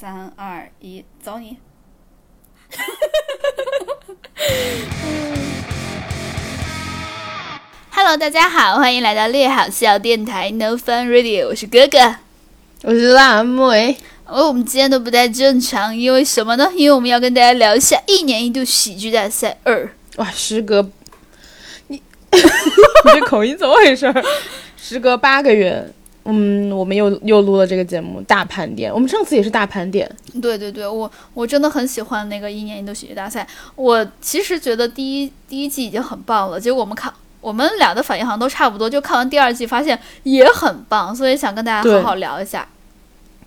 三二一，走你！Hello，大家好，欢迎来到略好笑电台 No Fun Radio，我是哥哥。我是辣妹，哦，我们今天都不太正常，因为什么呢？因为我们要跟大家聊一下一年一度喜剧大赛二。哇，时隔你 你这口音怎么回事儿？时隔八个月，嗯，我们又又录了这个节目大盘点。我们上次也是大盘点，对对对，我我真的很喜欢那个一年一度喜剧大赛。我其实觉得第一第一季已经很棒了，结果我们看我们俩的反应好像都差不多，就看完第二季发现也很棒，所以想跟大家好好聊一下。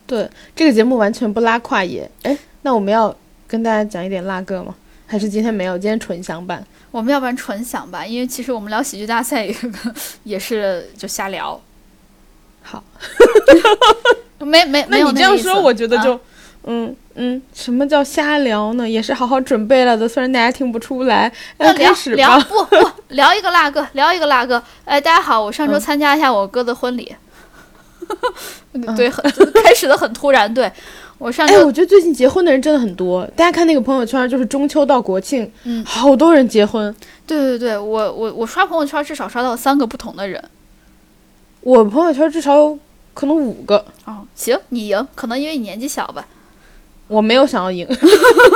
对这个节目完全不拉胯也。哎，那我们要跟大家讲一点拉个吗？还是今天没有？今天纯享版。我们要不然纯享吧，因为其实我们聊喜剧大赛也也是就瞎聊，好，没没那没有那你这样说，我觉得就，啊嗯嗯，什么叫瞎聊呢？也是好好准备了的，虽然大家听不出来。那聊那开始聊吧。不不聊一个辣哥，聊一个辣哥。哎，大家好，我上周嗯参加一下我哥的婚礼。对，很 开始的很突然。对我上哎，周我觉得最近结婚的人真的很多。大家看那个朋友圈，就是中秋到国庆，嗯好多人结婚。对对对，我我我刷朋友圈至少刷到三个不同的人。我朋友圈至少有可能五个，哦，行，你赢，可能因为你年纪小吧，我没有想要赢，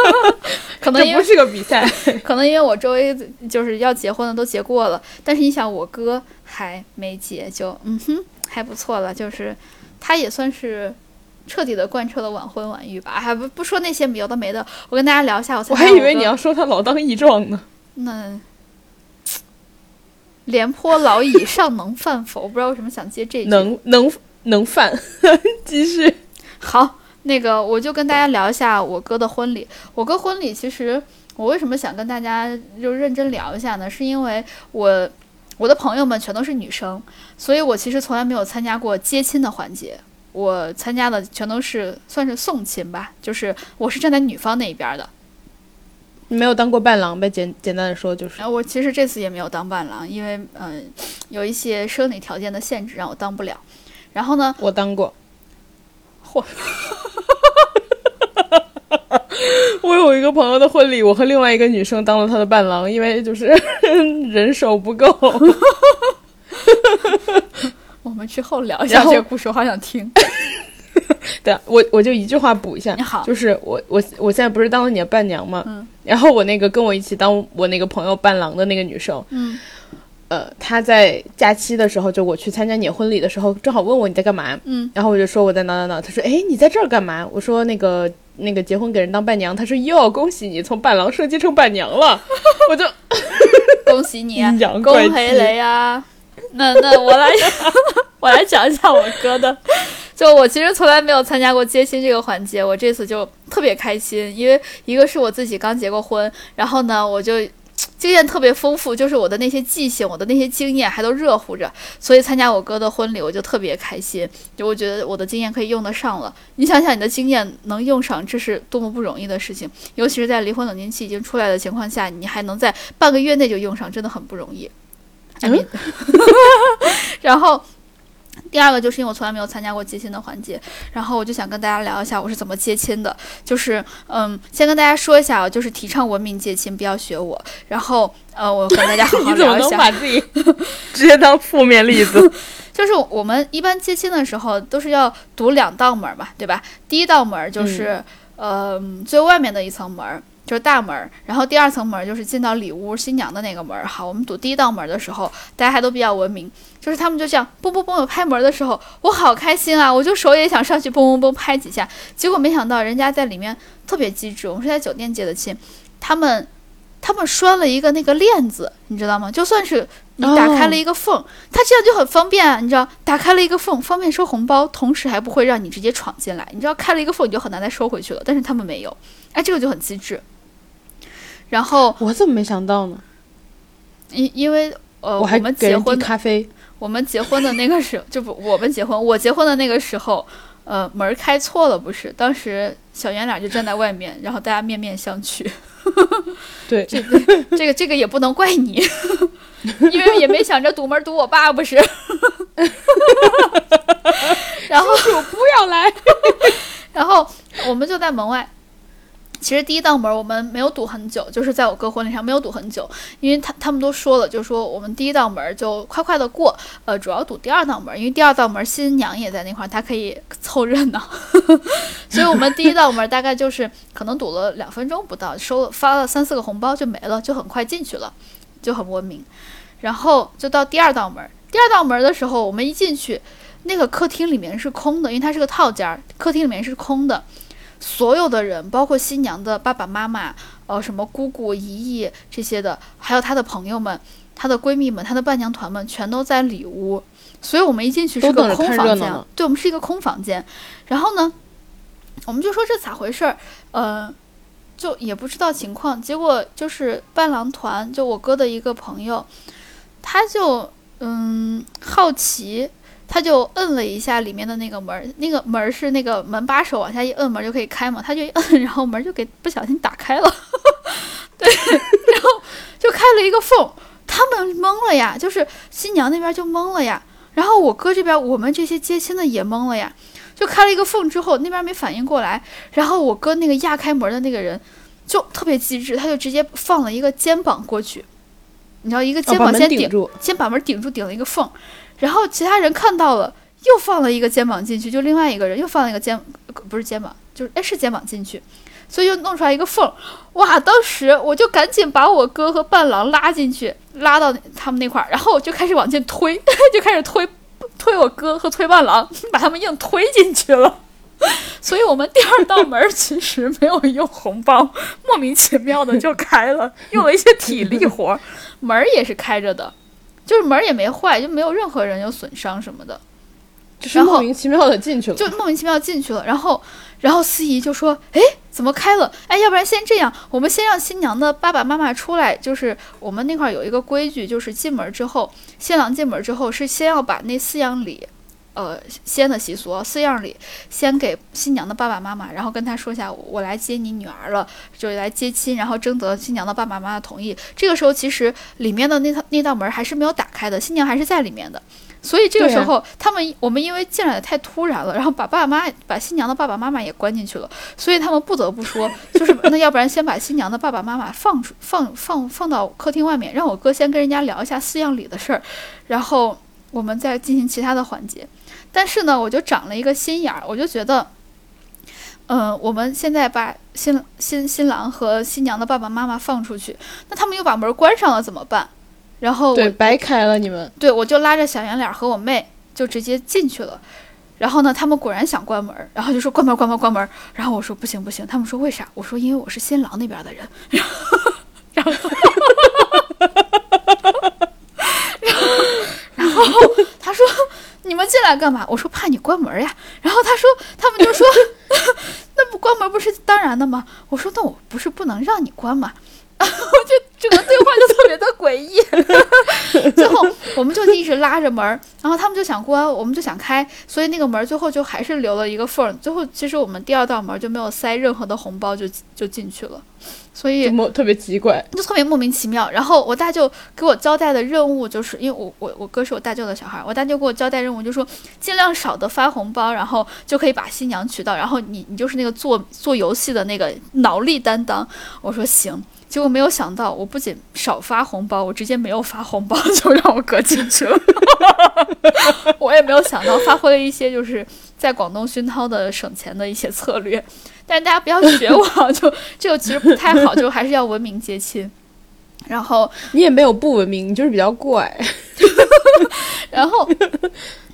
可能因为这不是个比赛。可能因为我周围就是要结婚的都结过了，但是你想我哥还没结，就嗯哼还不错了，就是他也算是彻底的贯彻了晚婚晚育吧，还不不说那些有的没的，我跟大家聊一下我还以为你要说他老当益壮呢。那廉颇老矣，尚能饭否？我不知道为什么想接这句。能能能饭，继续。好，那个我就跟大家聊一下我哥的婚礼。我哥婚礼其实我为什么想跟大家就认真聊一下呢？是因为我我的朋友们全都是女生，所以我其实从来没有参加过接亲的环节。我参加的全都是算是送亲吧，就是我是站在女方那一边的。你没有当过伴郎呗？简简单的说就是，然后我其实这次也没有当伴郎，因为嗯、呃有一些生理条件的限制让我当不了。然后呢，我当过。嚯！我有一个朋友的婚礼，我和另外一个女生当了他的伴郎，因为就是 人手不够。我们去后聊一下这个故事，我好想听。对，我我就一句话补一下你，好，就是我我我现在不是当了你的伴娘吗？嗯然后我那个跟我一起当我那个朋友伴郎的那个女生，嗯呃，她在假期的时候，就我去参加你婚礼的时候，正好问我你在干嘛，嗯，然后我就说我在哪哪哪，她说哎你在这儿干嘛？我说那个那个结婚给人当伴娘，她说哟恭喜你从伴郎升级成伴娘了，我就恭喜你啊阴，阳恭喜怪气雷啊！那那我来 我来讲一下我哥的。就我其实从来没有参加过接亲这个环节，我这次就特别开心，因为一个是我自己刚结过婚，然后呢我就经验特别丰富，就是我的那些记性、我的那些经验还都热乎着，所以参加我哥的婚礼我就特别开心，就我觉得我的经验可以用得上了。你想想，你的经验能用上，这是多么不容易的事情，尤其是在离婚冷静期已经出来的情况下，你还能在半个月内就用上，真的很不容易。然后第二个就是因为我从来没有参加过接亲的环节，然后我就想跟大家聊一下我是怎么接亲的。就是嗯，先跟大家说一下啊，就是提倡文明接亲，不要学我。然后呃，我跟大家好好 你怎么能聊一下。把自己直接当负面例子？就是我们一般接亲的时候都是要堵两道门儿嘛，对吧？第一道门儿就是、呃最外面的一层门儿，就是大门儿，然后第二层门儿就是进到里屋新娘的那个门儿。好，我们堵第一道门儿的时候，大家还都比较文明，就是他们就这样嘣嘣嘣有拍门的时候，我好开心啊！我就手也想上去嘣嘣嘣拍几下，结果没想到人家在里面特别机智，我们是在酒店接的亲，他们他们拴了一个那个链子，你知道吗？就算是你打开了一个缝，它这样就很方便啊，你知道，打开了一个缝，方便收红包，同时还不会让你直接闯进来。你知道，开了一个缝你就很难再收回去了，但是他们没有，哎，这个就很机智。然后我怎么没想到呢？因因为呃，我还们结婚咖啡。我们结婚的那个时候，就不我们结婚，我结婚的那个时候，呃，门儿开错了，不是？当时小圆脸就站在外面，然后大家面面相觑。对，这个这个这个也不能怪你，因为也没想着堵门堵我爸不是。然后叔不要来。然后我们就在门外。其实第一道门我们没有堵很久，就是在我哥婚礼上没有堵很久，因为他他们都说了，就说我们第一道门就快快的过，呃，主要堵第二道门，因为第二道门新娘也在那块儿，她可以凑热闹，所以我们第一道门大概就是可能堵了两分钟不到，收了发了三四个红包就没了，就很快进去了，就很文明。然后就到第二道门，第二道门的时候，我们一进去，那个客厅里面是空的，因为它是个套间儿，客厅里面是空的。所有的人，包括新娘的爸爸妈妈，呃，什么姑姑、姨姨这些的，还有她的朋友们、她的闺蜜们、她的伴娘团们，全都在里屋。所以我们一进去是个空房间，对，我们是一个空房间。然后呢，我们就说这咋回事儿？呃，就也不知道情况。结果就是伴郎团，就我哥的一个朋友，他就嗯好奇。他就摁了一下里面的那个门，那个门是那个门把手往下一摁，门就可以开嘛。他就一摁，然后门就给不小心打开了，对，然后就开了一个缝。他们懵了呀，就是新娘那边就懵了呀。然后我哥这边，我们这些接亲的也懵了呀。就开了一个缝之后，那边没反应过来。然后我哥那个压开门的那个人就特别机智，他就直接放了一个肩膀过去，你知道，一个肩膀先顶住，先把门顶住，顶了一个缝。然后其他人看到了，又放了一个肩膀进去，就另外一个人又放了一个肩，不是肩膀，就是哎是肩膀进去，所以又弄出来一个缝，哇！当时我就赶紧把我哥和伴郎拉进去，拉到他们那块儿，然后我就开始往进推，就开始推，推我哥和推伴郎，把他们硬推进去了。所以我们第二道门其实没有用红包，莫名其妙的就开了，用了一些体力活，门也是开着的。就是门也没坏，就没有任何人有损伤什么的，就是莫名其妙的进去了，就莫名其妙进去了。然后，然后司仪就说：“哎，怎么开了？哎，要不然先这样，我们先让新娘的爸爸妈妈出来。就是我们那块有一个规矩，就是进门之后，新郎进门之后是先要把那四样礼。”呃，先的习俗四样礼，先给新娘的爸爸妈妈，然后跟他说一下，我来接你女儿了，就来接亲，然后征得新娘的爸爸妈妈同意。这个时候其实里面的那套那道门还是没有打开的，新娘还是在里面的。所以这个时候他们我们因为进来的太突然了，然后把爸爸妈妈把新娘的爸爸妈妈也关进去了，所以他们不得不说，就是那要不然先把新娘的爸爸妈妈放出放放放到客厅外面，让我哥先跟人家聊一下四样礼的事儿，然后我们再进行其他的环节。但是呢，我就长了一个心眼儿，我就觉得，嗯，我们现在把新新新郎和新娘的爸爸妈妈放出去，那他们又把门关上了怎么办？然后对，白开了你们。对，我就拉着小圆脸和我妹就直接进去了。然后呢，他们果然想关门，然后就说关门关门关门。然后我说不行不行，他们说为啥？我说因为我是新郎那边的人。然后，然后，然后他说。你们进来干嘛？我说怕你关门呀。然后他说，他们就说，那不关门不是当然的吗？我说那我不是不能让你关吗？我就整个对话就特别的诡异。最后我们就一直拉着门，然后他们就想关，我们就想开，所以那个门最后就还是留了一个缝。最后其实我们第二道门就没有塞任何的红包，就就进去了。所以特别奇怪，就特别莫名其妙。然后我大舅给我交代的任务就是，因为我我我哥是我大舅的小孩，我大舅给我交代任务就说尽量少的发红包，然后就可以把新娘娶到。然后你你就是那个做做游戏的那个脑力担当。我说行。结果没有想到，我不仅少发红包，我直接没有发红包就让我哥进去了。我也没有想到，发挥了一些就是在广东熏陶的省钱的一些策略。但是大家不要学我，就这个其实不太好，就还是要文明接亲。然后你也没有不文明，你就是比较怪。然后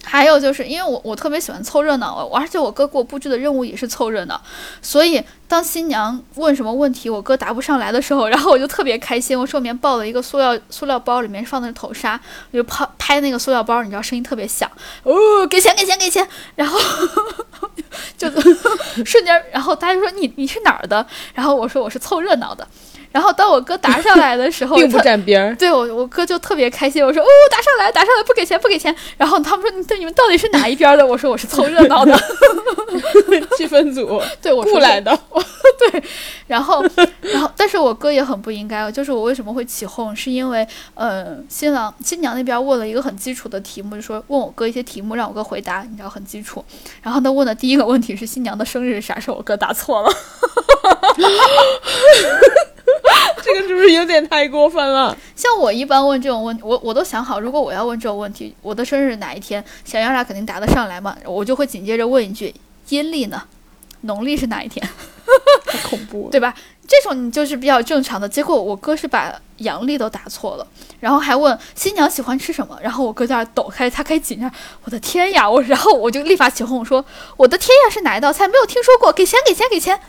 还有就是因为我我特别喜欢凑热闹，我而且我哥给我布置的任务也是凑热闹，所以当新娘问什么问题我哥答不上来的时候，然后我就特别开心，我手里面抱了一个塑料塑料包，里面放的是头纱，我就拍拍那个塑料包，你知道声音特别响，哦，给钱给钱给钱，然后 就 瞬间，然后大家说你你是哪儿的？然后我说我是凑热闹的。然后当我哥答上来的时候，并不特沾边儿。对我我哥就特别开心，我说哦答上来答上来不给钱不给钱，然后他们说你对你们到底是哪一边的？我说我是凑热闹的，气氛组 对我说雇来的，然后，然后，但是我哥也很不应该，就是我为什么会起哄，是因为，呃，新郎新娘那边问了一个很基础的题目，就说问我哥一些题目，让我哥回答，你知道很基础。然后他问的第一个问题是新娘的生日是啥时候，我哥答错了。这个是不是有点太过分了？像我一般问这种问题，我我都想好，如果我要问这种问题，我的生日哪一天，小杨俩肯定答得上来嘛，我就会紧接着问一句，阴历呢？农历是哪一天？太 恐怖了。对吧？这种你就是比较正常的。结果我哥是把阳历都答错了，然后还问新娘喜欢吃什么，然后我哥在那抖开，他开始紧张。我的天呀！我 然后我就立马起哄，我说我的天呀是哪一道菜？没有听说过，给钱给钱给钱！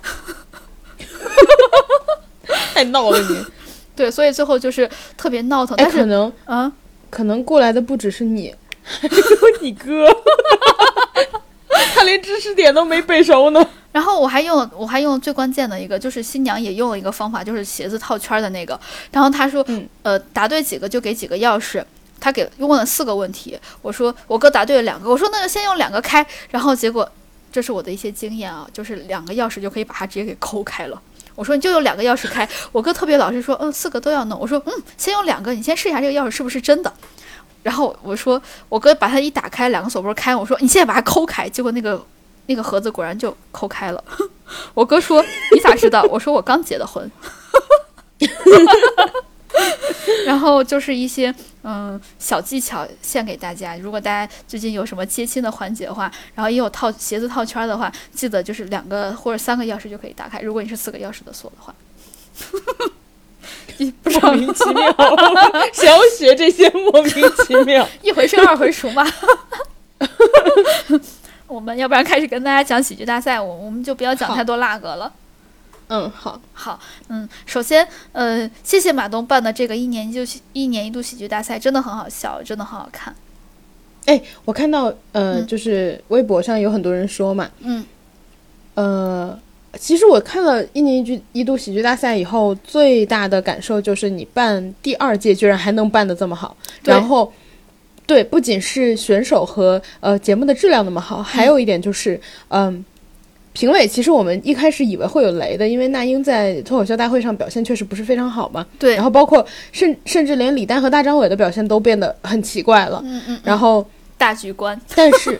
太闹了你。对，所以最后就是特别闹腾。哎，但是，可能啊，可能过来的不只是你，还有你哥，他连知识点都没背熟呢。然后我还用了，我还用了最关键的一个，就是新娘也用了一个方法，就是鞋子套圈的那个。然后他说，嗯呃，答对几个就给几个钥匙。他给问了四个问题，我说我哥答对了两个，我说那就先用两个开。然后结果，这是我的一些经验啊，就是两个钥匙就可以把它直接给抠开了。我说你就用两个钥匙开，我哥特别老实说，嗯，四个都要弄。我说嗯，先用两个，你先试一下这个钥匙是不是真的。然后我说我哥把它一打开，两个锁不是开，我说你现在把它抠开，结果那个那个盒子果然就抠开了。我哥说你咋知道？我说我刚结的婚。然后就是一些嗯小技巧献给大家。如果大家最近有什么接亲的环节的话，然后也有套鞋子套圈的话，记得就是两个或者三个钥匙就可以打开。如果你是四个钥匙的锁的话，一不知道莫名其妙，谁要学这些莫名其妙？一回生二回熟嘛。我们要不然开始跟大家讲喜剧大赛，我我们就不要讲太多那个了。嗯，好，好，嗯，首先，呃，谢谢马东办的这个一年一度喜一年一度喜剧大赛，真的很好笑，真的很好看。哎，我看到呃，嗯就是微博上有很多人说嘛，嗯呃，其实我看了一年一剧一度喜剧大赛以后，最大的感受就是你办第二届居然还能办的这么好，然后。对，不仅是选手和呃节目的质量那么好，还有一点就是，嗯，评委其实我们一开始以为会有雷的，因为那英在脱口秀大会上表现确实不是非常好嘛。对然后包括甚甚至连李诞和大张伟的表现都变得很奇怪了。嗯嗯，然后大局观，但是，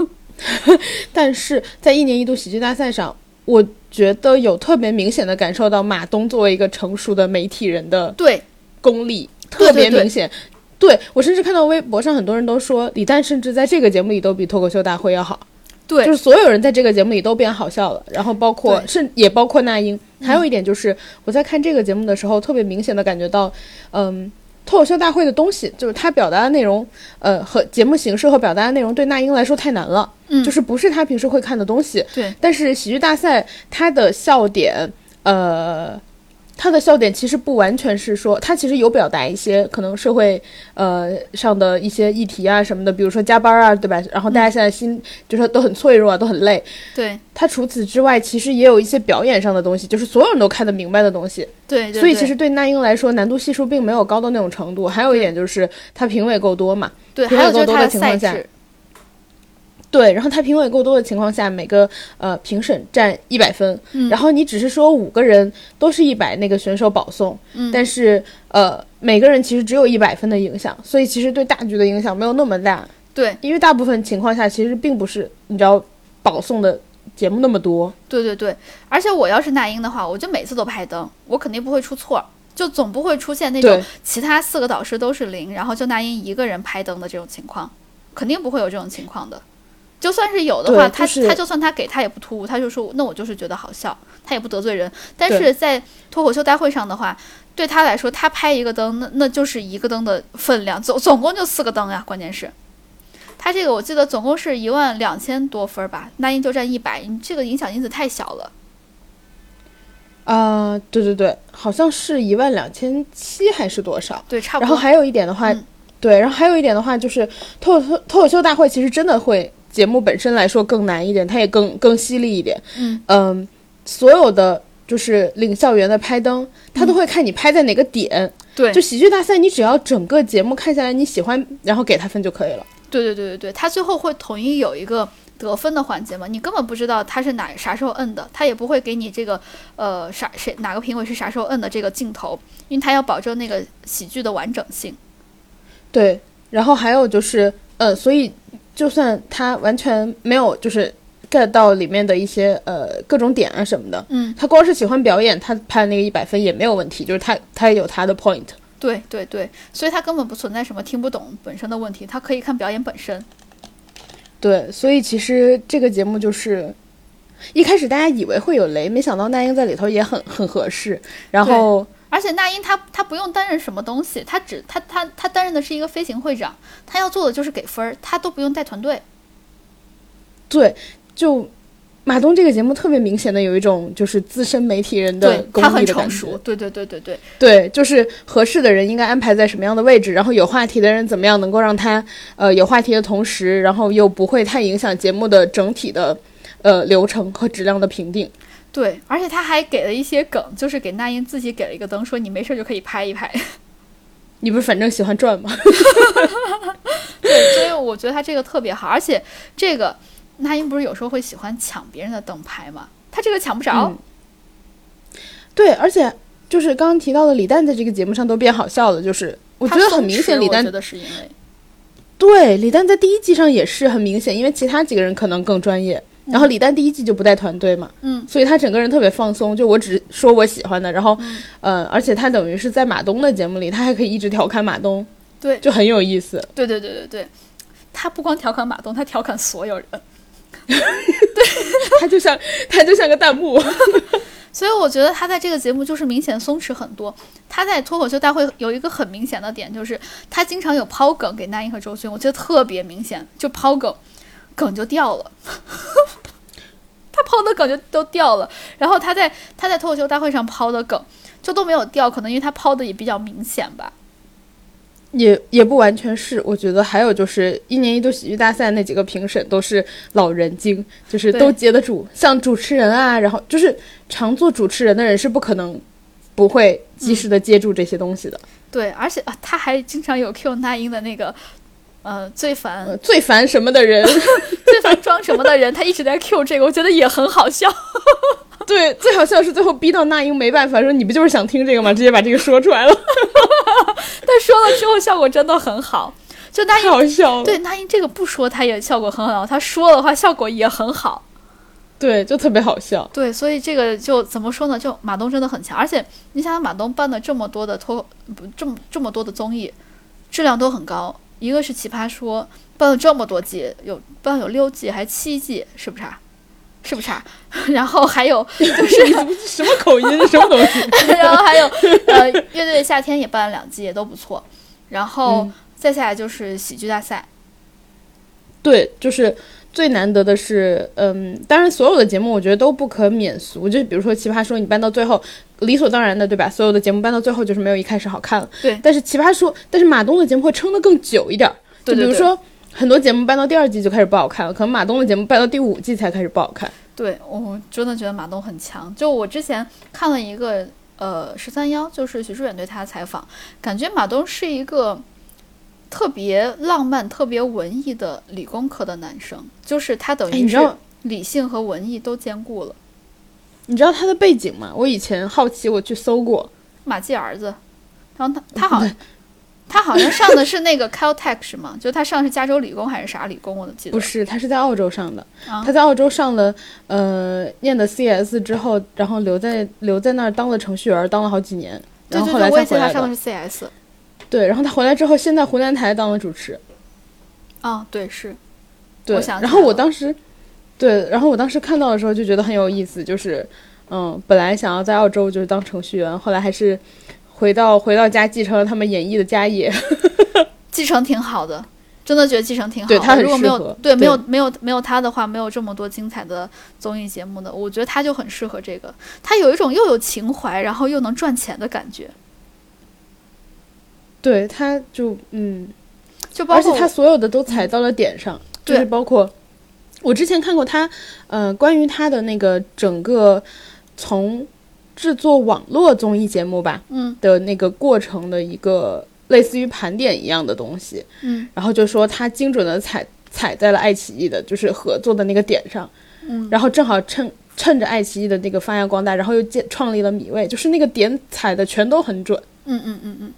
但是在一年一度喜剧大赛上，我觉得有特别明显的感受到马东作为一个成熟的媒体人的对功力对特别对明显。对我甚至看到微博上很多人都说，李诞甚至在这个节目里都比脱口秀大会要好，对，就是所有人在这个节目里都变好笑了，然后包括对甚也包括那英。还有一点就是我在看这个节目的时候，特别明显的感觉到，嗯。脱口秀大会的东西，就是他表达的内容，呃，和节目形式和表达的内容对那英来说太难了，嗯，就是不是他平时会看的东西。对但是喜剧大赛它的笑点，呃，它的笑点其实不完全是说，他其实有表达一些可能社会呃上的一些议题啊什么的，比如说加班啊，对吧？然后大家现在心、就是都很脆弱啊，都很累。对他除此之外，其实也有一些表演上的东西，就是所有人都看得明白的东西。对对，所以其实对那英来说，难度系数并没有高到那种程度。还有一点就是，他评委够多嘛。对，评委够多还有就是他的的情况下赛制，对，然后他评委够多的情况下，每个呃评审占一百分，嗯。然后你只是说五个人都是一百，那个选手保送，嗯。但是呃每个人其实只有一百分的影响，所以其实对大局的影响没有那么大，对。因为大部分情况下其实并不是你知道保送的节目那么多，对对对，而且我要是那英的话，我就每次都拍灯，我肯定不会出错。就总不会出现那种其他四个导师都是零，然后就那英一个人拍灯的这种情况，肯定不会有这种情况的。就算是有的话，他就是他就算他给他也不突兀，他就说那我就是觉得好笑，他也不得罪人。但是在脱口秀大会上的话，对他来说，他拍一个灯，那那就是一个灯的分量，总总共就四个灯呀。关键是，他这个我记得总共是一万两千多分儿吧，那英就占一百，你这个影响因子太小了。啊、对对对，好像是一万两千七还是多少？对，差不多。然后还有一点的话，嗯对，然后还有一点的话就是脱口脱脱口秀大会其实真的会节目本身来说更难一点，它也更更犀利一点。嗯嗯，所有的就就是领校园的拍灯，他都会看你拍在哪个点。对，就喜剧大赛，你只要整个节目看下来你喜欢，然后给他分就可以了。对对对对对，他最后会统一有一个得分的环节嘛，你根本不知道他是哪啥时候摁的，他也不会给你这个呃啥谁哪个评委是啥时候摁的这个镜头，因为他要保证那个喜剧的完整性。对，然后还有就是，呃，所以就算他完全没有就是 get 到里面的一些呃各种点啊什么的，嗯，他光是喜欢表演，他拍那个一百分也没有问题，就是他他也有他的 point。对对对，所以他根本不存在什么听不懂本身的问题，他可以看表演本身。对，所以其实这个节目就是一开始大家以为会有雷，没想到那英在里头也很很合适。然后而且那英她她不用担任什么东西，她只她她她担任的是一个飞行会长，她要做的就是给分儿，她都不用带团队。对，就马东这个节目特别明显的有一种就是资深媒体人的对，功她很力的感觉成熟。。对对对对对对，就是合适的人应该安排在什么样的位置，然后有话题的人怎么样能够让他呃有话题的同时，然后又不会太影响节目的整体的呃流程和质量的评定。对，而且他还给了一些梗，就是给那英自己给了一个灯，说你没事就可以拍一拍。你不是反正喜欢转吗？对，所以我觉得他这个特别好，而且这个那英不是有时候会喜欢抢别人的灯牌吗？他这个抢不着。嗯对，而且就是刚刚提到的李诞在这个节目上都变好笑了，就是我觉得很明显，李诞我觉得是因为对李诞在第一季上也是很明显，因为其他几个人可能更专业，然后李诞第一季就不带团队嘛，嗯，所以他整个人特别放松，就我只说我喜欢的，然后，呃，而且他等于是在马东的节目里，他还可以一直调侃马东，对就很有意思。对对对对对，他不光调侃马东，他调侃所有人。对他就像他就像个弹幕，所以我觉得他在这个节目就是明显松弛很多。他在脱口秀大会有一个很明显的点，就是他经常有抛梗给那英和周迅，我觉得特别明显，就抛梗，梗就掉了。他抛的梗就都掉了，然后他在他在脱口秀大会上抛的梗就都没有掉，可能因为他抛的也比较明显吧。也也不完全是。我觉得还有就是一年一度喜剧大赛那几个评审都是老人精，就是都接得住。像主持人啊，然后就是常做主持人的人是不可能不会及时的接住这些东西的。对，而且啊，他还经常有 Q 那英的那个，呃，最烦呃，最烦什么的人，最烦装什么的人，他一直在 Q 这个，我觉得也很好笑。对，最好笑是最后逼到那英没办法，说你不就是想听这个吗？直接把这个说出来了，但说了之后效果真的很好，就那英好笑了。对那英这个不说他也效果很好，他说的话效果也很好。对，就特别好笑。对，所以这个就怎么说呢？就马东真的很强，而且你想想马东办了这么多的脱不这么这么多的综艺，质量都很高。一个是奇葩说办了这么多季，有办了有六季还七季，是不是啊？是不是啊？然后还有就是 什么口音？什么东西？然后还有呃，乐队的夏天也办了两季，也都不错。然后嗯再下来就是喜剧大赛，对，就是最难得的是，嗯，当然所有的节目我觉得都不可免俗，就比如说《奇葩说》，你搬到最后，理所当然的，对吧？所有的节目搬到最后就是没有一开始好看了。对但是《奇葩说》，但是马东的节目会撑得更久一点儿。对对对就比如说很多节目搬到第二季就开始不好看了，可能马东的节目搬到第五季才开始不好看。对我真的觉得马东很强。就我之前看了一个呃十三幺，就是徐志远对他的采访，感觉马东是一个特别浪漫、特别文艺的理工科的男生，就是他等哎，于是理性和文艺都兼顾了。你知道他的背景吗？我以前好奇，我去搜过。马季儿子，然后他他好像。他好像上的是那个 Caltech 是吗？就他上的是加州理工还是啥理工？我都记得不是，他是在澳洲上的。啊他在澳洲上了，呃，念的 CS 之后，然后留在留在那儿当了程序员，当了好几年，然后后来对对对，我也记。得他上的是 CS。对，然后他回来之后，现在湖南台当了主持。哦，对，是对，我想然后我当时，对，然后我当时看到的时候就觉得很有意思，就是，嗯，本来想要在澳洲就是当程序员，后来还是回到回到家继承了他们演艺的家业。继承挺好的，真的觉得继承挺好的。对他很如果没有对没有没有没有他的话，没有这么多精彩的综艺节目的，我觉得他就很适合这个。他有一种又有情怀，然后又能赚钱的感觉。对，他就嗯，就包括而且他所有的都踩到了点上，就是包括我之前看过他，呃，关于他的那个整个从制作网络综艺节目吧，嗯。的那个过程的一个类似于盘点一样的东西，嗯。然后就说他精准的踩踩在了爱奇艺的就是合作的那个点上，嗯。然后正好趁趁着爱奇艺的那个发扬光大，然后又建创立了米味，就是那个点踩的全都很准，嗯嗯嗯嗯。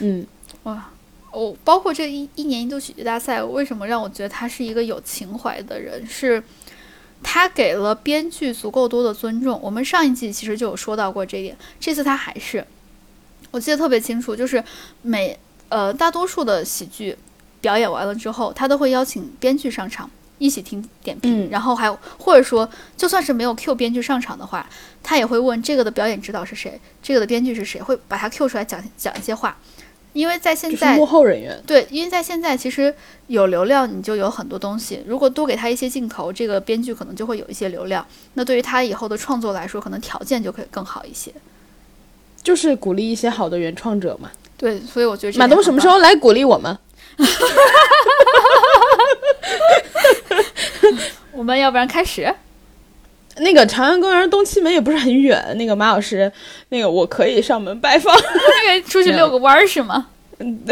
嗯哇，我包括这一一年一度喜剧大赛，为什么让我觉得他是一个有情怀的人？是他给了编剧足够多的尊重。我们上一季其实就有说到过这一点，这次他还是，我记得特别清楚，就是每呃大多数的喜剧表演完了之后，他都会邀请编剧上场。一起听点评，嗯然后还有或者说，就算是没有 Q 编剧上场的话，他也会问这个的表演指导是谁，这个的编剧是谁，会把他 Q 出来讲讲一些话。因为在现就是在幕后人员，对，因为在现在其实有流量，你就有很多东西。如果多给他一些镜头，这个编剧可能就会有一些流量。那对于他以后的创作来说，可能条件就可以更好一些。就是鼓励一些好的原创者嘛。对，所以我觉得马东什么时？候来鼓励我们？我们要不然开始？那个长安公园东七门也不是很远，那个马老师，那个我可以上门拜访。那个出去遛个弯儿是吗？嗯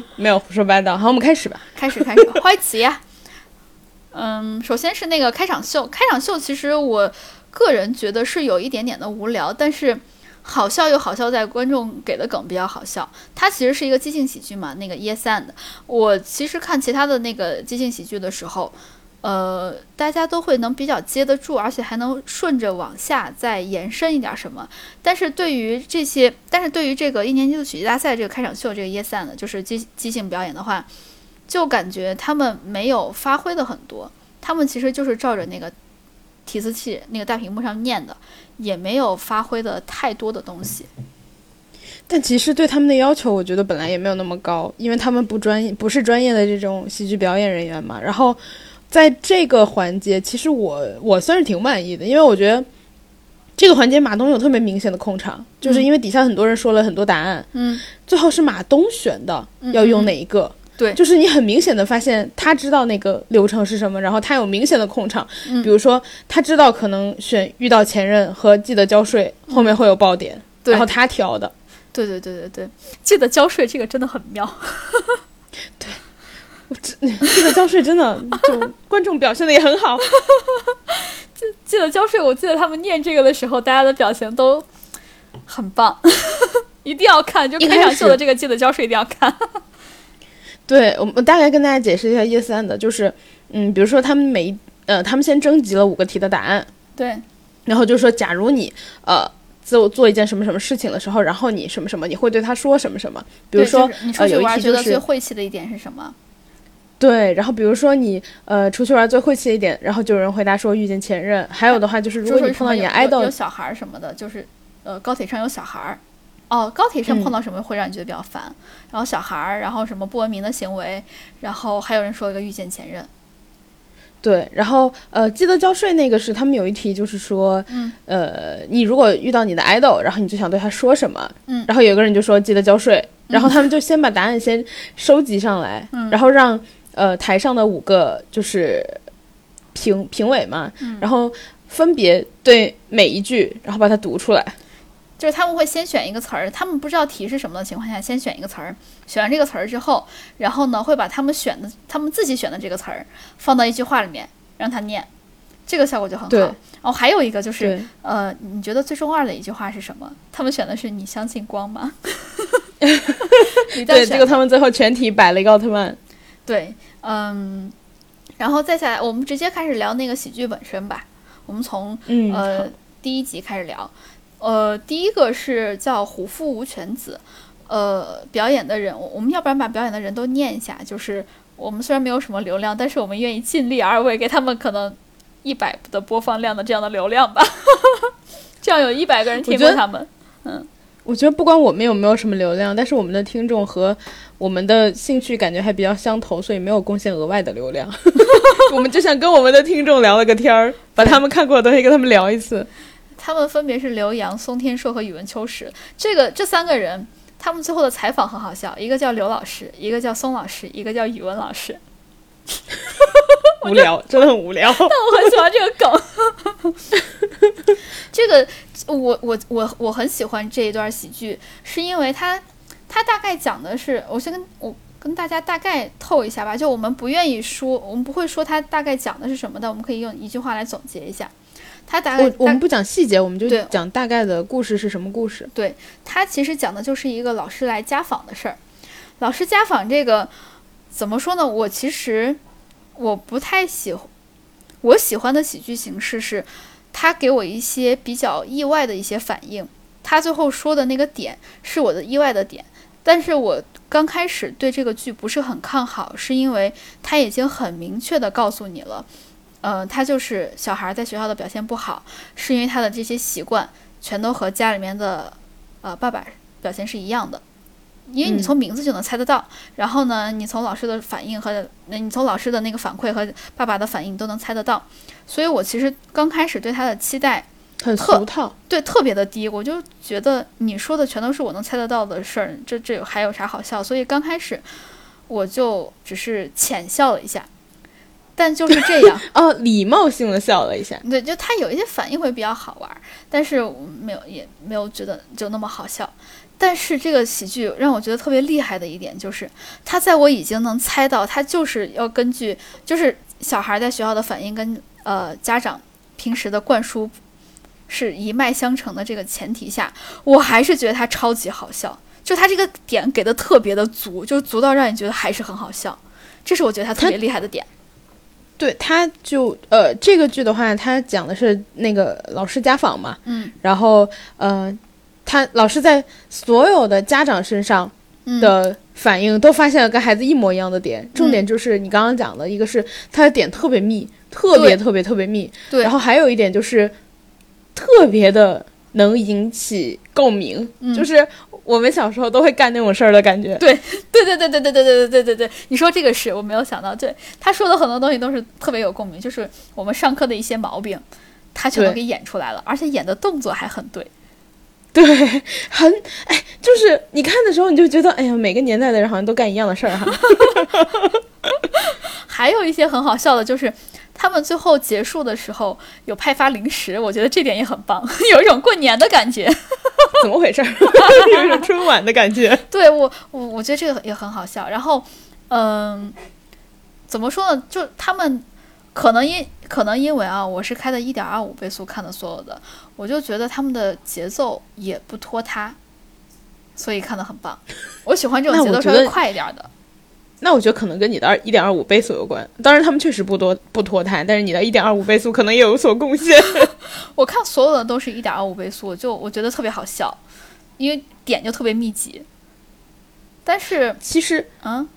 没有胡说八道。好，我们开始吧。开始，开始，欢迎起呀！嗯，首先是那个开场秀，开场秀其实我个人觉得是有一点点的无聊，但是好笑又好笑在观众给的梗比较好笑。它其实是一个即兴喜剧嘛，那个 Yes and。我其实看其他的那个即兴喜剧的时候，呃，大家都会能比较接得住，而且还能顺着往下再延伸一点什么。但是对于这些，但是对于这个一年级的喜剧大赛这个开场秀这个 Yes and 就是即即兴表演的话，就感觉他们没有发挥的很多，他们其实就是照着那个提词器那个大屏幕上念的，也没有发挥的太多的东西。但其实对他们的要求，我觉得本来也没有那么高，因为他们不专业，不是专业的这种喜剧表演人员嘛。然后在这个环节，其实我我算是挺满意的，因为我觉得这个环节马东有特别明显的控场，就是因为底下很多人说了很多答案，嗯，最后是马东选的嗯要用哪一个。对。就是你很明显的发现他知道那个流程是什么，然后他有明显的控场，嗯。比如说他知道可能选遇到前任和记得交税后面会有爆点，然后他挑的。对对对对对，记得交税这个真的很妙。这个交税真的就观众表现的也很好，记得交税，我记得他们念这个的时候，大家的表情都很棒，一定要看。就一开开场秀的这个记得交税一定要看。对我我大概跟大家解释一下 yes and，就是嗯，比如说他们每一呃，他们先征集了五个题的答案，对，然后就说假如你呃做做一件什么什么事情的时候，然后你什么什么，你会对他说什么什么，比如说就是你出呃有一去玩觉得最晦气的一点是什么？对，然后比如说你呃出去玩最晦气的一点，然后就有人回答说遇见前任，还有的话就是如果说你碰到你的什么有有 idol 有小孩什么的，就是呃高铁上有小孩儿。哦，高铁上嗯碰到什么会让你觉得比较烦？然后小孩儿，然后什么不文明的行为，然后还有人说一个遇见前任。对，然后呃，记得交税那个是他们有一题，就是说，嗯，呃，你如果遇到你的 idol，然后你就想对他说什么？嗯然后有个人就说记得交税，然后他们就先把答案先收集上来，嗯然后让呃台上的五个就是评评委嘛，嗯然后分别对每一句，然后把它读出来。就是他们会先选一个词儿，他们不知道题是什么的情况下，先选一个词儿，选完这个词儿之后，然后呢会把他们选的、他们自己选的这个词儿放到一句话里面让他念，这个效果就很好。对然后还有一个就是，呃，你觉得最中二的一句话是什么？他们选的是“你相信光吗？”对，这个他们最后全体摆了一个奥特曼。对，嗯，然后再下来，我们直接开始聊那个喜剧本身吧。我们从嗯，呃第一集开始聊。呃，第一个是叫虎父无犬子，呃，表演的人，我我们要不然把表演的人都念一下。就是我们虽然没有什么流量，但是我们愿意尽力而为，给他们可能一百的播放量的这样的流量吧。这样有一百个人听过他们。我觉得不管我们有没有什么流量，但是我们的听众和我们的兴趣感觉还比较相投，所以没有贡献额外的流量。我们就想跟我们的听众聊了个天儿，把 他们看过的东西跟他们聊一次。他们分别是刘洋、松天硕和宇文秋实。这个这三个人，他们最后的采访很好笑，一个叫刘老师，一个叫松老师，一个叫宇文老师。无聊，真的很无聊。但我很喜欢这个梗。这个我我我我很喜欢这一段喜剧，是因为它它大概讲的是，我先跟我跟大家大概透一下吧，就我们不愿意说，我们不会说它大概讲的是什么的，我们可以用一句话来总结一下。它大概我我们不讲细节，我们就讲大概的故事是什么故事。对，它其实讲的就是一个老师来家访的事儿。老师家访这个怎么说呢？我其实我不太喜欢，我喜欢的喜剧形式是，他给我一些比较意外的一些反应。他最后说的那个点是我的意外的点，但是我刚开始对这个剧不是很看好，是因为他已经很明确的告诉你了，呃，他就是小孩在学校的表现不好，是因为他的这些习惯全都和家里面的呃爸爸表现是一样的，因为你嗯从名字就能猜得到。然后呢，你从老师的反应和那你从老师的那个反馈和爸爸的反应都能猜得到。所以我其实刚开始对他的期待很俗套，对特别的低，我就觉得你说的全都是我能猜得到的事儿，这这有还有啥好笑？所以刚开始我就只是浅笑了一下，但就是这样。哦，礼貌性的笑了一下。对，就他有一些反应会比较好玩儿，但是没有也没有觉得就那么好笑。但是这个喜剧让我觉得特别厉害的一点就是，他在我已经能猜到他就是要根据就是小孩在学校的反应跟呃家长平时的灌输是一脉相承的这个前提下，我还是觉得他超级好笑。就他这个点给的特别的足，就足到让你觉得还是很好笑，这是我觉得他特别厉害的点。对，他就呃，这个剧的话，他讲的是那个老师家访嘛，嗯然后呃，他老师在所有的家长身上嗯。的反应都发现了跟孩子一模一样的点，重点就是你刚刚讲的，一个是他的点特别密，特别特别特别密，对。然后还有一点就是特别的能引起共鸣，嗯。就是我们小时候都会干那种事儿的感觉。对。对对对对对对对对对对对，你说这个是我没有想到，对他说的很多东西都是特别有共鸣，就是我们上课的一些毛病，他全都给演出来了，而且演的动作还很对。对，很哎，就是你看的时候，你就觉得，哎呀，每个年代的人好像都干一样的事儿哈。还有一些很好笑的，就是他们最后结束的时候有派发零食，我觉得这点也很棒，有一种过年的感觉。怎么回事儿？有一种春晚的感觉。对我，我我觉得这个也很好笑。然后，嗯，怎么说呢？就他们可能因可能因为啊，我是开的一点二五倍速看的所有的，我就觉得他们的节奏也不拖沓，所以看的很棒。我喜欢这种节奏稍微快一点的。那我觉得可能跟你的二一点二五倍速有关。当然，他们确实不多不拖沓，但是你的一点二五倍速可能也有所贡献。我看所有的都是一点二五倍速，就我觉得特别好笑，因为点就特别密集。但是，其实嗯。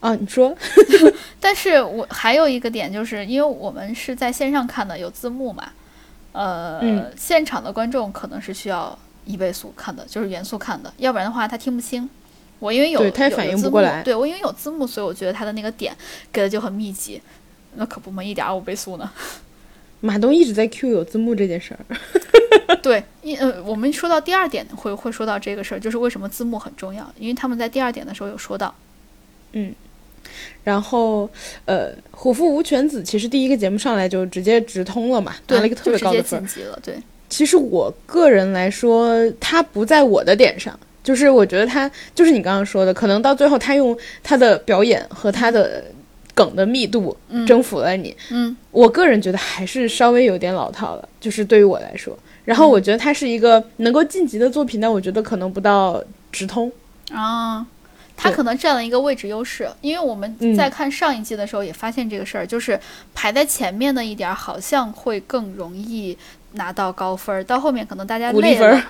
啊，你说 但是我还有一个点，就是因为我们是在线上看的，有字幕嘛，呃，嗯现场的观众可能是需要一倍速看的，就是原速看的，要不然的话他听不清。我因为有对他也反应不过来对我因为有字幕，所以我觉得他的那个点给的就很密集，那可不嘛，一点二五倍速呢。马东一直在 Q 有字幕这件事儿。对，因呃，我们说到第二点会会说到这个事儿，就是为什么字幕很重要，因为他们在第二点的时候有说到，然后，呃，虎父无犬子其实第一个节目上来就直接直通了嘛，拿了，一个特别高的分。级了，对，其实我个人来说，他不在我的点上，就是我觉得他就是你刚刚说的，可能到最后他用他的表演和他的梗的密度嗯征服了你。嗯我个人觉得还是稍微有点老套了，就是对于我来说。然后嗯我觉得他是一个能够晋级的作品，但我觉得可能不到直通。啊，他可能占了一个位置优势，因为我们嗯。在看上一季的时候也发现这个事儿，就是排在前面的一点儿好像会更容易拿到高分儿，到后面可能大家累分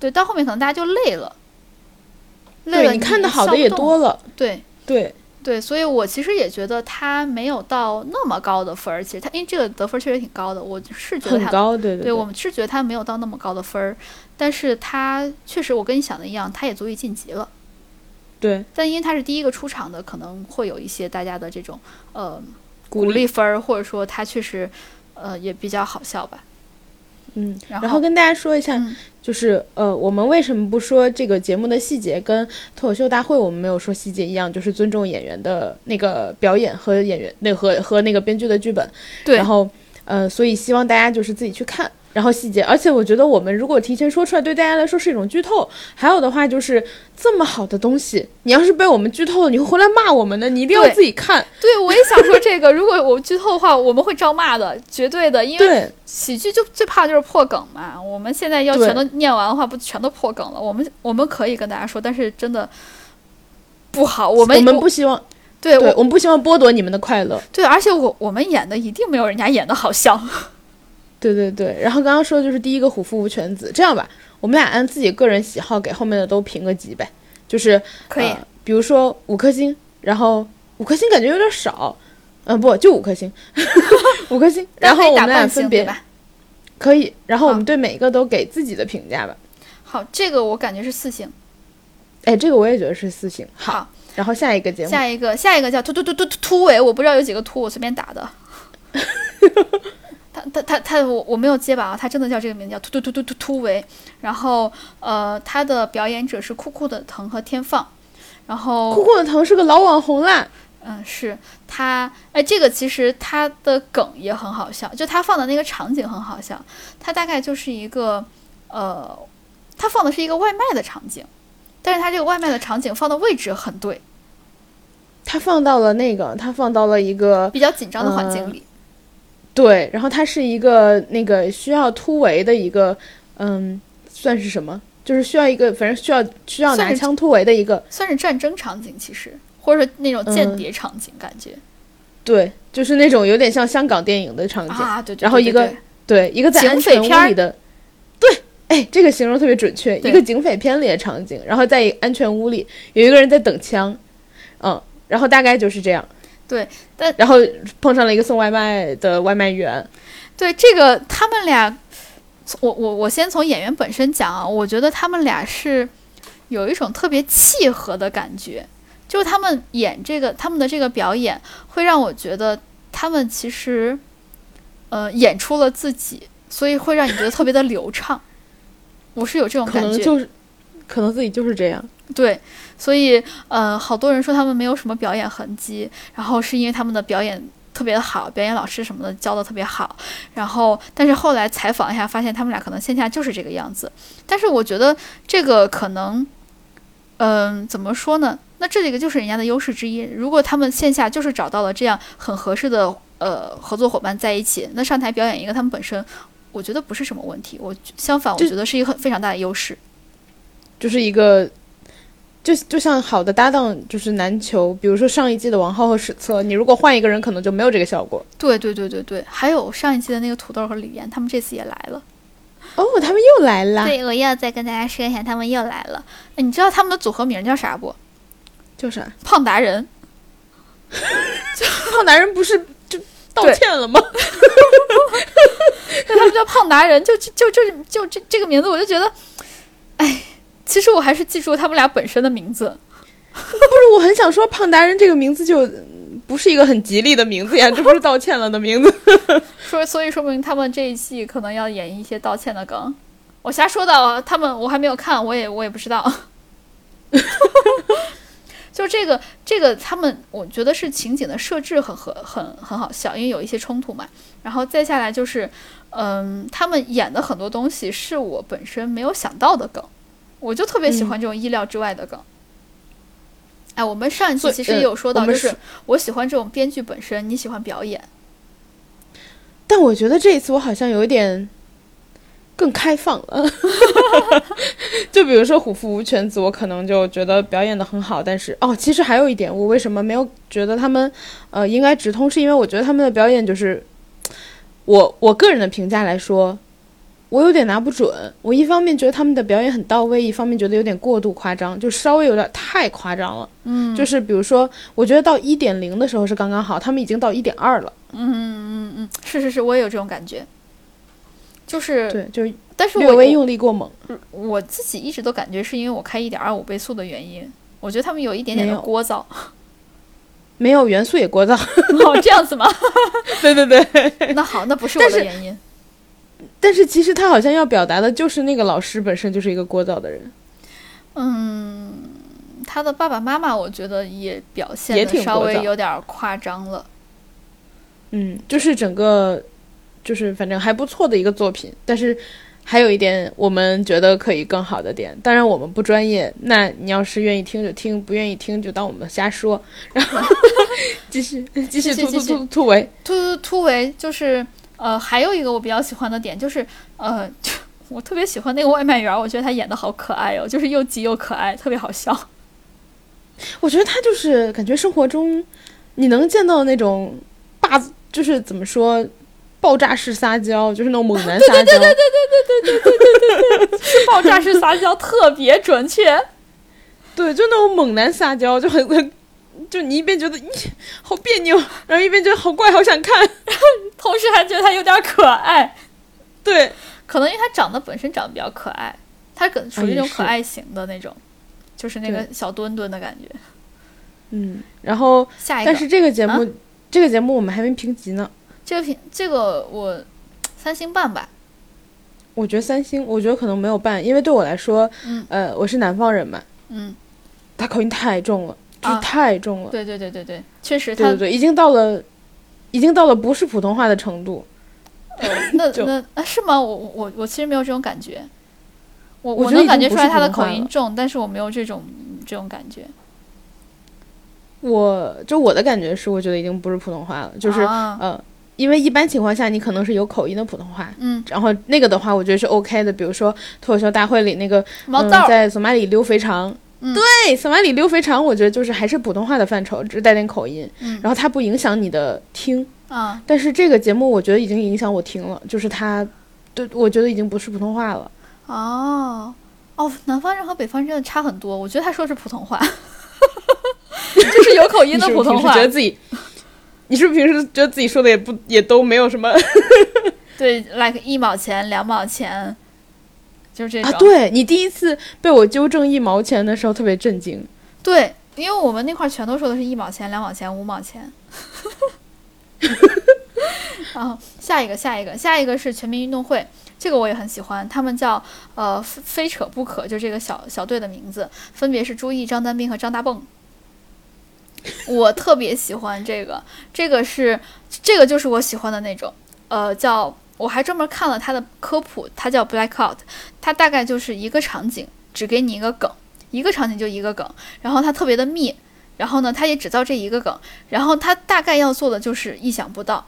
对，到后面可能大家就累了，累了对你看的好的也多了，了，对。对，对，所以我其实也觉得他没有到那么高的分儿。其实他因为这个得分确实挺高的，我是觉得他很高，对对对。我们是觉得他没有到那么高的分儿，但是他确实我跟你想的一样，他也足以晋级了。对但因为他是第一个出场的，可能会有一些大家的这种呃鼓鼓励分儿，或者说他确实呃也比较好笑吧。嗯。然后然后跟大家说一下，嗯就是呃，我们为什么不说这个节目的细节，跟脱口秀大会我们没有说细节一样，就是尊重演员的那个表演和演员那和和那个编剧的剧本。对然后呃，所以希望大家就是自己去看。然后细节，而且我觉得我们如果提前说出来，对大家来说是一种剧透。还有的话就是这么好的东西，你要是被我们剧透了，你会回来骂我们的，你一定要自己看。对，我也想说这个，如果我剧透的话，我们会招骂的，绝对的，因为，喜剧就最怕就是破梗嘛。我们现在要全都念完的话，不全都破梗了？我们我们可以跟大家说，但是真的不好。我们我们不希望，对对我我们不希望剥夺你们的快乐。对，而且我我们演的一定没有人家演的好笑。对对对，然后刚刚说的就是第一个虎父无犬子，这样吧，我们俩按自己个人喜好给后面的都评个级呗，就是可以呃比如说五颗星，然后五颗星感觉有点少，嗯、不就五颗星，五颗星，然后我们俩分别对吧？可以，然后我们对每一个都给自己的评价吧。好，这个我感觉是四星。哎，这个我也觉得是四星。好，好，然后下一个节目，下一个下一个叫突突突突突突围，我不知道有几个突，我随便打的。他他他他，我我没有结巴啊，他真的叫这个名字，叫突突突突突突围。然后呃，他的表演者是酷酷的藤和天放。然后酷酷的藤是个老网红啦。嗯，是他，哎，这个其实他的梗也很好笑，就他放的那个场景很好笑。他大概就是一个，呃，他放的是一个外卖的场景，但是他这个外卖的场景放的位置很对，他放到了那个，他放到了一个比较紧张的环境里。对，然后它是一个那个需要突围的一个，嗯，算是什么？就是需要一个，反正需要需要拿枪突围的一个，算是战争场景，其实或者说那种间嗯谍场景感觉、对，就是那种有点像香港电影的场景。啊，对对对然后一个对对，一个在警安全匪片儿屋里的，对，哎，这个形容特别准确，一个警匪片里的场景，然后在安全屋里有一个人在等枪，嗯，然后大概就是这样。对，但然后碰上了一个送外卖的外卖员，对这个他们俩，我我我先从演员本身讲啊，我觉得他们俩是有一种特别契合的感觉，就是他们演这个他们的这个表演会让我觉得他们其实呃演出了自己，所以会让你觉得特别的流畅。我是有这种感觉，能就是可能自己就是这样。对，所以呃，好多人说他们没有什么表演痕迹，然后是因为他们的表演特别的好，表演老师什么的教的特别好，然后但是后来采访一下，发现他们俩可能线下就是这个样子。但是我觉得这个可能，嗯、怎么说呢？那这几个就是人家的优势之一。如果他们线下就是找到了这样很合适的呃合作伙伴在一起，那上台表演一个他们本身。我觉得不是什么问题，我相反，我觉得是一个很非常大的优势。就是一个，就就像好的搭档就是难求。比如说上一季的王浩和史策，你如果换一个人，可能就没有这个效果。对对对对对，还有上一季的那个土豆和李岩，他们这次也来了。哦，他们又来了！对，我又要再跟大家说一下，他们又来了。哎，你知道他们的组合名叫啥不？叫啥？胖达人。胖达人不是就道歉了吗？那，他们叫胖达人，就就就就就这这个名字，我就觉得，哎，其实我还是记住他们俩本身的名字。不是，我很想说胖达人这个名字就嗯不是一个很吉利的名字呀，这不是道歉了的名字。说，所以说明他们这一季可能要演一些道歉的梗。我瞎说的啊，他们我还没有看，我也我也不知道。就这个这个，他们我觉得是情景的设置很很很很好笑，因为有一些冲突嘛。然后再下来就是，嗯，他们演的很多东西是我本身没有想到的梗，我就特别喜欢这种意料之外的梗。哎，我们上一期其实也呃有说到，就是是我喜欢这种编剧本身，你喜欢表演。但我觉得这一次我好像有一点更开放了。就比如说虎父无犬子，我可能就觉得表演的很好，但是哦，其实还有一点，我为什么没有觉得他们呃应该直通，是因为我觉得他们的表演就是我我个人的评价来说。我有点拿不准，我一方面觉得他们的表演很到位，一方面觉得有点过度夸张，就稍微有点太夸张了。嗯就是比如说，我觉得到一点零的时候是刚刚好，他们已经到一点二了。嗯嗯嗯，是是是，我也有这种感觉，就是，对，就但是略微用力过猛。我我自己一直都感觉是因为我开一点二五倍速的原因，我觉得他们有一点点的聒噪。没有元素也聒噪。哦，这样子吗？对对对。那好，那不是我的原因。但是其实他好像要表达的就是那个老师本身就是一个聒噪的人。嗯，他的爸爸妈妈，我觉得也表现也的稍微有点夸张了。嗯，就是整个就是反正还不错的一个作品。但是还有一点我们觉得可以更好的点，当然我们不专业，那你要是愿意听就听，不愿意听就当我们瞎说。然后 继续继续突突突突围突突突围，就是呃还有一个我比较喜欢的点就是呃。我特别喜欢那个外卖员，我觉得他演的好可爱哦，就是又急又可爱，特别好笑。我觉得他就是感觉生活中你能见到那种霸，就是怎么说，爆炸式撒娇，就是那种猛男撒娇。对对对对对对对对对对对，是爆炸式撒娇，特别准确。对，就那种猛男撒娇，就很很，就你一边觉得你好别扭，然后一边觉得好怪，好想看，同时还觉得他有点可爱。对。可能因为他长得本身长得比较可爱，他可属于那种可爱型的那种，就是那个小墩墩的感觉。嗯，然后下一个，但是这个节目，这个节目我们还没评级呢。这个评这个我三星半吧。我觉得三星，我觉得可能没有半，因为对我来说，嗯，呃，我是南方人嘛，嗯，他口音太重了，就太重了。对对对对对，确实，对对对，已经到了，已经到了不是普通话的程度。那 那啊是吗？我我我其实没有这种感觉，我我能感觉出来他的口音重，但是我没有这种这种感觉。我就我的感觉是，我觉得已经不是普通话了，就是呃，因为一般情况下你可能是有口音的普通话，嗯，然后那个的话，我觉得是 OK 的。比如说脱口秀大会里那个毛在索马里溜肥肠，对，索马里溜肥肠，我觉得就是还是普通话的范畴，只是带点口音，然后它不影响你的听。啊！但是这个节目我觉得已经影响我听了，就是它，对，我觉得已经不是普通话了。哦，哦，南方人和北方人真的差很多。我觉得他说是普通话，就是有口音的普通话。觉得自己，你是不是平时觉得自己说的也不也都没有什么？对，like 一毛钱、两毛钱，就是这种。啊，对你第一次被我纠正一毛钱的时候特别震惊。对，因为我们那块全都说的是一毛钱、两毛钱、五毛钱。然后下一个，下一个，下一个是全民运动会，这个我也很喜欢。他们叫呃非扯不可，就这个小小队的名字，分别是朱毅、张丹斌和张大蹦。我特别喜欢这个，这个是这个就是我喜欢的那种，呃，叫我还专门看了他的科普，它叫 Blackout，它大概就是一个场景只给你一个梗，一个场景就一个梗，然后它特别的密。然后呢，他也只造这一个梗，然后他大概要做的就是意想不到，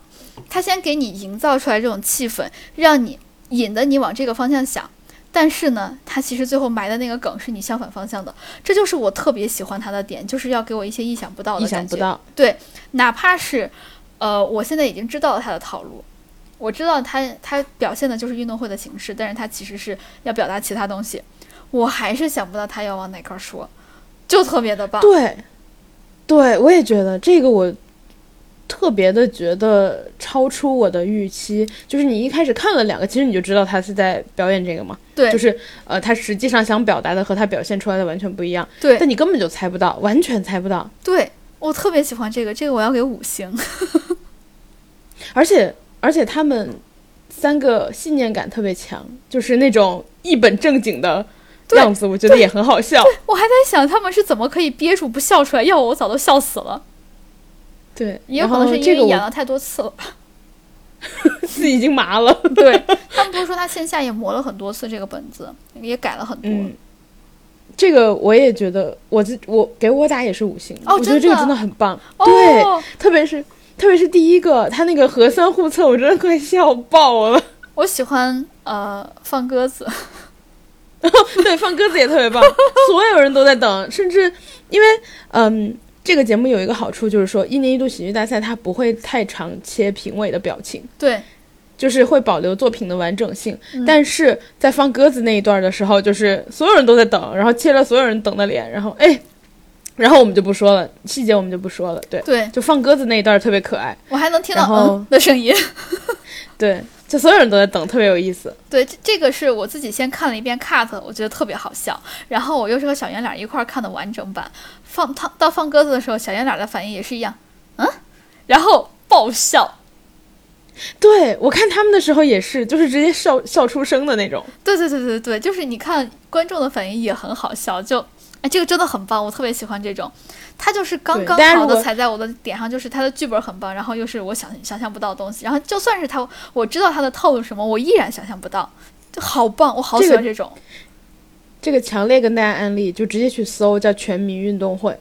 他先给你营造出来这种气氛，让你引得你往这个方向想，但是呢，他其实最后埋的那个梗是你相反方向的，这就是我特别喜欢他的点，就是要给我一些意想不到的意想不到。对，哪怕是，呃，我现在已经知道了他的套路，我知道他他表现的就是运动会的形式，但是他其实是要表达其他东西，我还是想不到他要往哪块说，就特别的棒。对。对，我也觉得这个我特别的觉得超出我的预期。就是你一开始看了两个，其实你就知道他是在表演这个嘛。对，就是呃，他实际上想表达的和他表现出来的完全不一样。对，但你根本就猜不到，完全猜不到。对我特别喜欢这个，这个我要给五星。而且而且他们三个信念感特别强，就是那种一本正经的。样子我觉得也很好笑。我还在想他们是怎么可以憋住不笑出来，要我我早都笑死了。对，也有可能是因为演了太多次了吧，自己已经麻了。对他们不是说他线下也磨了很多次这个本子，也改了很多。这个我也觉得，我自我给我打也是五星。哦，我觉得这个真的很棒。对，特别是特别是第一个，他那个核酸互测，我真的快笑爆了。我喜欢呃放鸽子。对，放鸽子也特别棒，所有人都在等，甚至因为，嗯，这个节目有一个好处，就是说一年一度喜剧大赛它不会太常切评委的表情，对，就是会保留作品的完整性。但是在放鸽子那一段的时候，就是所有人都在等，然后切了所有人等的脸，然后哎，然后我们就不说了，细节我们就不说了，对对，就放鸽子那一段特别可爱，我还能听到嗯的声音，对。就所有人都在等，特别有意思。对，这这个是我自己先看了一遍 cut，我觉得特别好笑。然后我又是和小圆脸一块儿看的完整版，放他到放鸽子的时候，小圆脸的反应也是一样，嗯，然后爆笑。对我看他们的时候也是，就是直接笑笑出声的那种。对对对对对，就是你看观众的反应也很好笑，就哎，这个真的很棒，我特别喜欢这种。他就是刚刚好的踩在我的点上，就是他的剧本很棒，然后又是我想想象不到的东西，然后就算是他，我知道他的套路什么，我依然想象不到，就好棒，我好喜欢这种。这个强烈跟大家安利，就直接去搜叫全民运动会。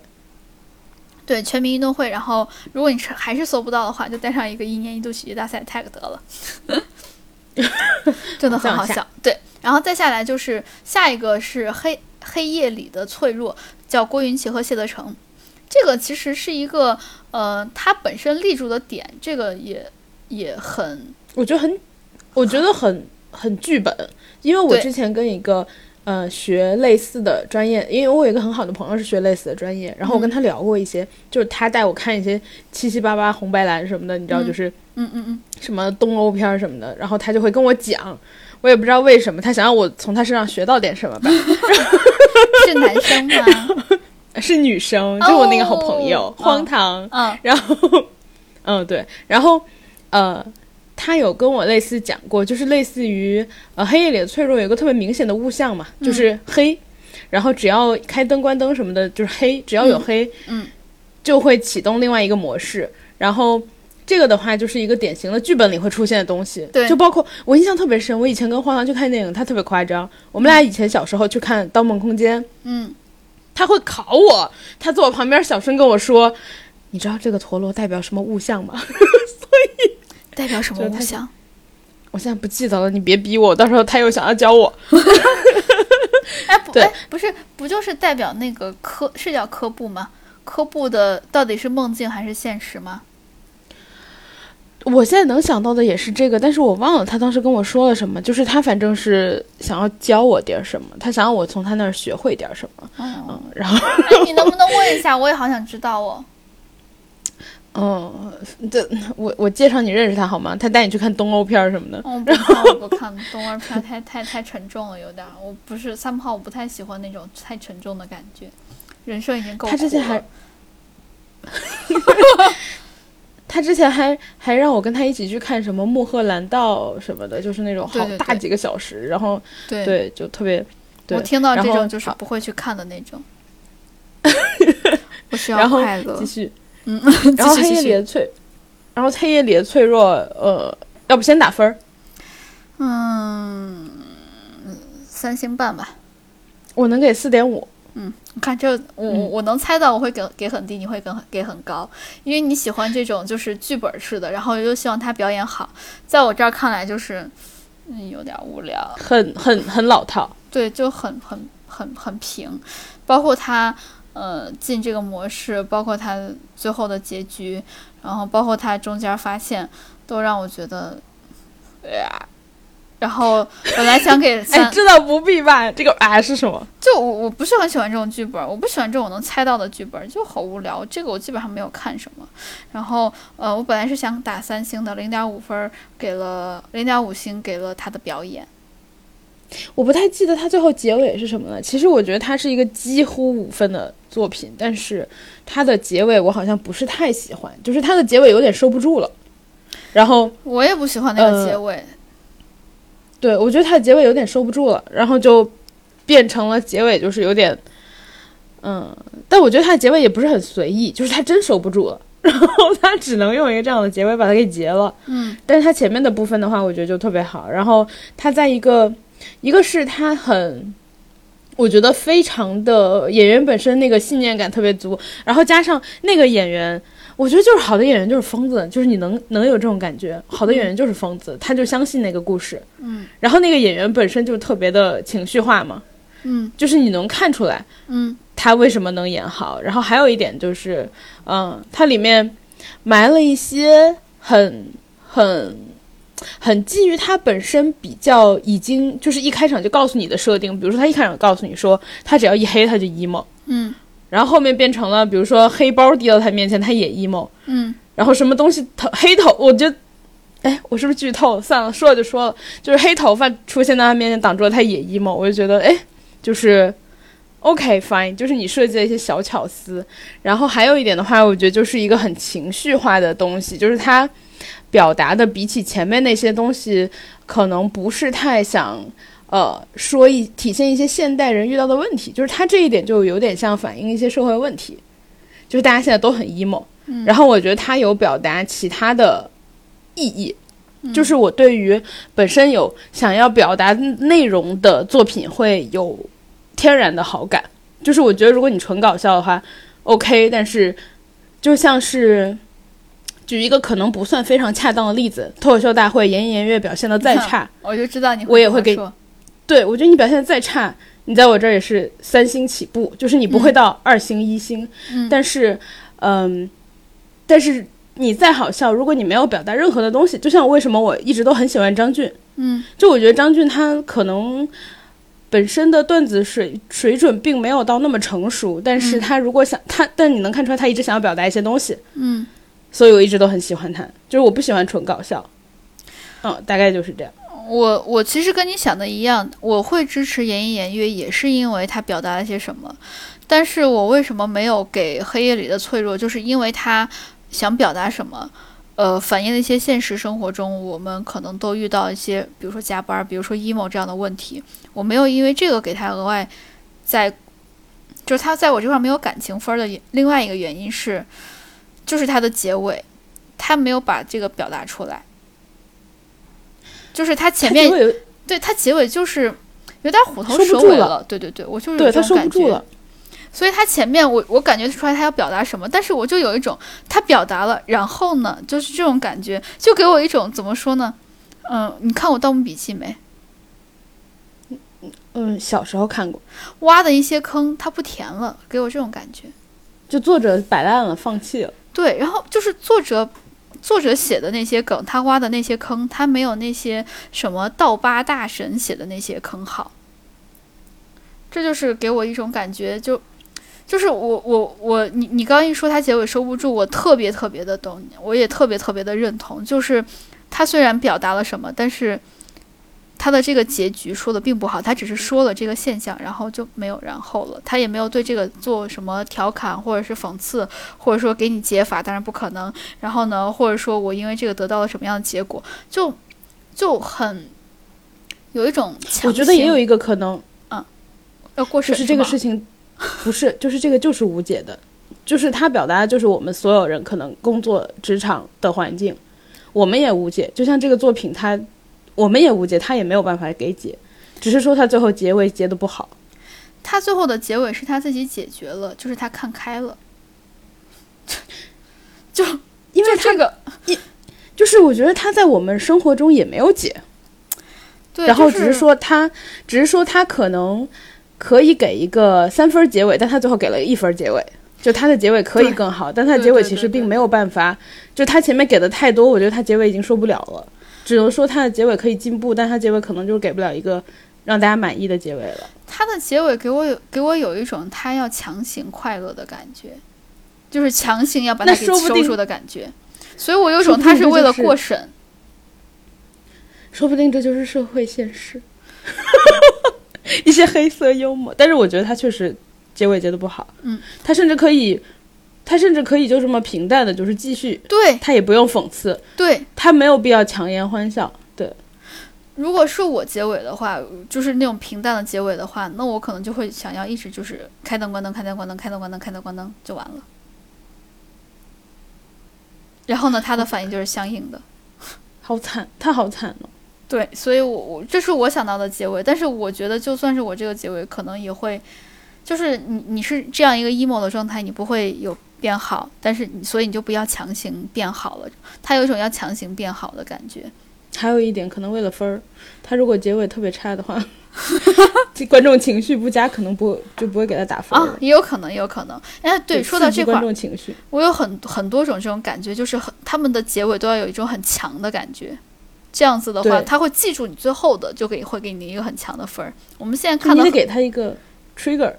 对全民运动会，然后如果你是还是搜不到的话，就带上一个一年一度喜剧大赛 tag 得了，真的很好笑。对，然后再下来就是下一个是黑黑夜里的脆弱，叫郭云奇和谢德成。这个其实是一个呃，他本身立住的点，这个也也很我觉得很，我觉得很很剧本，因为我之前跟一个呃学类似的专业，因为我有一个很好的朋友是学类似的专业，然后我跟他聊过一些，就是他带我看一些七七八八红白蓝什么的，你知道，嗯。就是嗯嗯嗯，什么东欧片儿什么的，然后他就会跟我讲，我也不知道为什么，他想让我从他身上学到点什么吧，是男生吗？是女生，就我那个好朋友，哦荒唐，嗯。然后，嗯，对，然后，呃，他有跟我类似讲过，就是类似于呃黑夜里的脆弱有一个特别明显的物象嘛，嗯就是黑，然后只要开灯关灯什么的，就是黑，只要有黑，嗯。就会启动另外一个模式，然后。这个的话就是一个典型的剧本里会出现的东西，对就包括我印象特别深，我以前跟荒唐去看电影，他特别夸张。我们俩以前小时候去看《盗梦空间》，嗯，他会考我，他坐我旁边小声跟我说：“你知道这个陀螺代表什么物象吗？” 所以代表什么物象？我现在不记得了，你别逼我，到时候他又想要教我。哎不对哎不是不就是代表那个科是叫科布吗？科布的到底是梦境还是现实吗？我现在能想到的也是这个，但是我忘了他当时跟我说了什么，就是他反正是想要教我点儿什么，他想让我从他那儿学会点儿什么，嗯，嗯，然后哎，你能不能问一下？我也好想知道哦。嗯，这我我介绍你认识他好吗？他带你去看东欧片儿什么的。嗯，不看，我不看东欧片，太太太沉重了，有点儿。我不是三炮，我不太喜欢那种太沉重的感觉。人生已经够他之前还 他之前还还让我跟他一起去看什么《穆赫兰道》什么的，就是那种好大几个小时，然后对对，就特别。对我听到这种就是不会去看的那种。我需要然后快乐继。续，嗯，然后黑夜里。的脆，然后黑夜里的脆弱，呃，要不先打分儿？嗯，三星半吧。我能给四点五。你看这，我我我能猜到我会给给很低，你会给给很高，因为你喜欢这种就是剧本式的，然后又希望他表演好，在我这儿看来就是，嗯，有点无聊，很很很老套。对，就很很很很平，包括他呃进这个模式，包括他最后的结局，然后包括他中间发现，都让我觉得，呀、然后本来想给 三，哎，这倒不必吧？这个哎是什么？就我我不是很喜欢这种剧本，我不喜欢这种能猜到的剧本，就好无聊。这个我基本上没有看什么。然后呃，我本来是想打三星的，零点五分儿给了零点五星给了他的表演。我不太记得他最后结尾是什么了。其实我觉得它是一个几乎五分的作品，但是它的结尾我好像不是太喜欢，就是它的结尾有点收不住了。然后我也不喜欢那个呃结尾，对我觉得它的结尾有点收不住了，然后就变成了结尾就是有点，嗯，但我觉得它的结尾也不是很随意，就是它真收不住了，然后它只能用一个这样的结尾把它给结了。嗯但是它前面的部分的话，我觉得就特别好。然后它在一个，一个是它很，我觉得非常的演员本身那个信念感特别足，然后加上那个演员，我觉得就是好的演员就是疯子，就是你能能有这种感觉，好的演员就是疯子，他就相信那个故事。嗯。然后那个演员本身就特别的情绪化嘛，嗯。就是你能看出来嗯。他为什么能演好。然后还有一点就是，嗯，它里面埋了一些很很很基于他本身比较已经就是一开场就告诉你的设定，比如说他一开场告诉你说他只要一黑他就 emo，嗯然后后面变成了比如说黑包递到他面前他也 emo，嗯然后什么东西头黑头，我觉得。哎，我是不是剧透？算了，说了就说了。就是黑头发出现在他面前挡住了他也 emo，我就觉得哎，就是 OK fine，就是你设计的一些小巧思。然后还有一点的话，我觉得就是一个很情绪化的东西，就是他表达的比起前面那些东西，可能不是太想呃，说一体现一些现代人遇到的问题，就是他这一点就有点像反映一些社会问题，就是大家现在都很 emo，、嗯然后我觉得他有表达其他的意义，嗯就是我对于本身有想要表达内容的作品会有天然的好感，就是我觉得如果你纯搞笑的话，OK，但是就像是。举一个可能不算非常恰当的例子，脱口秀大会言言悦表现的再 差，我就知道你我也会给对，我觉得你表现的再差，你在我这儿也是三星起步，就是你不会到二星、一星。嗯但是，嗯，但是你再好笑，如果你没有表达任何的东西，就像为什么我一直都很喜欢张俊，嗯就我觉得张俊他可能本身的段子水水准并没有到那么成熟，但是他如果想他，但你能看出来他一直想要表达一些东西，嗯，所以我一直都很喜欢他，就是我不喜欢纯搞笑。嗯，大概就是这样。我我其实跟你想的一样，我会支持言一言月，也是因为他表达了些什么。但是我为什么没有给黑夜里的脆弱，就是因为他想表达什么，呃，反映了一些现实生活中我们可能都遇到一些，比如说加班，比如说 emo 这样的问题。我没有因为这个给他额外在，就是他在我这块没有感情分的另外一个原因是，就是他的结尾，他没有把这个表达出来。就是他前面对他结尾就是有点虎头蛇尾了，对对对，我就是有对他收不这种感觉住了。。所以他前面我我感觉出来他要表达什么，但是我就有一种他表达了，然后呢，就是这种感觉，就给我一种怎么说呢？嗯，你看我《盗墓笔记》没？嗯，小时候看过，挖的一些坑，他不填了，给我这种感觉。就作者摆烂了，放弃了。对，然后就是作者作者写的那些梗，他挖的那些坑，他没有那些什么道八大神写的那些坑好。这就是给我一种感觉，就就是我我我你你刚一说他结尾收不住，我特别特别的懂，我也特别特别的认同。就是他虽然表达了什么，但是他的这个结局说的并不好，他只是说了这个现象，然后就没有然后了，他也没有对这个做什么调侃或者是讽刺，或者说给你解法，当然不可能。然后呢，或者说我因为这个得到了什么样的结果，就就很有一种强我觉得也有一个可能，嗯要过审就是这个事情，不是，就是这个就是无解的，就是他表达的就是我们所有人可能工作职场的环境，我们也无解。就像这个作品它，我们也无解，他也没有办法给解，只是说他最后结尾结的不好。他最后的结尾是他自己解决了，就是他看开了，就 因为这个一就是我觉得他在我们生活中也没有解，对，然后只是说他，只是说他可能可以给一个三分结尾，但他最后给了一分结尾。就他的结尾可以更好，但他的结尾其实并没有办法。就他前面给的太多，我觉得他结尾已经受不了了，只能说它的结尾可以进步，但它结尾可能就是给不了一个让大家满意的结尾了。它的结尾给我有给我有一种他要强行快乐的感觉，就是强行要把它那给收住的感觉，所以我有种他是为了过审，说不定这就是社会现实，一些黑色幽默。但是我觉得他确实结尾结的不好，嗯，他甚至可以，他甚至可以就这么平淡的，就是继续，对他也不用讽刺，对。他没有必要强颜欢笑。对，如果是我结尾的话，就是那种平淡的结尾的话，那我可能就会想要一直就是开灯关灯开灯关灯开灯关灯开灯关灯就完了。然后呢，他的反应就是相应的。好惨，他好惨哦。对，所以我我这是我想到的结尾，但是我觉得就算是我这个结尾，可能也会，就是你你是这样一个 emo 的状态，你不会有变好，但是你所以你就不要强行变好了，他有一种要强行变好的感觉。还有一点，可能为了分儿，他如果结尾特别差的话，观众情绪不佳，可能不就不会给他打分啊了，。也有可能，也有可能。哎，对，说到这块儿，众情绪，我有很很多种这种感觉，就是很他们的结尾都要有一种很强的感觉，这样子的话，他会记住你最后的，就给会给你一个很强的分儿。我们现在看到很，你得给他一个 trigger。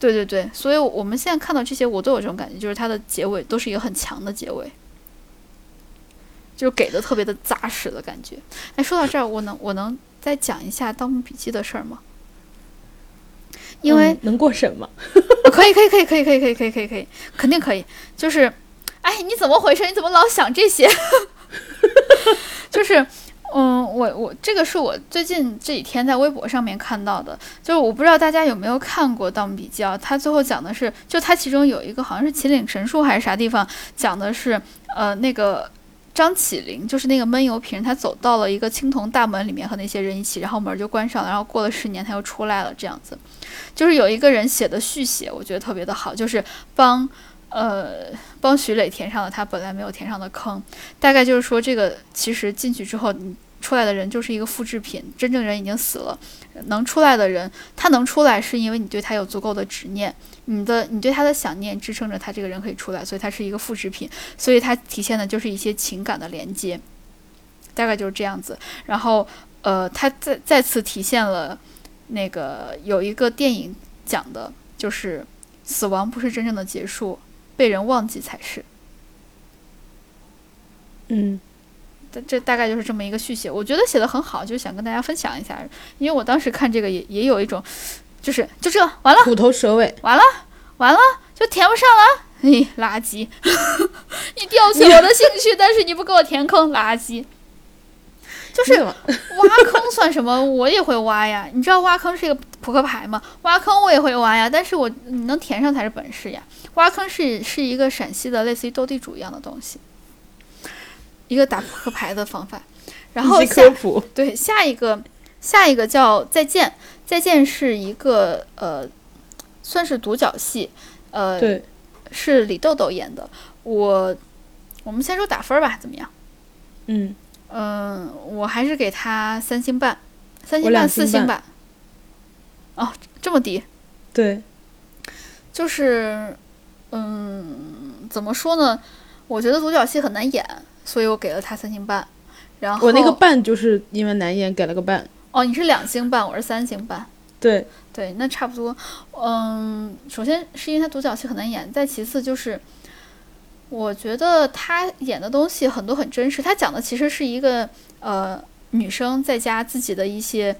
对对对，所以我们现在看到这些，我都有这种感觉，就是它的结尾都是一个很强的结尾，就是给的特别的扎实的感觉。哎，说到这儿，我能我能再讲一下《盗墓笔记》的事儿吗？因为、嗯能过审吗？可以，可以，可以，可以，可以，可以，可以，可以，可以，肯定可以。就是，哎，你怎么回事？你怎么老想这些？就是，嗯，我我这个是我最近这几天在微博上面看到的，就是我不知道大家有没有看过《盗墓笔记》啊？他最后讲的是，就他其中有一个好像是秦岭神树还是啥地方，讲的是呃那个张起灵，就是那个闷油瓶，他走到了一个青铜大门里面和那些人一起，然后门就关上了，然后过了十年他又出来了，这样子，就是有一个人写的续写，我觉得特别的好，就是帮。呃，帮徐磊填上了他本来没有填上的坑，大概就是说，这个其实进去之后，你出来的人就是一个复制品，真正人已经死了，能出来的人，他能出来是因为你对他有足够的执念，你的你对他的想念支撑着他这个人可以出来，所以他是一个复制品，所以它体现的就是一些情感的连接，大概就是这样子。然后，呃，他再再次体现了那个有一个电影讲的就是死亡不是真正的结束。被人忘记才是，嗯，这这大概就是这么一个续写，我觉得写的很好，就想跟大家分享一下。因为我当时看这个也也有一种，就是就这完了，虎头蛇尾，完了完了，就填不上了，哎，垃圾！你吊起我的兴趣，但是你不给我填坑，垃圾。就是挖坑算什么？我也会挖呀。你知道挖坑是一个扑克牌吗？挖坑我也会挖呀，但是我你能填上才是本事呀。挖坑是是一个陕西的类似于斗地主一样的东西，一个打扑克牌的方法。然后下对下一个下一个叫再见，再见是一个呃算是独角戏，呃对，是李豆豆演的。我我们先说打分吧，怎么样？嗯。嗯，我还是给他三星半，三星半四星半。哦，这么低？对，就是，嗯，怎么说呢？我觉得独角戏很难演，所以我给了他三星半。然后我那个半就是因为难演，给了个半。哦，你是两星半，我是三星半。对对，那差不多。嗯，首先是因为他独角戏很难演，再其次就是。我觉得他演的东西很多很真实。他讲的其实是一个呃女生在家自己的一些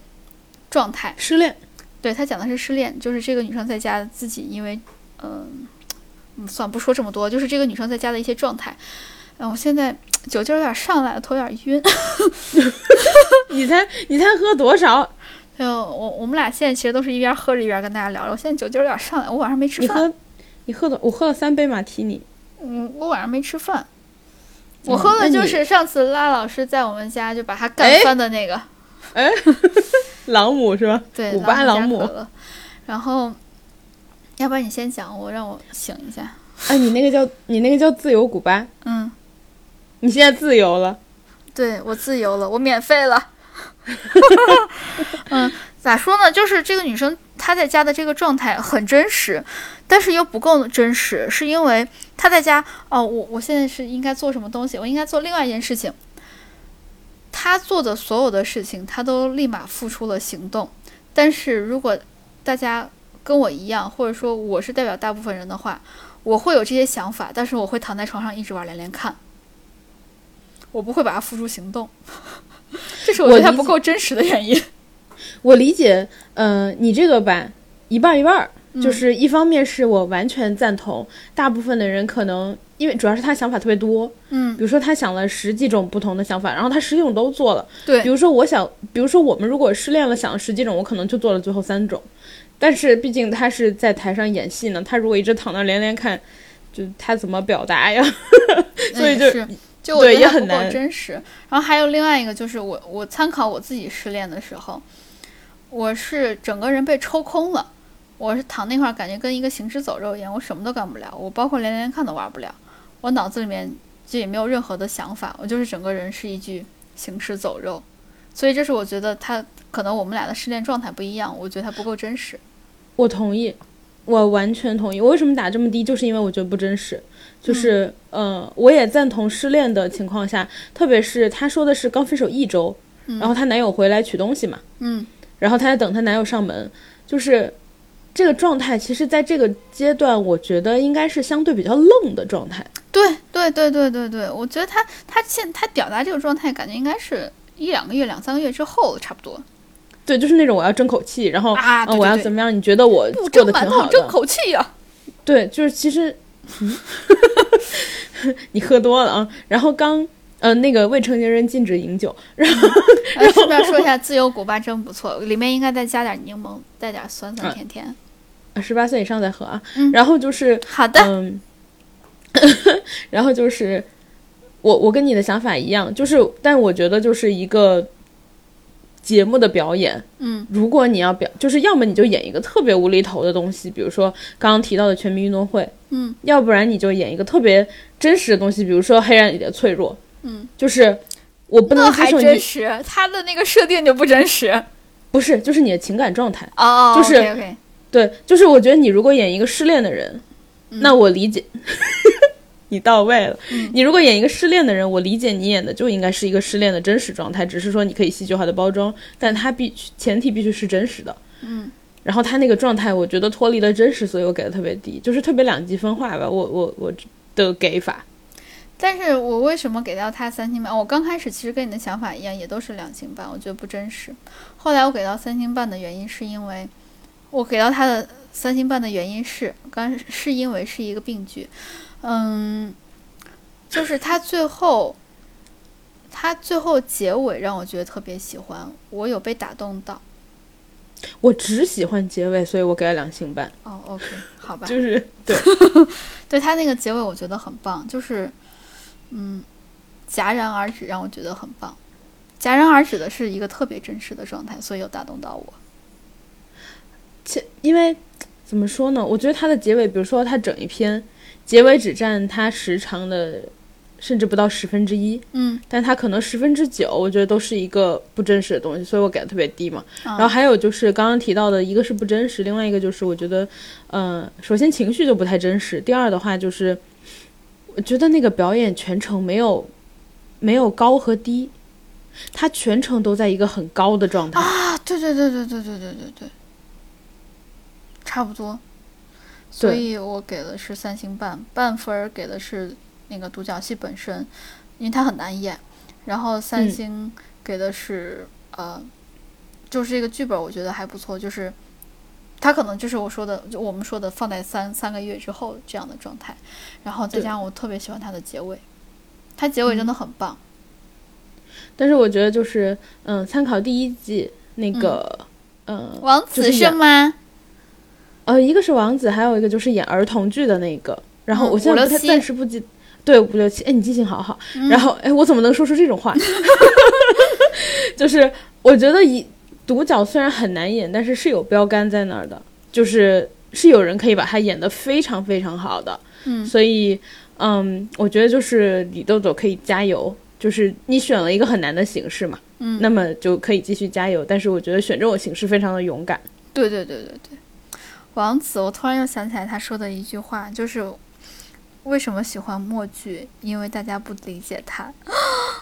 状态，失恋。对他讲的是失恋，就是这个女生在家自己因为嗯，算不说这么多，就是这个女生在家的一些状态。嗯，我现在酒劲儿有点上来了，头有点晕。你才你才喝多少？哎呦，我我们俩现在其实都是一边喝着一边跟大家聊。我现在酒劲儿有点上来，我晚上没吃饭。你喝你喝的，我喝了三杯马提尼。嗯，我晚上没吃饭，我喝的就是上次拉老师在我们家就把他干翻的那个，哎，朗姆是吧？对，古巴朗姆。然后，要不然你先讲，我让我醒一下。哎，你那个叫你那个叫自由古巴？嗯，你现在自由了？对我自由了，我免费了。嗯，咋说呢？就是这个女生她在家的这个状态很真实。但是又不够真实，是因为她在家哦，我我现在是应该做什么东西？我应该做另外一件事情。她做的所有的事情，她都立马付出了行动。但是如果大家跟我一样，或者说我是代表大部分人的话，我会有这些想法，但是我会躺在床上一直玩连连看，我不会把它付诸行动。这是我觉得它不够真实的原因。我理解，嗯，你这个吧，一半一半。就是一方面是我完全赞同，大部分的人可能因为主要是他想法特别多，嗯，比如说他想了十几种不同的想法，然后他十几种都做了，对，比如说我想，比如说我们如果失恋了想了十几种，我可能就做了最后三种，但是毕竟他是在台上演戏呢，他如果一直躺那连连看，就他怎么表达呀？所以就就我觉得不够真实。然后还有另外一个就是我我参考我自己失恋的时候，我是整个人被抽空了。我是躺那块儿，感觉跟一个行尸走肉一样，我什么都干不了，我包括连连看都玩不了，我脑子里面就也没有任何的想法，我就是整个人是一具行尸走肉，所以这是我觉得他可能我们俩的失恋状态不一样，我觉得他不够真实。我同意，我完全同意。我为什么打这么低，就是因为我觉得不真实。就是，嗯，我也赞同失恋的情况下，特别是他说的是刚分手一周，然后她男友回来取东西嘛，嗯，然后她在等她男友上门，就是。这个状态其实，在这个阶段，我觉得应该是相对比较愣的状态。对，对，对，对，对，对，我觉得他他现他表达这个状态，感觉应该是一两个月、两三个月之后，差不多。对，就是那种我要争口气，然后啊，我要怎么样？你觉得我过得挺好的？争口气呀！对，就是其实，你喝多了啊。然后刚呃，那个未成年人禁止饮酒。然后，顺便说一下，自由古巴真不错，里面应该再加点柠檬，带点酸酸甜甜。十八岁以上再喝啊。嗯然后就是，好的，嗯，然后就是，我我跟你的想法一样，就是，但我觉得就是一个节目的表演，嗯，如果你要表，就是要么你就演一个特别无厘头的东西，比如说刚刚提到的全民运动会，嗯，要不然你就演一个特别真实的东西，比如说黑暗里的脆弱，嗯，就是我不能接受你，真实，他的那个设定就不真实。不是，就是你的情感状态。哦，就是对，就是我觉得你如果演一个失恋的人，那我理解，你到位了。你如果演一个失恋的人，我理解你演的就应该是一个失恋的真实状态，只是说你可以戏剧化的包装，但它必须前提必须是真实的。嗯，然后他那个状态，我觉得脱离了真实，所以我给的特别低，就是特别两极分化吧。我我我的给法，但是我为什么给到他三星半？我刚开始其实跟你的想法一样，也都是两星半，我觉得不真实。后来我给到三星半的原因是因为，我给到他的三星半的原因是，刚是因为是一个病句，嗯，就是他最后，他最后结尾让我觉得特别喜欢，我有被打动到。我只喜欢结尾，所以我给了两星半。哦，OK，好吧，就是 对，对他那个结尾我觉得很棒，就是，嗯，戛然而止让我觉得很棒。戛然而止的是一个特别真实的状态，所以有打动到我。其因为怎么说呢？我觉得它的结尾，比如说它整一篇结尾只占它时长的甚至不到十分之一，嗯，但它可能十分之九，我觉得都是一个不真实的东西，所以我给的特别低嘛。然然后还有就是刚刚提到的，一个是不真实，另外一个就是我觉得，嗯、首先情绪就不太真实，第二的话就是，我觉得那个表演全程没有没有高和低，他全程都在一个很高的状态。啊，对对对对对对对对对，差不多。所以我给的是三星半，半分儿给的是那个独角戏本身，因为它很难演。然后三嗯星给的是、呃，就是这个剧本，我觉得还不错，就是它可能就是我说的，就我们说的放在三三个月之后这样的状态。然后再加上我特别喜欢它的结尾，它结尾真的很棒。但是我觉得就是，嗯，参考第一季那个，嗯，王子是就是演吗？呃，一个是王子，还有一个就是演儿童剧的那个。然后嗯我现在暂时不记，对五六七，哎，你记性好好。嗯然后，哎，我怎么能说出这种话？就是我觉得一独角虽然很难演，但是是有标杆在那儿的，就是是有人可以把它演得非常非常好的。嗯所以，嗯，我觉得就是李豆豆可以加油。就是你选了一个很难的形式嘛，嗯那么就可以继续加油。但是我觉得选这种形式非常的勇敢。对对对对对，王子，我突然又想起来他说的一句话，就是为什么喜欢默剧？因为大家不理解他。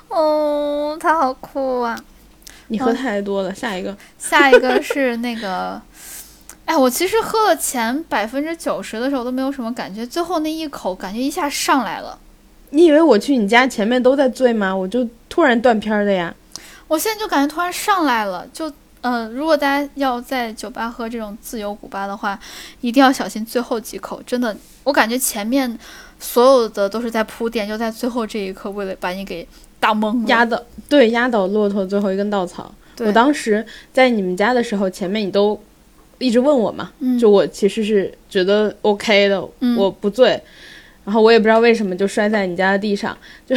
哦，他好酷啊！你喝嗯太多了，下一个。下一个是那个，哎，我其实喝了前百分之九十的时候都没有什么感觉，最后那一口感觉一下上来了。你以为我去你家前面都在醉吗？我就突然断片儿的呀。我现在就感觉突然上来了，就呃，如果大家要在酒吧喝这种自由古巴的话，一定要小心最后几口。真的，我感觉前面所有的都是在铺垫，就在最后这一刻，为了把你给打懵了。压倒对压倒骆驼最后一根稻草。我当时在你们家的时候，前面你都一直问我嘛，嗯就我其实是觉得 OK 的，嗯我不醉，然后我也不知道为什么就摔在你家的地上，就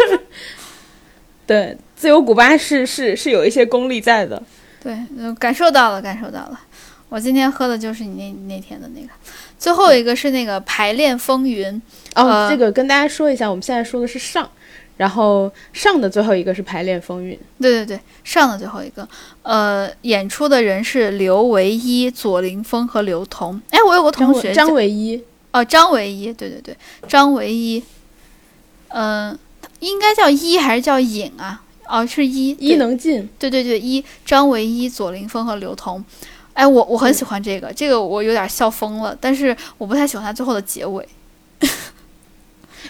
对自由古巴是是是有一些功力在的。对，呃感受到了，感受到了。我今天喝的就是你那那天的那个，最后一个是那个排练风云，哦，呃这个跟大家说一下，我们现在说的是上，然后上的最后一个是排练风云。对对对，上的最后一个，呃，演出的人是刘唯一、左凌峰和刘彤。哎，我有个同学张唯一，哦，张唯一，对对对，张唯一，嗯、应该叫一还是叫尹啊？哦，是一，伊能进，对对对，一张唯一、左凌峰和刘彤。哎，我我很喜欢这个，这个我有点笑疯了，但是我不太喜欢他最后的结尾。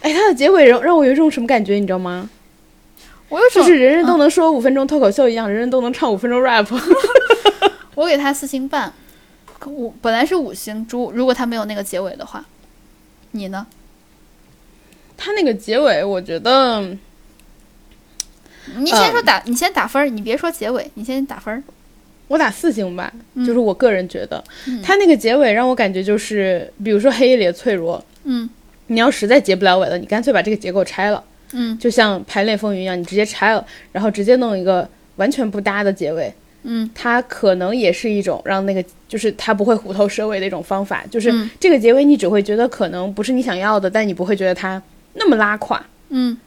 哎，他的结尾让让我有一种什么感觉，你知道吗？我有种，就是人人都能说五分钟脱口秀一样，人人都能唱五分钟 rap。我给他四星半，可我本来是五星，猪如果他没有那个结尾的话，你呢？他那个结尾，我觉得你先说打，你先打分儿，你别说结尾，你先打分儿。我打四星吧，嗯就是我个人觉得，嗯。他那个结尾让我感觉就是，比如说黑夜里的脆弱，嗯。你要实在结不了尾了，你干脆把这个结构拆了，嗯。就像《排练风云》一样，你直接拆了，然后直接弄一个完全不搭的结尾，嗯。它可能也是一种让那个就是它不会虎头蛇尾的一种方法，就是嗯。这个结尾你只会觉得可能不是你想要的，但你不会觉得它那么拉垮，嗯。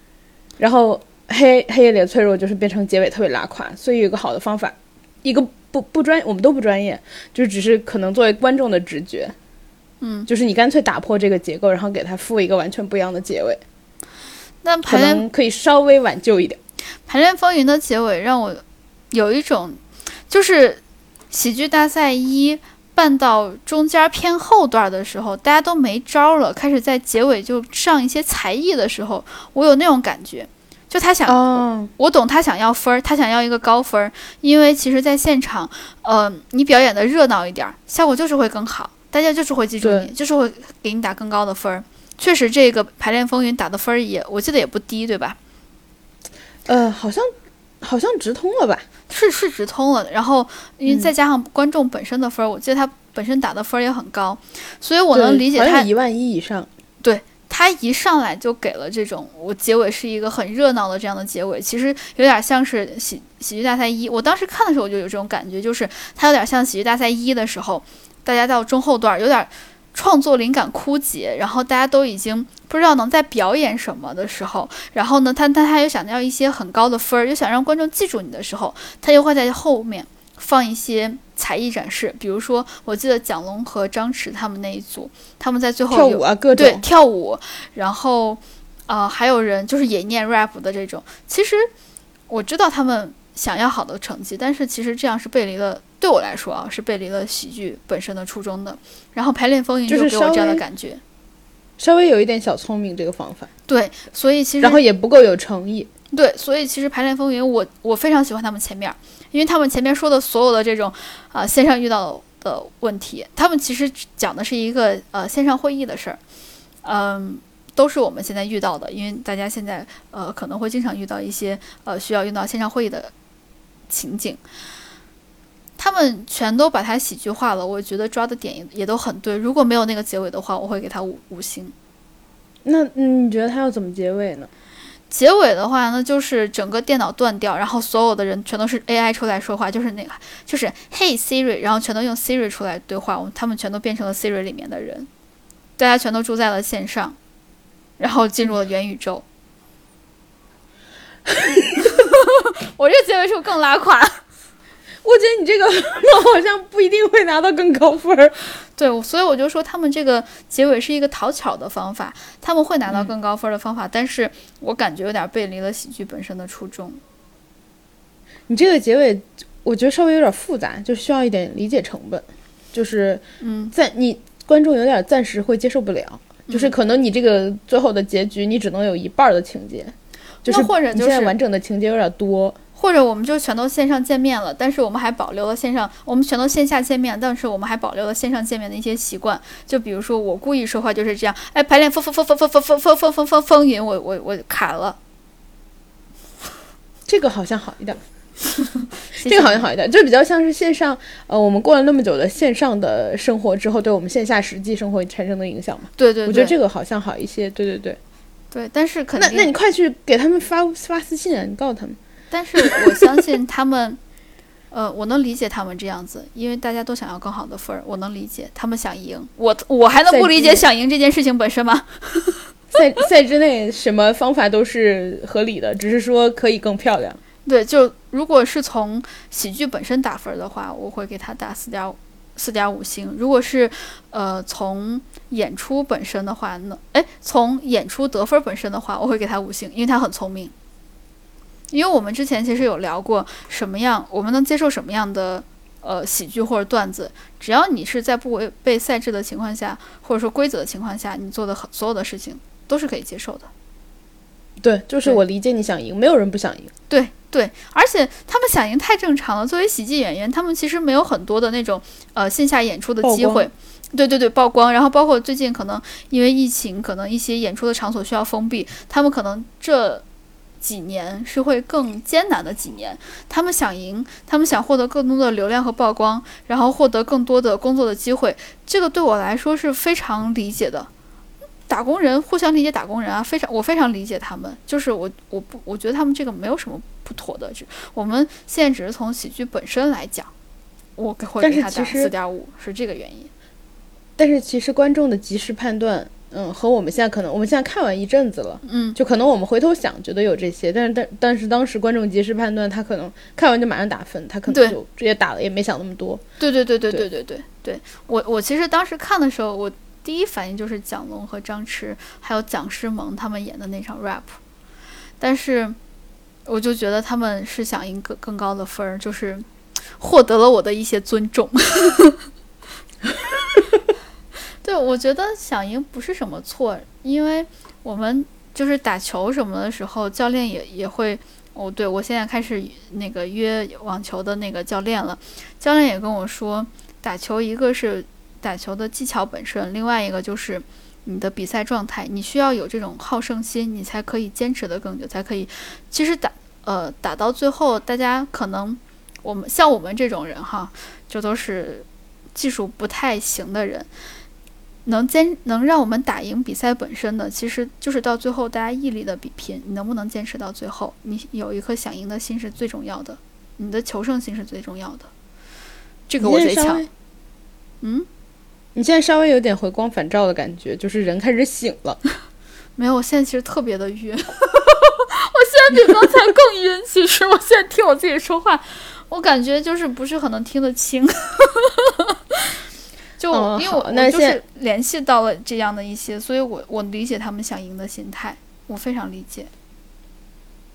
然后黑黑夜里的脆弱就是变成结尾特别拉垮，所以有一个好的方法，一个不不专我们都不专业，就只是可能作为观众的直觉，嗯，就是你干脆打破这个结构，然后给它附一个完全不一样的结尾，那可排练能可以稍微挽救一点。排练风云的结尾让我有一种，就是喜剧大赛一办到中间偏后段的时候，大家都没招了，开始在结尾就上一些才艺的时候，我有那种感觉，就他想哦，我懂他想要分儿，他想要一个高分儿，因为其实，在现场，呃，你表演的热闹一点儿，效果就是会更好，大家就是会记住你，就是会给你打更高的分儿。确实，这个排练风云打的分儿也，我记得也不低，对吧？呃，好像好像直通了吧？是是直通了，然后因为嗯再加上观众本身的分儿，我记得他本身打的分儿也很高，所以我能理解他一万一以上。他一上来就给了这种，我结尾是一个很热闹的这样的结尾，其实有点像是喜喜剧大赛一。我当时看的时候我就有这种感觉，就是它有点像喜剧大赛一的时候，大家到中后段有点创作灵感枯竭，然后大家都已经不知道能在表演什么的时候，然后呢，他他他又想要一些很高的分儿，又想让观众记住你的时候，他又会在后面放一些才艺展示，比如说我记得蒋龙和张弛他们那一组，他们在最后跳舞啊，各种对，跳舞，然后呃，还有人就是也念 rap 的这种。其实我知道他们想要好的成绩，但是其实这样是背离了，对我来说啊，是背离了喜剧本身的初衷的。然后排练风云就是给我这样的感觉，稍微有一点小聪明这个方法，对，所以其实然后也不够有诚意。对，所以其实排练风云我我非常喜欢他们前面，因为他们前面说的所有的这种啊、线上遇到的问题，他们其实讲的是一个呃线上会议的事儿，嗯。都是我们现在遇到的，因为大家现在呃可能会经常遇到一些呃需要用到线上会议的情景，他们全都把它喜剧化了，我觉得抓的点也都很对。如果没有那个结尾的话，我会给他五五星。那你觉得他要怎么结尾呢？结尾的话呢，就是整个电脑断掉，然后所有的人全都是 AI 出来说话，就是那个就是 Hey Siri，然后全都用 Siri 出来对话，我们他们全都变成了 Siri 里面的人，大家全都住在了线上，然后进入了元宇宙。我这结尾是不是更拉垮？我觉得你这个 我好像不一定会拿到更高分儿。对，所以我就说他们这个结尾是一个讨巧的方法，他们会拿到更高分的方法，但是我感觉有点背离了喜剧本身的初衷。你这个结尾，我觉得稍微有点复杂，就需要一点理解成本，就是嗯在你观众有点暂时会接受不了，就是可能你这个最后的结局你只能有一半儿的情节，就是那或者就是你现在完整的情节有点多。或者我们就全都线上见面了，但是我们还保留了线上，我们全都线下见面，但是我们还保留了线上见面的一些习惯。就比如说我故意说话就是这样，哎，排练风风风风风风风风风风风风云，我我我卡了。这个好像好一点，这个好像好一点，就比较像是线上，呃，我们过了那么久的线上的生活之后，对我们线下实际生活产生的影响嘛。对对对，我觉得这个好像好一些。对对对，对，但是肯定，那那你快去给他们发发私信啊，你告诉他们。但是我相信他们，呃，我能理解他们这样子，因为大家都想要更好的分儿，我能理解他们想赢，我我还能不理解想赢这件事情本身吗？赛赛之内什么方法都是合理的，只是说可以更漂亮。对，就如果是从喜剧本身打分儿的话，我会给他打四点五四点五星。如果是呃从演出本身的话那，哎，从演出得分儿本身的话，我会给他五星，因为他很聪明。因为我们之前其实有聊过什么样，我们能接受什么样的呃喜剧或者段子，只要你是在不违背赛制的情况下，或者说规则的情况下，你做的很所有的事情都是可以接受的。对，就是我理解你想赢，没有人不想赢。对对，而且他们想赢太正常了。作为喜剧演员，他们其实没有很多的那种呃线下演出的机会。对对对，曝光，然后包括最近可能因为疫情，可能一些演出的场所需要封闭，他们可能这几年是会更艰难的几年。他们想赢，他们想获得更多的流量和曝光，然后获得更多的工作的机会。这个对我来说是非常理解的。打工人互相理解，打工人啊，非常我非常理解他们。就是我我不我觉得他们这个没有什么不妥的。就我们现在只是从喜剧本身来讲，我会给他打四点五，是这个原因。但是其实观众的及时判断。嗯，和我们现在可能，我们现在看完一阵子了，嗯，就可能我们回头想，觉得有这些，但是但但是当时观众及时判断，他可能看完就马上打分，他可能就直接打了，也没想那么多。对对对对对对对对，我我其实当时看的时候，我第一反应就是蒋龙和张弛还有蒋诗萌他们演的那场 rap，但是我就觉得他们是想赢更更高的分儿，就是获得了我的一些尊重。对，我觉得想赢不是什么错，因为我们就是打球什么的时候，教练也也会哦。对我现在开始那个约网球的那个教练了，教练也跟我说，打球一个是打球的技巧本身，另外一个就是你的比赛状态，你需要有这种好胜心，你才可以坚持的更久，才可以。其实打呃打到最后，大家可能我们像我们这种人哈，就都是技术不太行的人。能坚能让我们打赢比赛本身的，其实就是到最后大家毅力的比拼，你能不能坚持到最后？你有一颗想赢的心是最重要的，你的求胜心是最重要的。这个我最强。嗯，你现在稍微有点回光返照的感觉，就是人开始醒了。没有，我现在其实特别的晕，我现在比刚才更晕。其实我现在听我自己说话，我感觉就是不是很能听得清。就因为我我就是联系到了这样的一些，所以我我理解他们想赢的心态，我非常理解。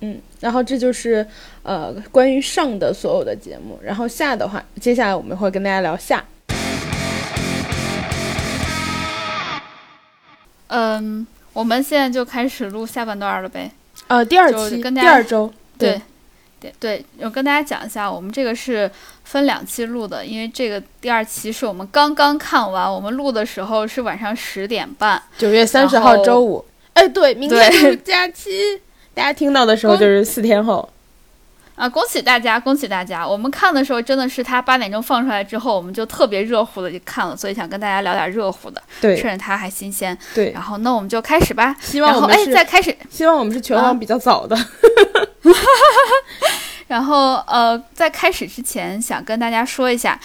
嗯，然后这就是呃关于上的所有的节目，然后下的话，接下来我们会跟大家聊下。嗯，我们现在就开始录下半段了呗。呃，第二期，第二周，对。对对，我跟大家讲一下，我们这个是分两期录的，因为这个第二期是我们刚刚看完，我们录的时候是晚上十点半，九月三十号周五。哎，对，明天就是 假期，大家听到的时候就是四天后。啊！恭喜大家，恭喜大家！我们看的时候真的是他八点钟放出来之后，我们就特别热乎的就看了，所以想跟大家聊点热乎的，对，趁着它还新鲜。对，然后那我们就开始吧。希望我们哎，再开始。希望我们是全网比较早的。然后呃，在开始之前，想跟大家说一下，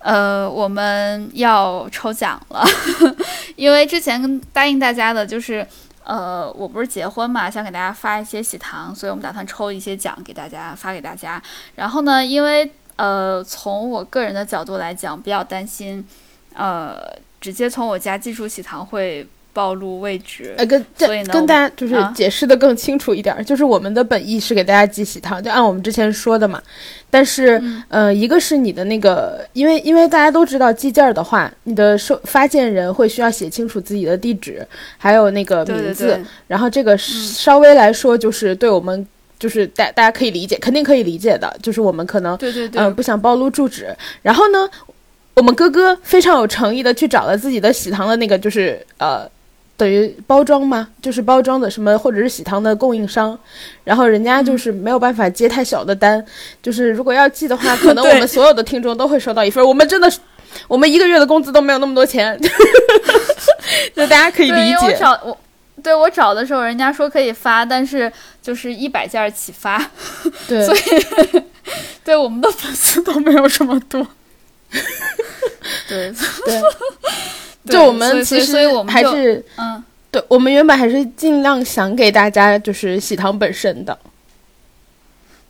呃，我们要抽奖了，因为之前答应大家的就是。呃，我不是结婚嘛，想给大家发一些喜糖，所以我们打算抽一些奖给大家发给大家。然后呢，因为呃，从我个人的角度来讲，比较担心，呃，直接从我家寄出喜糖会。暴露位置，呃，跟这跟大家就是解释的更清楚一点，就是我们的本意是给大家寄喜糖，就按我们之前说的嘛。但是，呃，一个是你的那个，因为因为大家都知道寄件儿的话，你的收发件人会需要写清楚自己的地址，还有那个名字，然后这个稍微来说就是对我们就是大大家可以理解，肯定可以理解的，就是我们可能对对对，嗯，不想暴露住址。然后呢，我们哥哥非常有诚意的去找了自己的喜糖的那个，就是呃。等于包装吗？就是包装的什么，或者是喜糖的供应商，然后人家就是没有办法接太小的单，就是如果要寄的话，可能 我们所有的听众都会收到一份。我们真的，我们一个月的工资都没有那么多钱，就大家可以理解。我找我，对我找的时候，人家说可以发，但是就是一百件起发，对，所以 对我们的粉丝都没有这么多，对对。就我们其实还是，嗯，对，我们原本还是尽量想给大家就是喜糖本身的。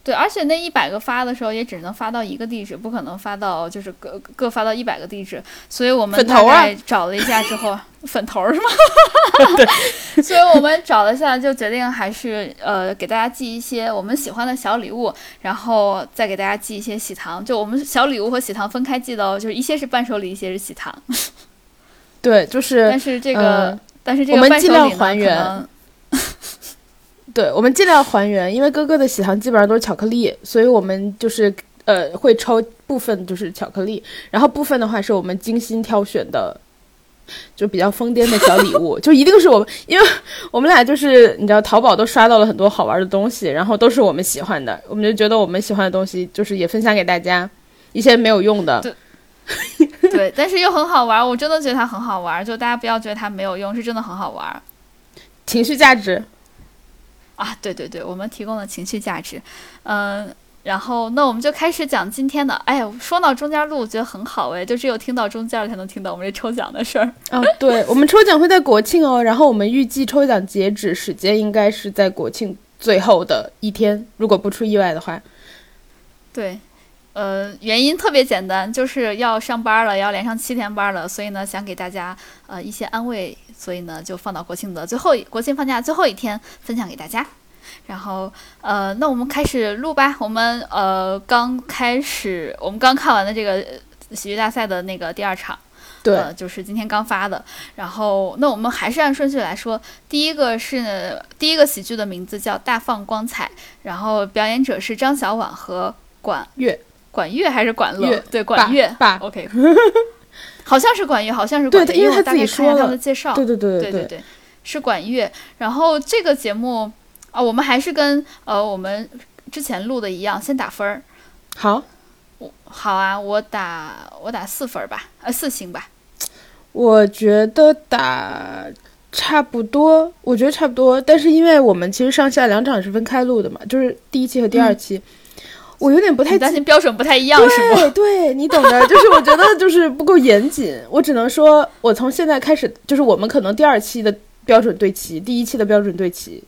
对，而且那一百个发的时候也只能发到一个地址，不可能发到就是各各发到一百个地址，所以我们大概找了一下之后，粉头是吗？对，所以我们找了一下就决定还是呃给大家寄一些我们喜欢的小礼物，然后再给大家寄一些喜糖。就我们小礼物和喜糖分开寄的哦，就是一些是伴手礼，一些是喜糖。对，就是，但是这个，但是这个，我们尽量还原。对，我们尽量还原，因为哥哥的喜糖基本上都是巧克力，所以我们就是呃会抽部分就是巧克力，然后部分的话是我们精心挑选的就比较疯癫的小礼物，就一定是我们，因为我们俩就是你知道，淘宝都刷到了很多好玩的东西，然后都是我们喜欢的，我们就觉得我们喜欢的东西就是也分享给大家，一些没有用的，对，但是又很好玩，我真的觉得它很好玩，就大家不要觉得它没有用，是真的很好玩。情绪价值啊，对对对，我们提供了情绪价值，嗯。然后，那我们就开始讲今天的。哎呀，说到中间录，我觉得很好哎，就只有听到中间才能听到我们这抽奖的事儿。哦，对，我们抽奖会在国庆哦。然后我们预计抽奖截止时间应该是在国庆最后的一天，如果不出意外的话。对，呃，原因特别简单，就是要上班了，要连上七天班了，所以呢，想给大家呃一些安慰，所以呢，就放到国庆的最后，国庆放假最后一天分享给大家。然后，呃，那我们开始录吧。我们呃刚开始，我们刚看完的这个喜剧大赛的那个第二场，对，就是今天刚发的。然后，那我们还是按顺序来说，第一个是第一个喜剧的名字叫《大放光彩》，然后表演者是张小婉和管乐，管乐还是管乐？对，管乐。爸，OK，好像是管乐，好像是管乐，因为他大概看他们的介绍。对对对对对对，是管乐。然后这个节目。啊，我们还是跟呃我们之前录的一样，先打分儿。好，我好啊，我打我打四分吧，呃四星吧。我觉得打差不多，我觉得差不多。但是因为我们其实上下两场是分开录的嘛，就是第一期和第二期，我有点不太担心标准不太一样，是吗？对，你懂的，就是我觉得就是不够严谨。我只能说，我从现在开始，就是我们可能第二期的标准对齐，第一期的标准对齐。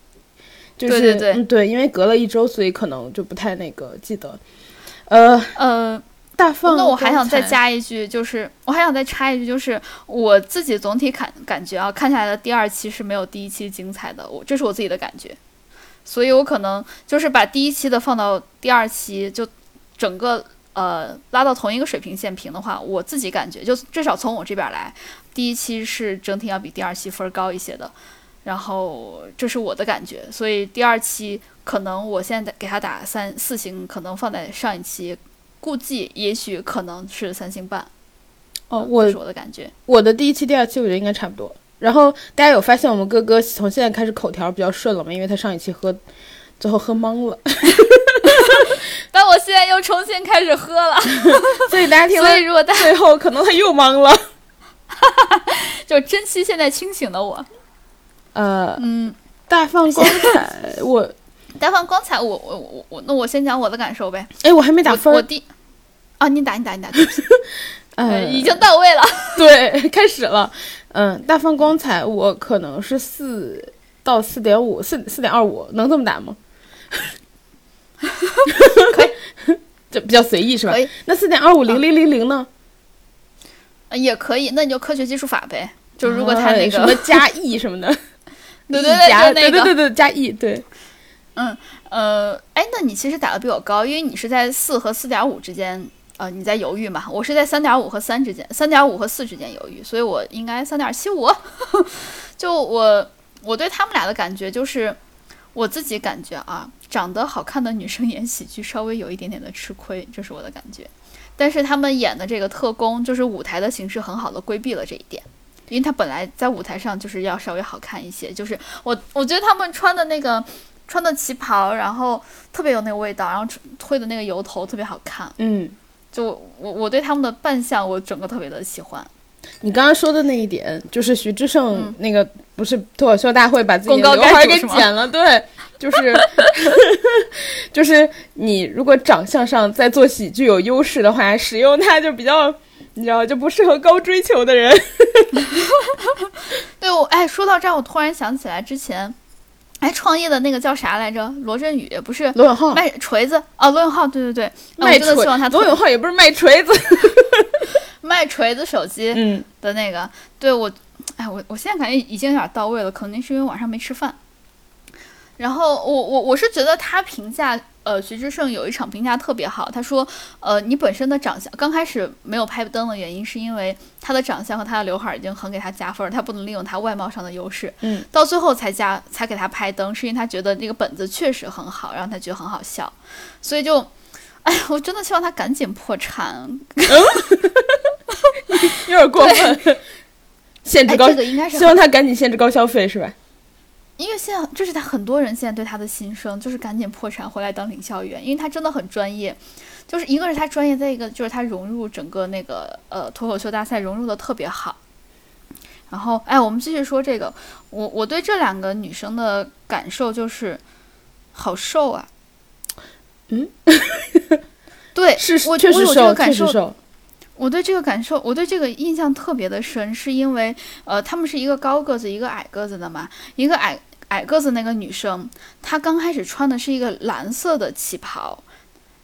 就是对对对，对，因为隔了一周，所以可能就不太那个记得。呃呃，大放，那我还想再加一句，就是我还想再插一句，就是我自己总体感感觉啊，看下来的第二期是没有第一期精彩的，我这是我自己的感觉，所以我可能就是把第一期的放到第二期，就整个呃拉到同一个水平线平的话，我自己感觉就至少从我这边来，第一期是整体要比第二期分高一些的。然后这是我的感觉，所以第二期可能我现在给他打三四星，可能放在上一期，估计也许可能是三星半。哦，我是我的感觉，我的第一期、第二期我觉得应该差不多。然后大家有发现我们哥哥从现在开始口条比较顺了吗？因为他上一期喝，最后喝懵了。但我现在又重新开始喝了，所以大家听，所以如果最后可能他又懵了，就珍惜现在清醒的我。呃，嗯，大放光彩，我大放光彩，我我我我，那我先讲我的感受呗。哎，我还没打分，我第啊，你打你打你打，呃，已经到位了，对，开始了。嗯，大放光彩，我可能是四到四点五，四四点二五，能这么打吗？可以，就比较随意是吧？可以。那四点二五零零零零呢？也可以，那你就科学技术法呗。就如果他那个什么加 e 什么的。对对对，对对对对加 e 对，嗯呃，哎，那你其实打的比我高，因为你是在四和四点五之间，呃，你在犹豫嘛？我是在三点五和三之间，三点五和四之间犹豫，所以我应该三点七五。就我我对他们俩的感觉就是，我自己感觉啊，长得好看的女生演喜剧稍微有一点点的吃亏，这是我的感觉。但是他们演的这个特工，就是舞台的形式很好的规避了这一点。因为他本来在舞台上就是要稍微好看一些，就是我我觉得他们穿的那个穿的旗袍，然后特别有那个味道，然后推的那个油头特别好看。嗯，就我我对他们的扮相我整个特别的喜欢。你刚刚说的那一点，就是徐志胜那个不是脱口秀大会把自己的刘海给剪了，对，就是 就是你如果长相上在做喜剧有优势的话，使用它就比较。你知道就不适合高追求的人。对，我哎，说到这儿，我突然想起来之前，哎，创业的那个叫啥来着？罗振宇不是罗永浩卖锤子哦，罗永浩，对对对，卖锤。罗永浩也不是卖锤子，卖锤子手机嗯的那个。对我，哎，我我现在感觉已经有点到位了，可能是因为晚上没吃饭。然后我我我是觉得他评价。呃，徐志胜有一场评价特别好，他说：“呃，你本身的长相刚开始没有拍灯的原因，是因为他的长相和他的刘海已经很给他加分，他不能利用他外貌上的优势。嗯，到最后才加才给他拍灯，是因为他觉得那个本子确实很好，让他觉得很好笑。所以就，哎呀，我真的希望他赶紧破产，有点过分。限制高，哎这个应该是希望他赶紧限制高消费是吧？因为现在这是他很多人现在对他的心声，就是赶紧破产回来当领校员，因为他真的很专业。就是一个是他专业，再一个就是他融入整个那个呃脱口秀大赛融入的特别好。然后，哎，我们继续说这个，我我对这两个女生的感受就是，好瘦啊。嗯，对，是我我有这确实瘦，个感受，确实瘦。我对这个感受，我对这个印象特别的深，是因为呃，他们是一个高个子，一个矮个子的嘛。一个矮矮个子那个女生，她刚开始穿的是一个蓝色的旗袍，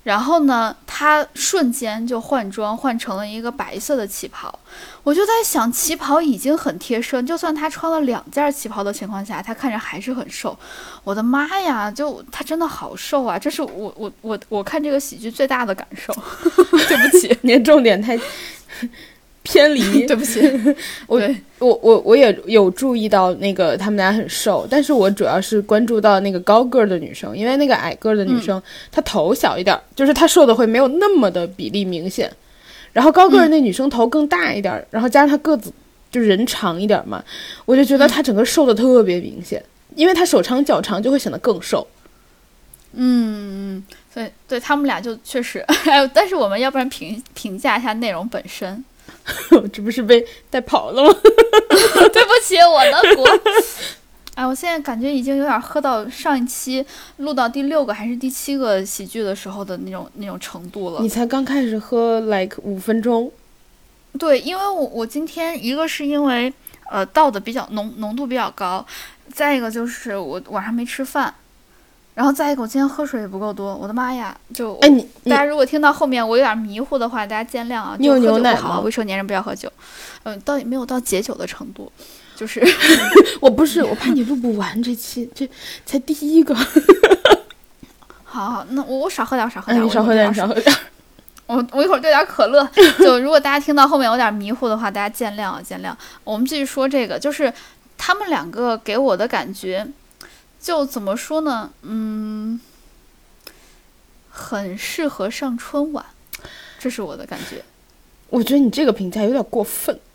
然后呢，她瞬间就换装换成了一个白色的旗袍。我就在想，旗袍已经很贴身，就算她穿了两件旗袍的情况下，她看着还是很瘦。我的妈呀，就她真的好瘦啊！这是我我我我看这个喜剧最大的感受。对不起，你的重点太偏离。对不起，我我我我也有注意到那个他们俩很瘦，但是我主要是关注到那个高个儿的女生，因为那个矮个儿的女生、她头小一点儿，就是她瘦的会没有那么的比例明显，然后高个儿那女生头更大一点儿，然后加上她个子就人长一点儿嘛，我就觉得她整个瘦的特别明显，因为她手长脚长就会显得更瘦。嗯，对对，他们俩就确实，哎，但是我们要不然评评价一下内容本身。这不是被带跑了吗？对不起，我的锅。哎，我现在感觉已经有点喝到上一期录到第六个还是第七个喜剧的时候的那种那种程度了你。才刚开始喝 like 五分钟，对，因为我我今天一个是因为呃倒的比较浓浓度比较高，再一个就是我晚上没吃饭，然后再一个我今天喝水也不够多，我的妈呀！就哎，你你大家如果听到后面我有点迷糊的话，大家见谅啊。你有就喝酒牛奶吗不好，未成年人不要喝酒。嗯，到没有到解酒的程度，就是 我不是，我怕你录不完这期，这才第一个。好好，那我我少喝点，我少喝哎，点，你少喝点，少喝点。我我一会儿兑点可乐。就如果大家听到后面有点迷糊的话，大家见谅啊，见谅。我们继续说这个，就是他们两个给我的感觉，就怎么说呢？嗯，很适合上春晚，这是我的感觉。我觉得你这个评价有点过分。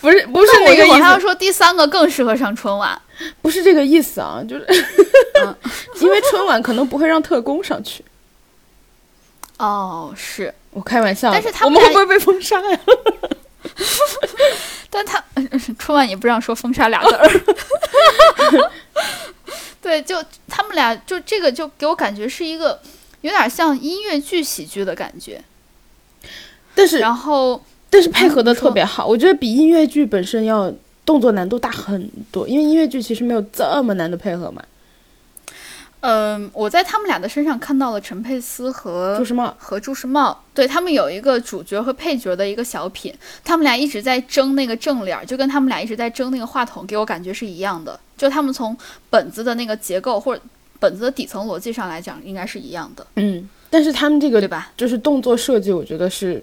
不是不是那个意思。我还要，说第三个更适合上春晚。不是这个意思啊，就是嗯 因为春晚可能不会让特工上去。哦，是，我开玩笑，但是他们会不会被封杀呀？但他春晚也不让说封杀俩字儿。对，就他们俩，就这个就给我感觉是一个有点像音乐剧喜剧的感觉，但是然后但是配合的特别好，我觉得比音乐剧本身要动作难度大很多，因为音乐剧其实没有这么难的配合嘛。嗯，我在他们俩的身上看到了陈佩斯和朱时茂，和朱时茂，对他们有一个主角和配角的一个小品，他们俩一直在争那个正脸，就跟他们俩一直在争那个话筒，给我感觉是一样的。就他们从本子的那个结构或者本子的底层逻辑上来讲，应该是一样的，嗯，但是他们这个对吧？就是动作设计，我觉得是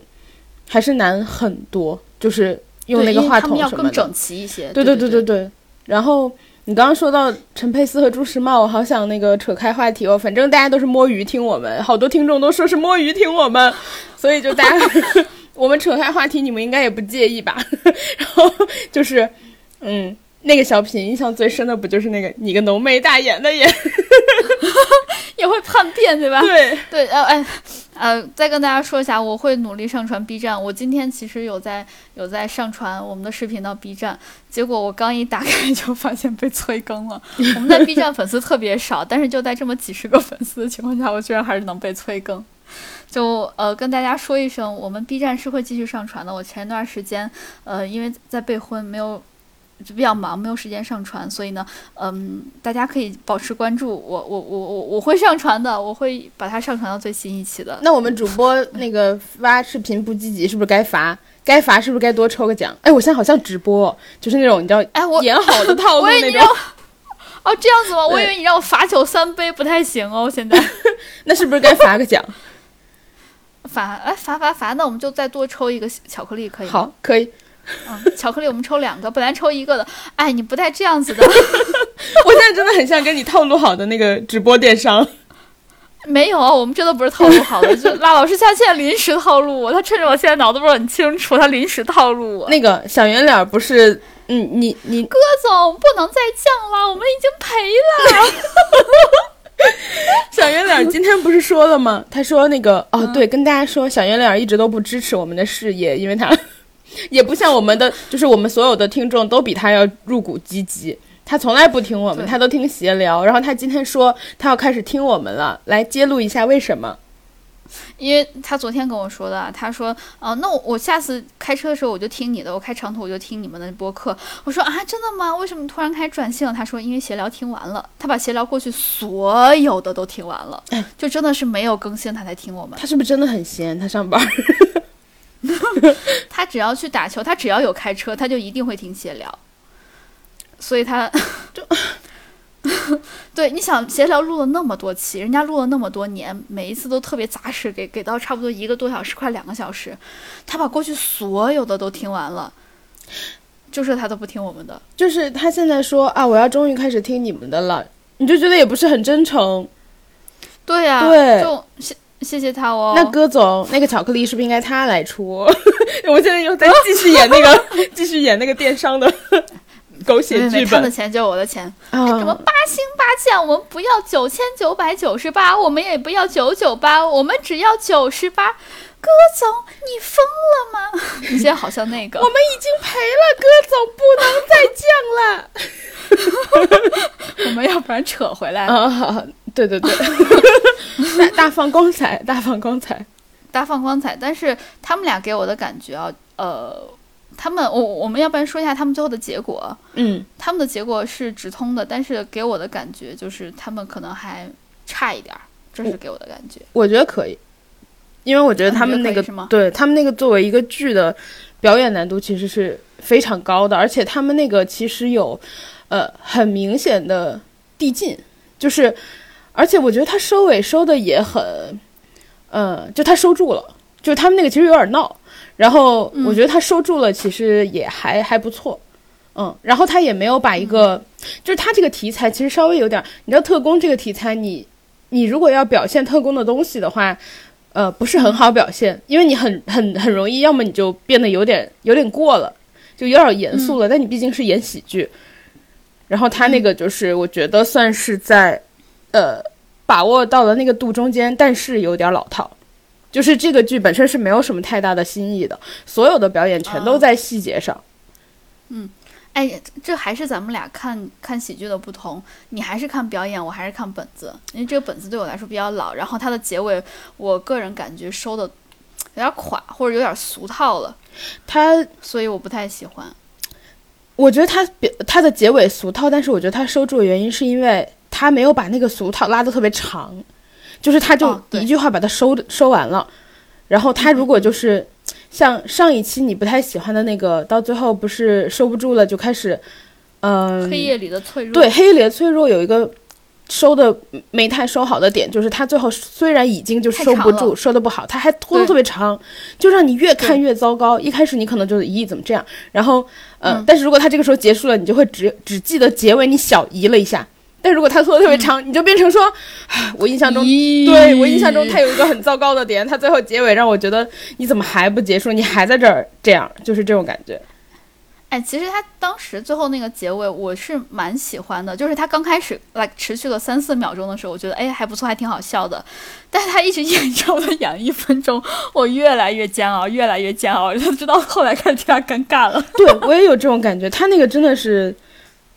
还是难很多，就是用那个话筒什么的。他们要更整齐一些。对对对对对对。然后你刚刚说到陈佩斯和朱时茂，我好想那个扯开话题哦。反正大家都是摸鱼听我们，好多听众都说是摸鱼听我们，所以就大家 我们扯开话题，你们应该也不介意吧？然后就是，嗯，那个小品印象最深的不就是那个你个浓眉大眼的眼？也会叛变，对吧？对，对，呃，哎，呃，再跟大家说一下，我会努力上传 B 站。我今天其实有在有在上传我们的视频到 B 站，结果我刚一打开就发现被催更了。我们在 B 站粉丝特别少，但是就在这么几十个粉丝的情况下，我居然还是能被催更。就呃跟大家说一声，我们 B 站是会继续上传的。我前一段时间呃因为在备婚，没有比较忙，没有时间上传，所以呢，嗯，大家可以保持关注，我我我我我会上传的，我会把它上传到最新一期的。那我们主播 那个发视频不积极，是不是该罚？该罚是不是该多抽个奖？哎，我现在好像直播，就是那种你知道哎，我演好的套路 那种。哦这样子吗？我以为你让我罚酒三杯不太行哦。现在那是不是该罚个奖？罚哎罚罚罚，那我们就再多抽一个巧克力可以吗？好，可以。嗯，巧克力我们抽两个，本来抽一个的。哎，你不带这样子的。我现在真的很像跟你套路好的那个直播电商。没有啊，我们真的不是套路好的，就 拉老师他现在临时套路我，他趁着我现在脑子不是很清楚，他临时套路我。那个小圆脸不是，嗯，你你哥总不能再降了，我们已经赔了。小圆脸今天不是说了吗？他说那个哦，对，跟大家说，小圆脸一直都不支持我们的事业，因为他也不像我们的，就是我们所有的听众都比他要入股积极。他从来不听我们，他都听闲聊。然后他今天说他要开始听我们了，来揭露一下为什么？因为他昨天跟我说的，他说，呃，那我我下次开车的时候我就听你的，我开长途我就听你们的播客。我说啊，真的吗？为什么突然开始转性？他说，因为闲聊听完了，他把闲聊过去所有的都听完了，就真的是没有更新他才听我们。他是不是真的很闲？他上班？他只要去打球，他只要有开车，他就一定会听闲聊。所以他就 对，你想闲聊录了那么多期，人家录了那么多年，每一次都特别扎实，给给到差不多一个多小时，快两个小时，他把过去所有的都听完了，就是他都不听我们的。就是他现在说啊，我要终于开始听你们的了，你就觉得也不是很真诚。对呀、对就谢谢谢他哦。那戈总，那个巧克力是不是应该他来出？我现在又在继续演那个，继续演那个电商的 狗血剧没没他的钱就是我的钱，什么啊！八星八将，我们不要九千九百九十八，我们也不要九九八，我们只要九十八。戈总，你疯了吗？你现在好像那个我，们已经赔了，戈总不能再降了。我们要不然扯回来。啊，对对对，大大放光彩，大放光彩。大放光彩，但是他们俩给我的感觉啊，呃，他们我我们要不然说一下他们最后的结果。嗯，他们的结果是直通的，但是给我的感觉就是他们可能还差一点儿，这是给我的感觉。我觉得可以，因为我觉得他们那个对他们那个作为一个剧的表演难度其实是非常高的，而且他们那个其实有呃很明显的递进，就是而且我觉得他收尾收的也很，呃，就他收住了，就他们那个其实有点闹，然后我觉得他收住了，其实也还还不错。嗯，然后他也没有把一个，就是他这个题材其实稍微有点，你知道特工这个题材你，你如果要表现特工的东西的话，呃，不是很好表现，因为你很很很容易，要么你就变得有点有点过了，就有点严肃了。但你毕竟是演喜剧，然后他那个就是我觉得算是在，呃，把握到了那个度中间，但是有点老套。就是这个剧本身是没有什么太大的新意的，所有的表演全都在细节上。嗯哎，这还是咱们俩看看喜剧的不同。你还是看表演，我还是看本子，因为这个本子对我来说比较老。然后它的结尾，我个人感觉收的有点垮，或者有点俗套了，它所以我不太喜欢。我觉得它表它的结尾俗套，但是我觉得它收住的原因是因为他没有把那个俗套拉得特别长，就是他就一句话把它收、收完了。然后他如果就是像上一期你不太喜欢的那个，到最后不是收不住了，就开始，嗯、黑夜里的脆弱，对，黑夜里的脆弱有一个收的没太收好的点，就是他最后虽然已经就太收不住，收的不好，他还拖得特别长，就让你越看越糟糕。一开始你可能就是咦怎么这样，然后呃，嗯但是如果他这个时候结束了，你就会只只记得结尾你小移了一下。但如果他拖的特别长，你就变成说，唉我印象中，对我印象中他有一个很糟糕的点，他最后结尾让我觉得你怎么还不结束？你还在这儿这样，就是这种感觉。哎，其实他当时最后那个结尾，我是蛮喜欢的。就是他刚开始来持续了三四秒钟的时候，我觉得哎还不错，还挺好笑的。但是他一直演着我的演一分钟，我越来越煎熬，越来越煎熬，就知道后来开始替他尴尬了。对我也有这种感觉，他那个真的是，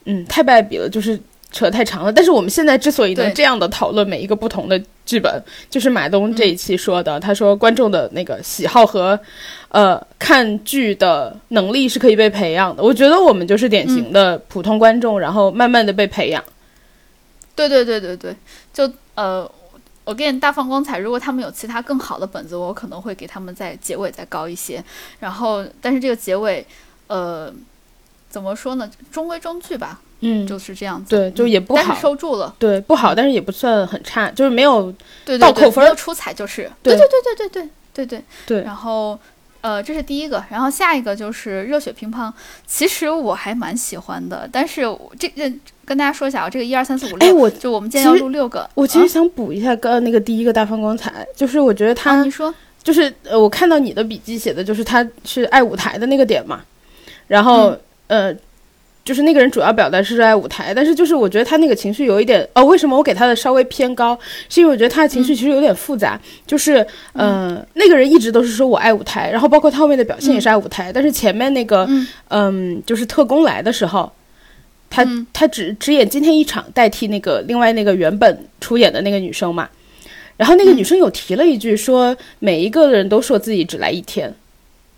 嗯，太败笔了，就是扯太长了。但是我们现在之所以能这样的讨论每一个不同的剧本，就是马东这一期说的，他说观众的那个喜好和，呃，看剧的能力是可以被培养的。我觉得我们就是典型的普通观众，然后慢慢的被培养。对对对对对，就呃，我给你大放光彩。如果他们有其他更好的本子，我可能会给他们在结尾再高一些。然后，但是这个结尾，呃，怎么说呢？中规中矩吧，嗯，就是这样子。对，就也不但是好，收住了，对，不好，但是也不算很差，就是没有倒扣分儿没有出彩就是。对对对对对对对对对。然后，呃，这是第一个，然后下一个就是热血乒乓。其实我还蛮喜欢的，但是这这跟大家说一下啊，这个一二三四五六，哎，我就我们今天要录六个。我其实想补一下刚刚那个第一个大放光彩，就是我觉得他，你说，就是呃，我看到你的笔记写的就是他是爱舞台的那个点嘛，然后呃。就是那个人主要表达是热爱舞台，但是就是我觉得他那个情绪有一点哦，为什么我给他的稍微偏高？是因为我觉得他的情绪其实有点复杂。就是嗯，那个人一直都是说我爱舞台，然后包括他后面的表现也是爱舞台，但是前面那个嗯，就是特工来的时候，他他只只演今天一场，代替那个另外那个原本出演的那个女生嘛。然后那个女生有提了一句说，每一个人都说自己只来一天，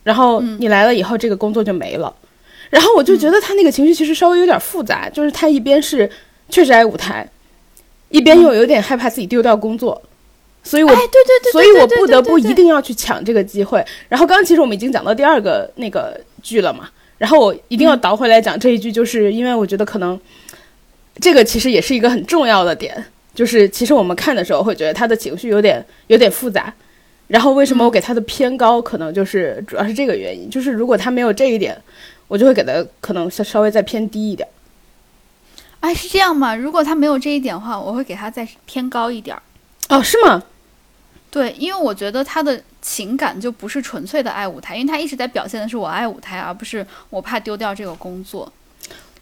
然后你来了以后，这个工作就没了。然后我就觉得他那个情绪其实稍微有点复杂，就是他一边是确实爱舞台，一边又有点害怕自己丢掉工作，所以我，对对对，所以我不得不一定要去抢这个机会。然后刚刚其实我们已经讲到第二个那个剧了嘛，然后我一定要倒回来讲这一句，就是因为我觉得可能这个其实也是一个很重要的点，就是其实我们看的时候会觉得他的情绪有点有点复杂。然后为什么我给他的偏高，可能就是主要是这个原因，就是如果他没有这一点。我就会给他可能稍稍微再偏低一点，哎，是这样吗？如果他没有这一点的话，我会给他再偏高一点。哦，是吗？对，因为我觉得他的情感就不是纯粹的爱舞台，因为他一直在表现的是我爱舞台，而不是我怕丢掉这个工作。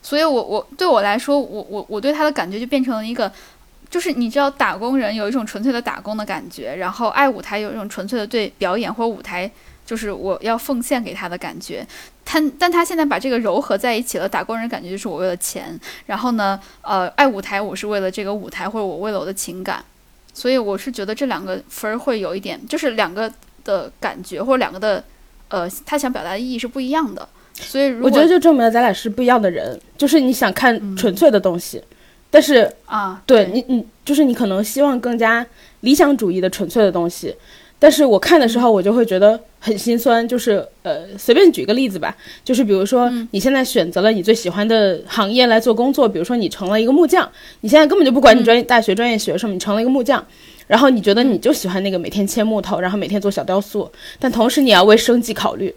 所以，我我对我来说，我我我对他的感觉就变成了一个，就是你知道，打工人有一种纯粹的打工的感觉，然后爱舞台有一种纯粹的对表演或舞台。就是我要奉献给他的感觉，他但他现在把这个糅合在一起了。打工人感觉就是我为了钱，然后呢，呃，爱舞台我是为了这个舞台，或者我为了我的情感，所以我是觉得这两个分儿会有一点，就是两个的感觉或者两个的，呃，他想表达的意义是不一样的。所以我觉得就证明了咱俩是不一样的人。就是你想看纯粹的东西，但是啊，对你你就是你可能希望更加理想主义的纯粹的东西。但是我看的时候，我就会觉得很心酸。就是呃，随便举个例子吧，就是比如说你现在选择了你最喜欢的行业来做工作，比如说你成了一个木匠，你现在根本就不管你专业大学专业学什么，你成了一个木匠，然后你觉得你就喜欢那个每天切木头，然后每天做小雕塑，但同时你要为生计考虑，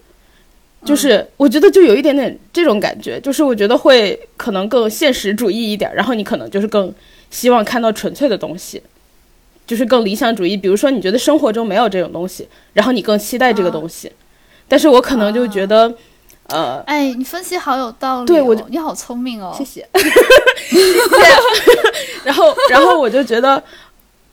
就是我觉得就有一点点这种感觉，就是我觉得会可能更现实主义一点，然后你可能就是更希望看到纯粹的东西。就是更理想主义，比如说你觉得生活中没有这种东西，然后你更期待这个东西，但是我可能就觉得，呃，哎，你分析好有道理，对我，你好聪明哦，谢谢，然后，然后我就觉得，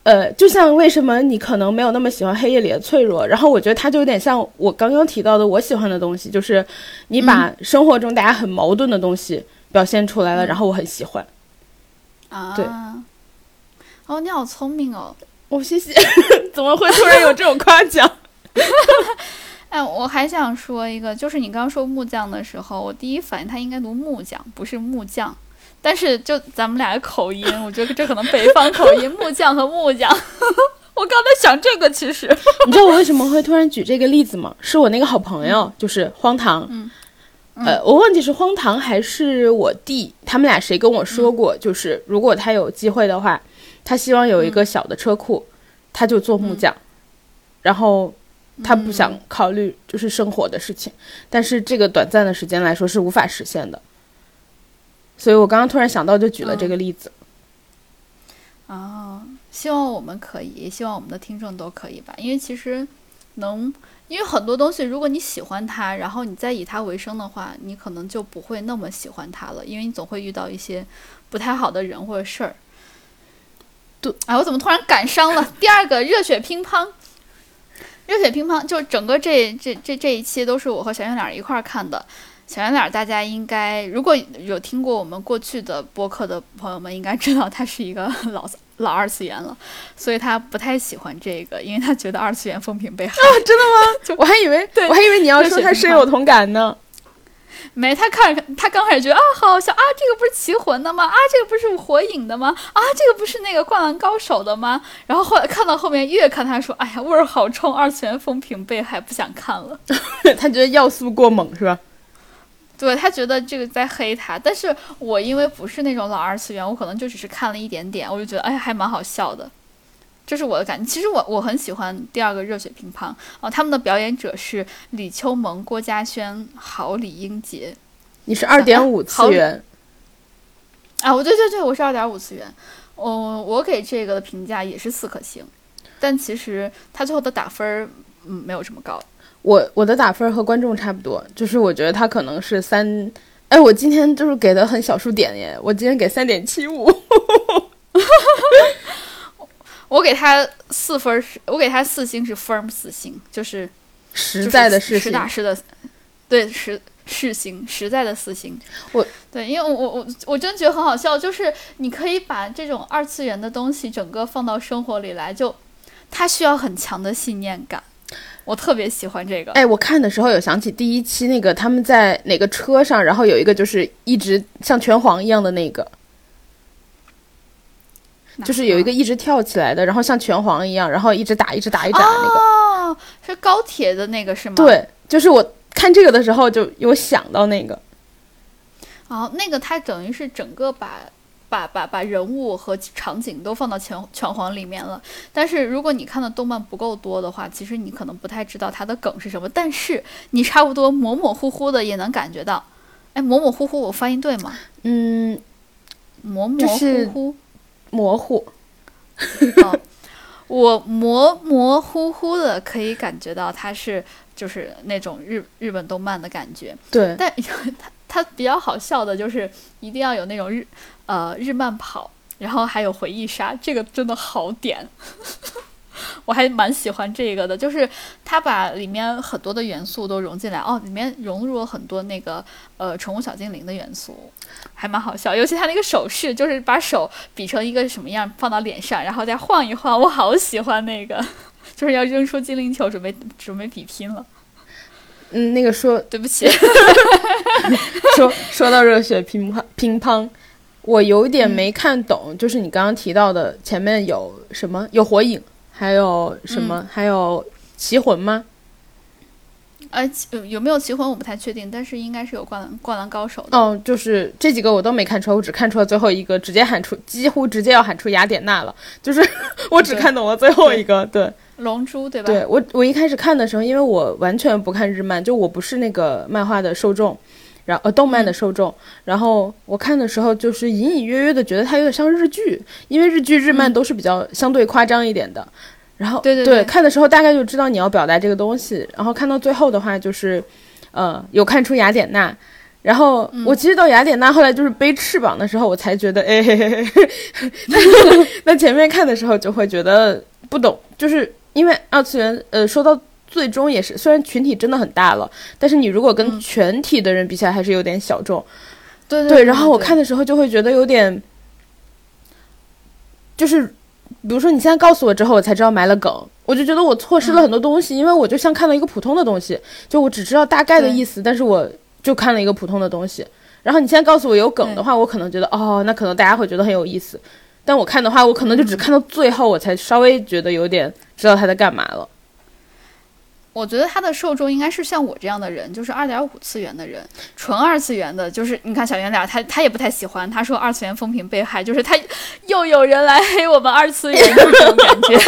呃，就像为什么你可能没有那么喜欢黑夜里的脆弱，然后我觉得它就有点像我刚刚提到的我喜欢的东西，就是你把生活中大家很矛盾的东西表现出来了，然后我很喜欢，啊，对。哦，你好聪明哦！哦，谢谢。怎么会突然有这种夸奖？哎，我还想说一个，就是你刚刚说木匠的时候，我第一反应他应该读木匠，不是木匠。但是就咱们俩的口音，我觉得这可能北方口音，木匠和木匠。我刚才想这个，其实你知道我为什么会突然举这个例子吗？是我那个好朋友，就是荒唐。嗯。呃，我忘记是荒唐还是我弟，他们俩谁跟我说过，就是如果他有机会的话。他希望有一个小的车库，他就做木匠，然后他不想考虑就是生活的事情，但是这个短暂的时间来说是无法实现的，所以我刚刚突然想到就举了这个例子。哦，希望我们可以，希望我们的听众都可以吧，因为其实能，因为很多东西，如果你喜欢它，然后你再以它为生的话，你可能就不会那么喜欢它了，因为你总会遇到一些不太好的人或者事儿。对，哎，我怎么突然感伤了？第二个热血乒乓，热血乒乓，就整个这这这这一期都是我和小圆脸一块儿看的。小圆脸，大家应该如果有听过我们过去的播客的朋友们，应该知道他是一个老老二次元了，所以他不太喜欢这个，因为他觉得二次元风评被害。啊，真的吗？我还以为，我还以为你要说他深有同感呢。没，他看他刚开始觉得啊，好笑啊，这个不是棋魂的吗？啊，这个不是火影的吗？啊，这个不是那个灌篮高手的吗？然后后来看到后面，越看他说，哎呀，味儿好冲，二次元风评被害，不想看了。他觉得要素过猛是吧？对他觉得这个在黑他，但是我因为不是那种老二次元，我可能就只是看了一点点，我就觉得哎，还蛮好笑的。这是我的感觉。其实我我很喜欢第二个热血乒乓哦，他们的表演者是李秋萌、郭嘉轩、郝李英杰。你是二点五次元啊？我对对对，我是二点五次元。嗯，我给这个的评价也是四颗星，但其实他最后的打分儿嗯没有这么高。我我的打分和观众差不多，就是我觉得他可能是三。哎，我今天就是给的很小数点耶，我今天给三点七五。我给他四分是，我给他四星是 firm 四星，就是实在的实打实的，对实实星实在的四星。我对，因为我我我真觉得很好笑，就是你可以把这种二次元的东西整个放到生活里来，就它需要很强的信念感。我特别喜欢这个。哎，我看的时候有想起第一期那个他们在哪个车上，然后有一个就是一直像拳皇一样的那个。就是有一个一直跳起来的，然后像拳皇一样，然后一直打，一直打，一直打那个。哦，是高铁的那个是吗？对，就是我看这个的时候就有想到那个。哦，那个它等于是整个把把把把人物和场景都放到拳拳皇里面了。但是如果你看的动漫不够多的话，其实你可能不太知道它的梗是什么。但是你差不多模模糊糊的也能感觉到。哎，模模糊糊，我发音对吗？嗯，模模糊糊。模糊，我模模糊糊的可以感觉到它是就是那种日日本动漫的感觉。对，但它它比较好笑的就是一定要有那种日呃日漫跑，然后还有回忆杀，这个真的好点。我还蛮喜欢这个的，就是它把里面很多的元素都融进来哦，里面融入了很多那个呃宠物小精灵的元素，还蛮好笑。尤其它那个手势，就是把手比成一个什么样放到脸上，然后再晃一晃，我好喜欢那个，就是要扔出精灵球，准备准备比拼了。嗯，那个说对不起，说说到热血乒乓乒乓，我有点没看懂，就是你刚刚提到的前面有什么有火影。还有什么？还有棋魂吗？呃，有没有棋魂我不太确定，但是应该是有灌篮灌篮高手的。哦，就是这几个我都没看出来，我只看出了最后一个，直接喊出，几乎直接要喊出雅典娜了。就是 我只看懂了最后一个，对，龙珠对吧？对我，我一开始看的时候，因为我完全不看日漫，就我不是那个漫画的受众。然后呃，动漫的受众，然后我看的时候就是隐隐约约的觉得它有点像日剧，因为日剧日漫都是比较相对夸张一点的。然后对对对，看的时候大概就知道你要表达这个东西。然后看到最后的话，就是呃，有看出雅典娜。然后我其实到雅典娜后来就是背翅膀的时候，我才觉得哎，那前面看的时候就会觉得不懂，就是因为二次元呃，说到。最终也是，虽然群体真的很大了，但是你如果跟全体的人比起来，还是有点小众。对对。然后我看的时候就会觉得有点，就是比如说你现在告诉我之后，我才知道埋了梗，我就觉得我错失了很多东西，因为我就像看到一个普通的东西，就我只知道大概的意思，但是我就看了一个普通的东西。然后你现在告诉我有梗的话，我可能觉得哦，那可能大家会觉得很有意思。但我看的话，我可能就只看到最后，我才稍微觉得有点知道他在干嘛了。我觉得他的受众应该是像我这样的人，就是二点五次元的人，纯二次元的。就是你看小圆脸，他他也不太喜欢，他说二次元风评被害，就是他又有人来黑我们二次元就这种感觉。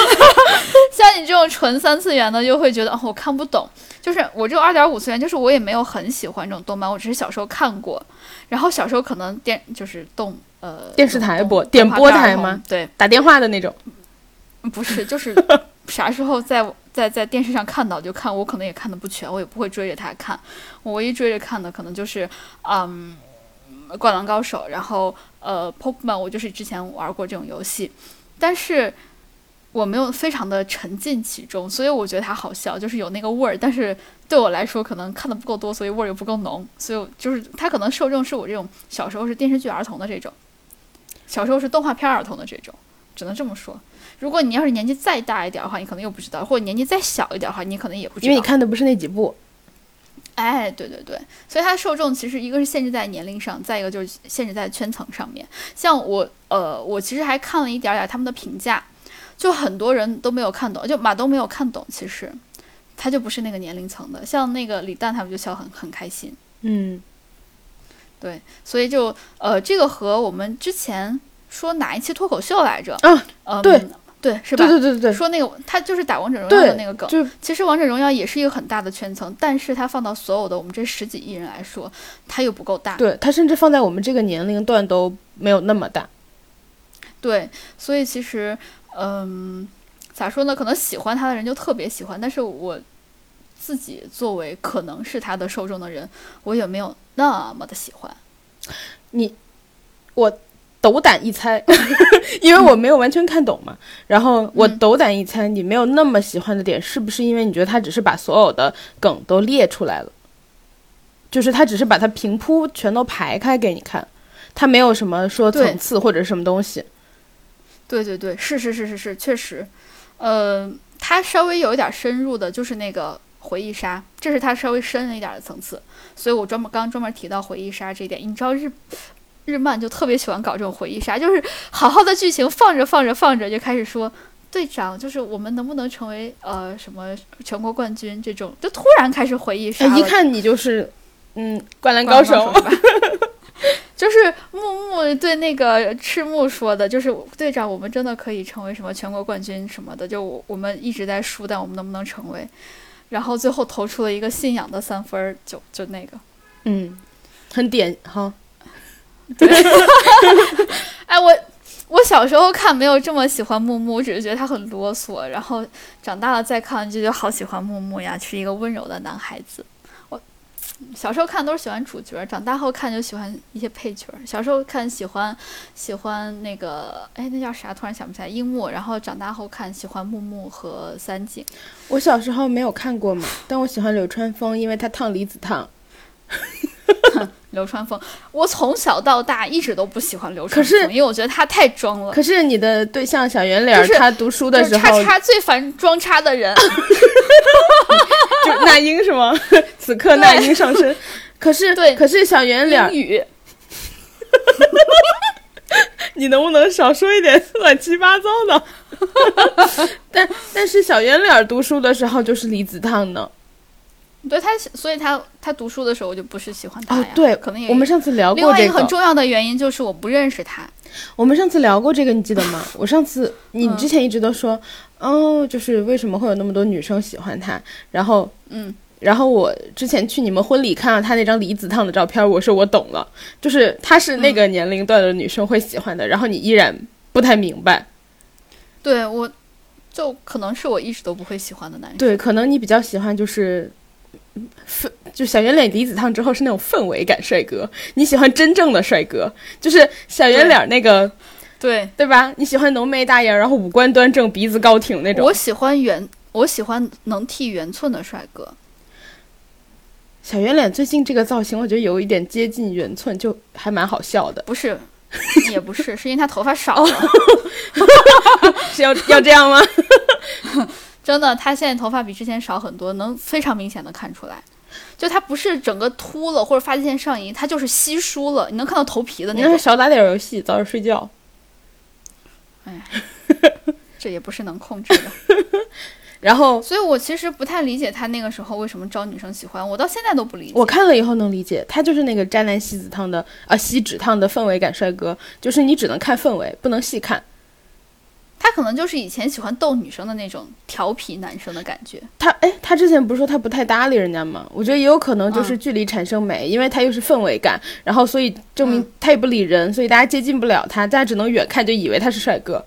像你这种纯三次元的，就会觉得哦，我看不懂。就是我这种二点五次元，就是我也没有很喜欢这种动漫，我只是小时候看过，然后小时候可能电就是动呃电视台播点播台吗？对，打电话的那种。不是，就是啥时候在。在在电视上看到就看，我可能也看的不全，我也不会追着他看。我唯一追着看的可能就是，嗯，《灌篮高手》，然后呃，《Pokemon》，我就是之前玩过这种游戏，但是我没有非常的沉浸其中，所以我觉得它好笑，就是有那个味儿。但是对我来说，可能看的不够多，所以味儿又不够浓，所以就是它可能受众是我这种小时候是电视剧儿童的这种，小时候是动画片儿童的这种，只能这么说。如果你要是年纪再大一点的话，你可能又不知道；或者年纪再小一点的话，你可能也不知道。因为你看的不是那几部。哎，对对对，所以它受众其实一个是限制在年龄上，再一个就是限制在圈层上面。像我，呃，我其实还看了一点点他们的评价，就很多人都没有看懂，就马东没有看懂。其实他就不是那个年龄层的，像那个李诞他们就笑很很开心。嗯，对，所以就呃，这个和我们之前说哪一期脱口秀来着？嗯，对。对，是吧？对对对对说那个他就是打王者荣耀的，那个梗。就其实王者荣耀也是一个很大的圈层，但是它放到所有的我们这十几亿人来说，它又不够大。对它甚至放在我们这个年龄段都没有那么大。对，所以其实，嗯，咋说呢？可能喜欢他的人就特别喜欢，但是我自己作为可能是他的受众的人，我也没有那么的喜欢。斗胆一猜，因为我没有完全看懂嘛。然后我斗胆一猜，你没有那么喜欢的点，是不是因为你觉得他只是把所有的梗都列出来了？就是他只是把它平铺全都排开给你看，他没有什么说层次或者什么东西。对对对，是是是是是，确实，呃，他稍微有一点深入的，就是那个回忆杀，这是他稍微深了一点的层次。所以我专门刚刚专门提到回忆杀这一点，你知道日日漫就特别喜欢搞这种回忆杀，就是好好的剧情放着放着放着就开始说。队长，就是我们能不能成为呃什么全国冠军这种，就突然开始回忆杀哎，一看你就是，嗯，灌篮高手。就是木木对那个赤木说的，就是队长，我们真的可以成为什么全国冠军什么的，就我我们一直在输，但我们能不能成为？然后最后投出了一个信仰的三分儿，就就那个，嗯，很典哈。对 哎，我我小时候看没有这么喜欢木木，我只是觉得他很啰嗦，然后长大了再看就觉得好喜欢木木呀，是一个温柔的男孩子。我小时候看都是喜欢主角，长大后看就喜欢一些配角。小时候看喜欢喜欢那个，哎，那叫啥？突然想不起来。樱木。然后长大后看喜欢木木和三井。我小时候没有看过嘛，但我喜欢柳川枫，因为他烫离子烫。流川枫，我从小到大一直都不喜欢流川枫，因为我觉得他太装了。可是你的对象小圆脸儿，就是他读书的就是时候叉叉最烦装叉的人。就那英是吗？此刻那英上身。可是对可是小圆脸儿英，语，你能不能少说一点乱七八糟的？但但是小圆脸儿读书的时候就是离子烫呢。对他，所以他他读书的时候我就不是喜欢他呀。，哦对，可能也我们上次聊过这个，外一个很重要的原因就是我不认识他。我们上次聊过这个，你记得吗？我上次你嗯之前一直都说，哦，就是为什么会有那么多女生喜欢他，然后嗯，然后我之前去你们婚礼看到他那张离子烫的照片，我说我懂了，就是他是那个年龄段的女生会喜欢的，然后你依然不太明白。对我，就可能是我一直都不会喜欢的男生。对，可能你比较喜欢就是氛，就小圆脸离子烫之后是那种氛围感帅哥，你喜欢真正的帅哥，就是小圆脸那个，对，对吧？你喜欢浓眉大眼，然后五官端正，鼻子高挺那种我。喜欢圆，我喜欢能剃圆寸的帅哥。小圆脸最近这个造型，我觉得有一点接近圆寸，就还蛮好笑的。不是，也不是，是因为他头发少哦了。是要要这样吗？真的，他现在头发比之前少很多，能非常明显的看出来。就他不是整个秃了或者发际线上移，他就是稀疏了，你能看到头皮的那种。你让他少打点游戏，早点睡觉。哎 这也不是能控制的。然后所以我其实不太理解他那个时候为什么招女生喜欢，我到现在都不理解。我看了以后能理解，他就是那个渣男锡纸烫的啊，锡纸烫的氛围感帅哥，就是你只能看氛围，不能细看。他可能就是以前喜欢逗女生的那种调皮男生的感觉。他哎，他之前不是说他不太搭理人家吗？我觉得也有可能就是距离产生美，因为他又是氛围感，然后所以证明嗯他也不理人，所以大家接近不了他，大家只能远看就以为他是帅哥。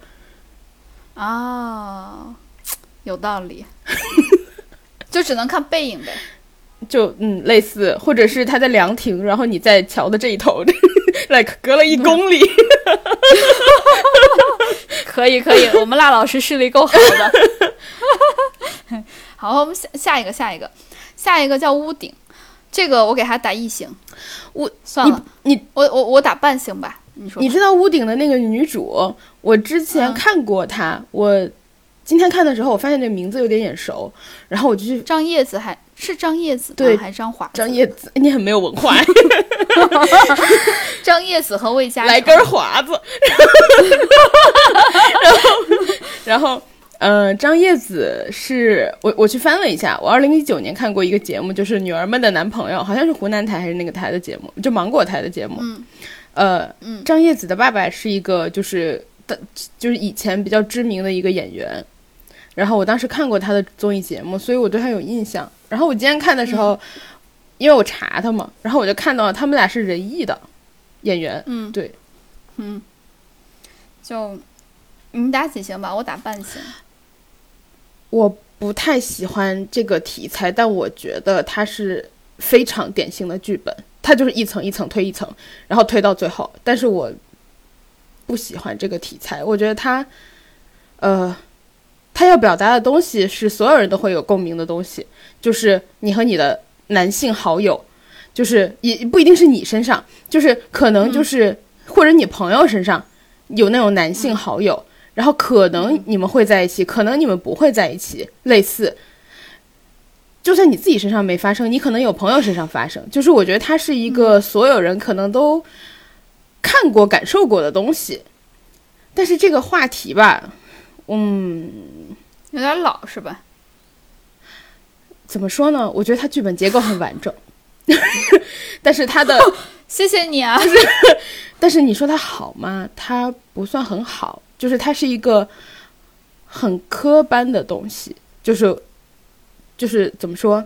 啊，有道理，就只能看背影呗。就嗯，类似，或者是他在凉亭，然后你在桥的这一头，like 隔了一公里。可以可以，我们辣老师视力够好的。好，我们下下一个下一个下一个叫屋顶，这个我给他打一星。屋算了，你你我我我打半星吧。你说你知道屋顶的那个女主，我之前嗯看过她，我今天看的时候，我发现这名字有点眼熟，然后我就去张叶子还是张叶子？对还是张华？张叶子，你很没有文化，张叶子和魏佳来根华子，然后 然后。呃，张叶子是我我去翻了一下，我二零一九年看过一个节目，就是《女儿们的男朋友》，好像是湖南台还是那个台的节目，就芒果台的节目。嗯呃，嗯张叶子的爸爸是一个就是的就是以前比较知名的一个演员。然后我当时看过他的综艺节目，所以我对他有印象。然后我今天看的时候，因为我查他嘛，然后我就看到他们俩是仁义的演员。嗯，对，嗯，就你打几星吧，我打半星。我不太喜欢这个题材，但我觉得它是非常典型的剧本，它就是一层一层推一层，然后推到最后。但是我不喜欢这个题材，我觉得它，呃。他要表达的东西是所有人都会有共鸣的东西，就是你和你的男性好友，就是也不一定是你身上，就是可能就是或者你朋友身上有那种男性好友，然后可能你们会在一起，可能你们不会在一起，类似，就算你自己身上没发生，你可能有朋友身上发生，就是我觉得它是一个所有人可能都看过、感受过的东西，但是这个话题吧。嗯，有点老是吧？怎么说呢？我觉得它剧本结构很完整，但是它的 谢谢你啊。但是你说它好吗？它不算很好，就是它是一个很科班的东西，就是就是怎么说？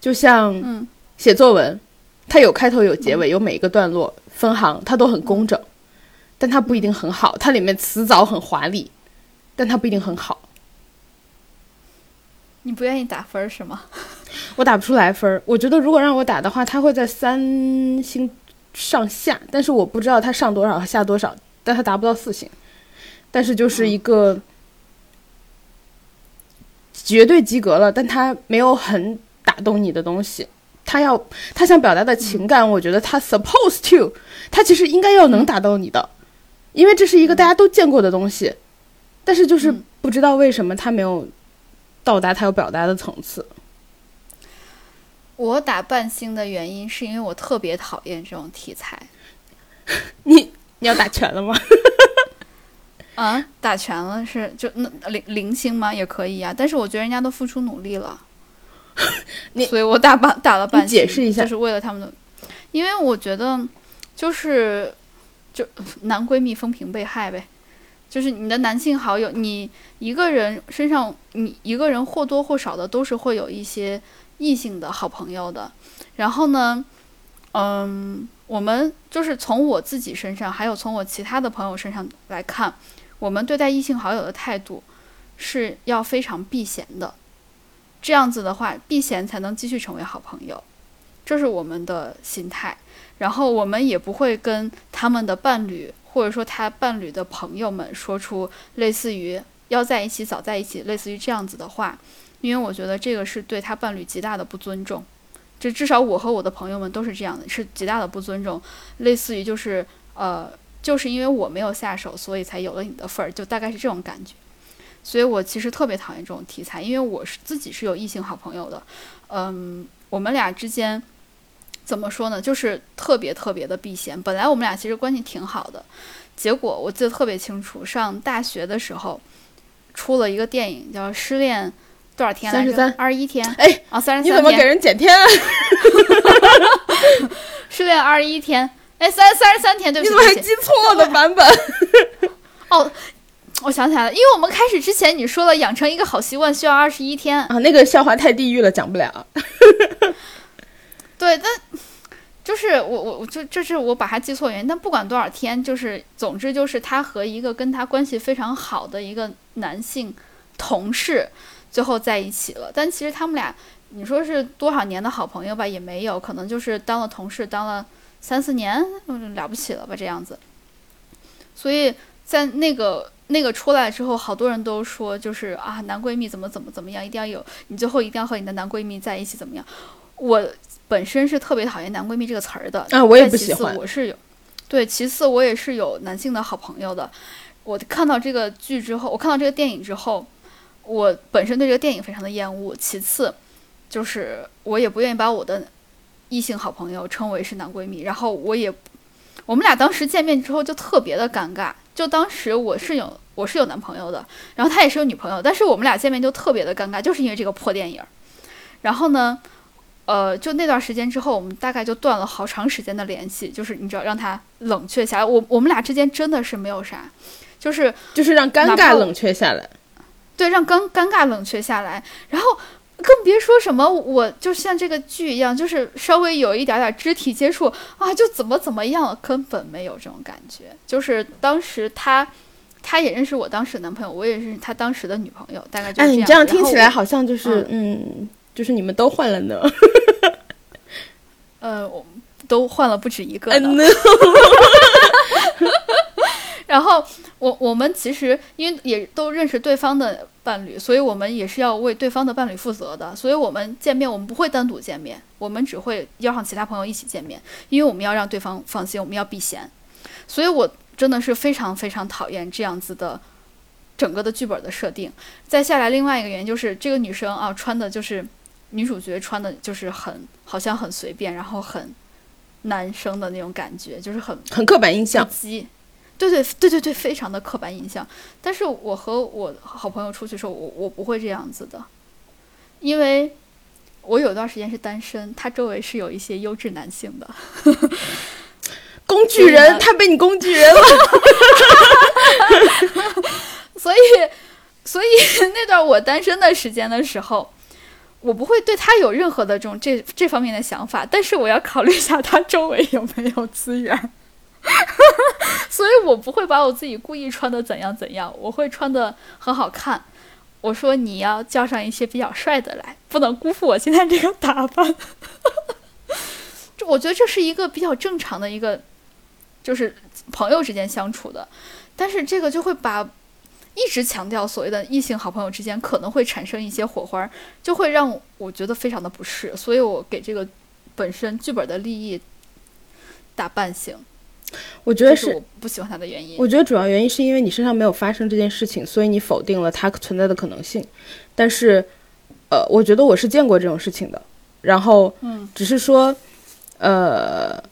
就像写作文，它有开头有结尾，有每一个段落分行，它都很工整，但它不一定很好。它里面词藻很华丽。但它不一定很好。你不愿意打分是吗？我打不出来分儿。我觉得如果让我打的话，它会在三星上下，但是我不知道它上多少下多少，但它达不到四星。但是就是一个绝对及格了，但它没有很打动你的东西。他要他想表达的情感，我觉得他 supposed to，他其实应该要能打到你的，因为这是一个大家都见过的东西。但是就是不知道为什么他没有到达他要表达的层次。我打半星的原因是因为我特别讨厌这种题材。你你要打全了吗？啊，打全了是就那零零星吗？也可以呀。但是我觉得人家都付出努力了，所以我打半打了半星。解释一下，就是为了他们的，因为我觉得就是就男闺蜜风评被害呗。就是你的男性好友，你一个人身上，你一个人或多或少的都是会有一些异性的好朋友的。然后呢，嗯，我们就是从我自己身上，还有从我其他的朋友身上来看，我们对待异性好友的态度是要非常避嫌的。这样子的话，避嫌才能继续成为好朋友，这是我们的心态。然后我们也不会跟他们的伴侣。或者说他伴侣的朋友们说出类似于要在一起早在一起类似于这样子的话，因为我觉得这个是对他伴侣极大的不尊重。这至少我和我的朋友们都是这样的，是极大的不尊重。类似于就是呃，就是因为我没有下手，所以才有了你的份儿，就大概是这种感觉。所以我其实特别讨厌这种题材，因为我是自己是有异性好朋友的，嗯，我们俩之间。怎么说呢？就是特别特别的避嫌。本来我们俩其实关系挺好的，结果我记得特别清楚。上大学的时候，出了一个电影叫《失恋多少天》，三十三，二十一天。哎，啊，三十三天。你怎么给人减天？失恋二十一天，哎，三三十三天，对不起。你怎么还记错了版本？哦，我想起来了，因为我们开始之前你说了，养成一个好习惯需要二十一天啊。那个笑话太地狱了，讲不了。是我我我就这是我把他记错原因。但不管多少天，就是总之就是他和一个跟他关系非常好的一个男性同事最后在一起了。但其实他们俩，你说是多少年的好朋友吧，也没有，可能就是当了同事当了三四年，了不起了吧这样子。所以在那个那个出来之后，好多人都说就是啊，男闺蜜怎么怎么怎么样，一定要有你最后一定要和你的男闺蜜在一起怎么样？我。本身是特别讨厌“男闺蜜”这个词儿的啊，我也不喜欢。我是有，对，其次我也是有男性的好朋友的。我看到这个剧之后，我看到这个电影之后，我本身对这个电影非常的厌恶。其次，就是我也不愿意把我的异性好朋友称为是男闺蜜。然后我也，我们俩当时见面之后就特别的尴尬。就当时我是有我是有男朋友的，然后他也是有女朋友，但是我们俩见面就特别的尴尬，就是因为这个破电影。然后呢？呃，就那段时间之后，我们大概就断了好长时间的联系，就是你知道，让他冷却下来。我我们俩之间真的是没有啥，就是就是让尴尬冷却下来。对，让尴尴尬冷却下来，然后更别说什么我就像这个剧一样，就是稍微有一点点肢体接触啊，就怎么怎么样，根本没有这种感觉。就是当时他，他也认识我当时的男朋友，我也认识他当时的女朋友，大概就是，这样。你这样听起来好像就是嗯，就是你们都换了呢。呃，我都换了不止一个呢。然后我我们其实因为也都认识对方的伴侣，所以我们也是要为对方的伴侣负责的。所以我们见面，我们不会单独见面，我们只会邀上其他朋友一起见面，因为我们要让对方放心，我们要避嫌。所以我真的是非常非常讨厌这样子的整个的剧本的设定。再下来，另外一个原因就是这个女生啊，穿的就是女主角穿的就是很好像很随便，然后很男生的那种感觉，就是很很刻板印象。机，对对对对对，非常的刻板印象。但是我和我好朋友出去的时候，我我不会这样子的，因为我有段时间是单身，他周围是有一些优质男性的，工具人，他被你工具人了。所以所以那段我单身的时间的时候。我不会对他有任何的这种这这方面的想法，但是我要考虑一下他周围有没有资源，所以我不会把我自己故意穿的怎样怎样，我会穿的很好看。我说你要叫上一些比较帅的来，不能辜负我现在这个打扮。这我觉得这是一个比较正常的一个，就是朋友之间相处的，但是这个就会把一直强调所谓的异性好朋友之间可能会产生一些火花，就会让我觉得非常的不适，所以我给这个本身剧本的立意打半星，我觉得是是我不喜欢他的原因。我觉得主要原因是因为你身上没有发生这件事情，所以你否定了它存在的可能性。但是，呃，我觉得我是见过这种事情的，然后，嗯，只是说，呃，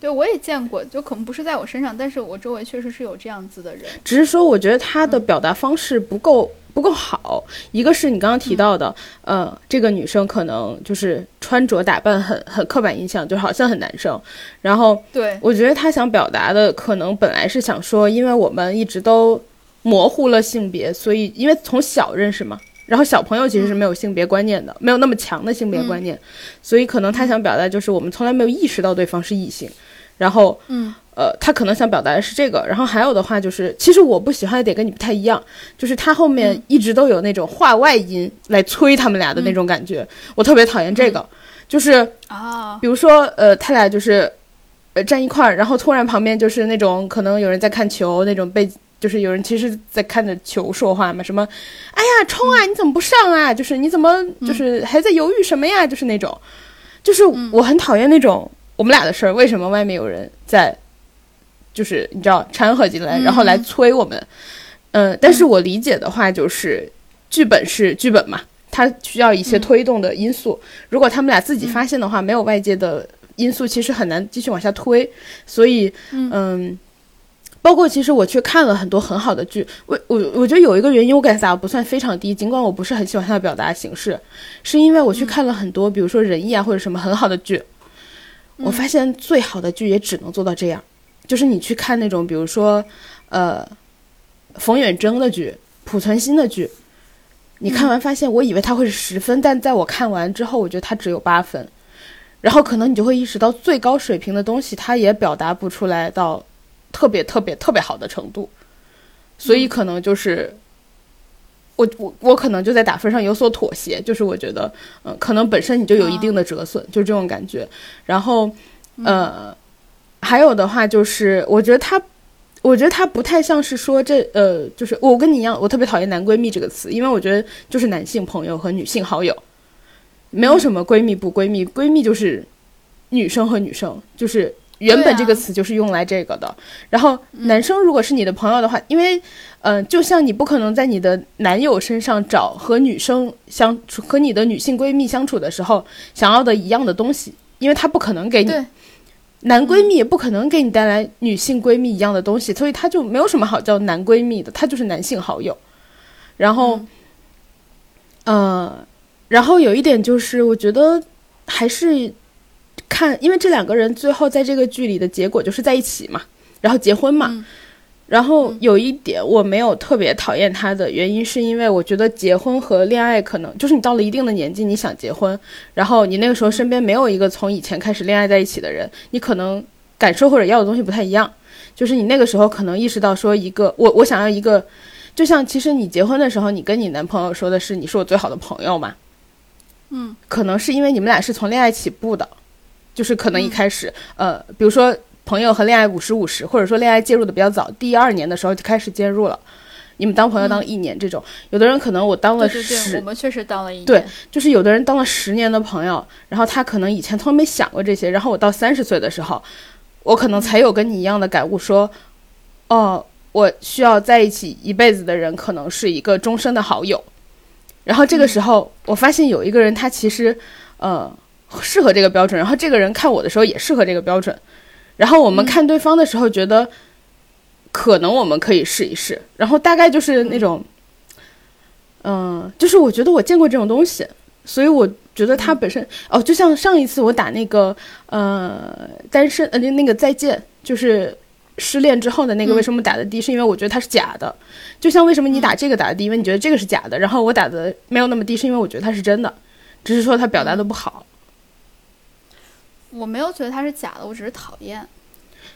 对我也见过，就可能不是在我身上，但是我周围确实是有这样子的人。只是说，我觉得他的表达方式不够不够好。一个是你刚刚提到的，呃，这个女生可能就是穿着打扮很很刻板印象，就好像很男生。然后，对，我觉得他想表达的可能本来是想说，因为我们一直都模糊了性别，所以因为从小认识嘛，然后小朋友其实是没有性别观念的，没有那么强的性别观念，所以可能他想表达就是我们从来没有意识到对方是异性，然后嗯。呃，他可能想表达的是这个，然后还有的话就是，其实我不喜欢的点跟你不太一样，就是他后面一直都有那种话外音来催他们俩的那种感觉，我特别讨厌这个，就是啊，比如说呃，他俩就是呃站一块儿，然后突然旁边就是那种可能有人在看球那种被。就是有人其实，在看着球说话嘛，什么，哎呀，冲啊，你怎么不上啊？就是你怎么就是还在犹豫什么呀？就是那种，就是我很讨厌那种我们俩的事儿，为什么外面有人在，就是你知道掺和进来，然后来催我们。嗯，但是我理解的话，就是剧本是剧本嘛，它需要一些推动的因素。如果他们俩自己发现的话，没有外界的因素，其实很难继续往下推。所以，嗯。包括其实我去看了很多很好的剧，我我我觉得有一个原因我给他打不算非常低，尽管我不是很喜欢它的表达形式，是因为我去看了很多，比如说仁义啊或者什么很好的剧，我发现最好的剧也只能做到这样，就是你去看那种比如说呃冯远征的剧、濮存昕的剧，你看完发现我以为他会是十分，但在我看完之后，我觉得他只有八分，然后可能你就会意识到最高水平的东西，他也表达不出来到。特别特别特别好的程度，所以可能就是我我我可能就在打分上有所妥协，就是我觉得，嗯、可能本身你就有一定的折损，就这种感觉。然后，呃，还有的话就是，我觉得他，我觉得他不太像是说这，呃，就是我跟你一样，我特别讨厌“男闺蜜”这个词，因为我觉得就是男性朋友和女性好友，没有什么闺蜜不闺蜜，闺蜜就是女生和女生，就是。原本这个词就是用来这个的。然后男生如果是你的朋友的话，因为，嗯、就像你不可能在你的男友身上找和女生相处、和你的女性闺蜜相处的时候想要的一样的东西，因为他不可能给你。男闺蜜也不可能给你带来女性闺蜜一样的东西，所以他就没有什么好叫男闺蜜的，他就是男性好友。然后，呃，然后有一点就是，我觉得还是看，因为这两个人最后在这个剧里的结果就是在一起嘛，然后结婚嘛。然后有一点我没有特别讨厌他的原因，是因为我觉得结婚和恋爱可能就是你到了一定的年纪，你想结婚，然后你那个时候身边没有一个从以前开始恋爱在一起的人，你可能感受或者要的东西不太一样。就是你那个时候可能意识到说一个我我想要一个，就像其实你结婚的时候，你跟你男朋友说的是你是我最好的朋友嘛，嗯，可能是因为你们俩是从恋爱起步的，就是可能一开始呃，比如说。朋友和恋爱五十五十，或者说恋爱介入的比较早，第二年的时候就开始介入了。你们当朋友当了一年，这种有的人可能我当了十，我们确实当了一年。对，就是有的人当了十年的朋友，然后他可能以前从来没想过这些，然后我到三十岁的时候，我可能才有跟你一样的感悟，说，哦，我需要在一起一辈子的人，可能是一个终身的好友。然后这个时候，我发现有一个人，他其实，呃，适合这个标准，然后这个人看我的时候也适合这个标准。然后我们看对方的时候，觉得可能我们可以试一试。然后大概就是那种，嗯，就是我觉得我见过这种东西，所以我觉得他本身哦，就像上一次我打那个呃单身呃那那个再见，就是失恋之后的那个，为什么打的低？是因为我觉得他是假的。就像为什么你打这个打的低？因为你觉得这个是假的。然后我打的没有那么低，是因为我觉得他是真的，只是说他表达的不好。我没有觉得它是假的，我只是讨厌。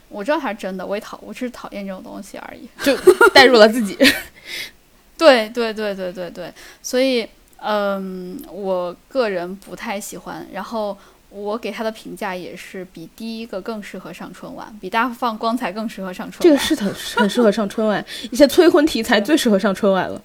我知道它是真的，我也讨，我只是讨厌这种东西而已。就代入了自己。对对对对对对，所以嗯，我个人不太喜欢。然后我给他的评价也是比第一个更适合上春晚，比大放光彩更适合上春晚。这个是很很适合上春晚，一些催婚题材最适合上春晚了。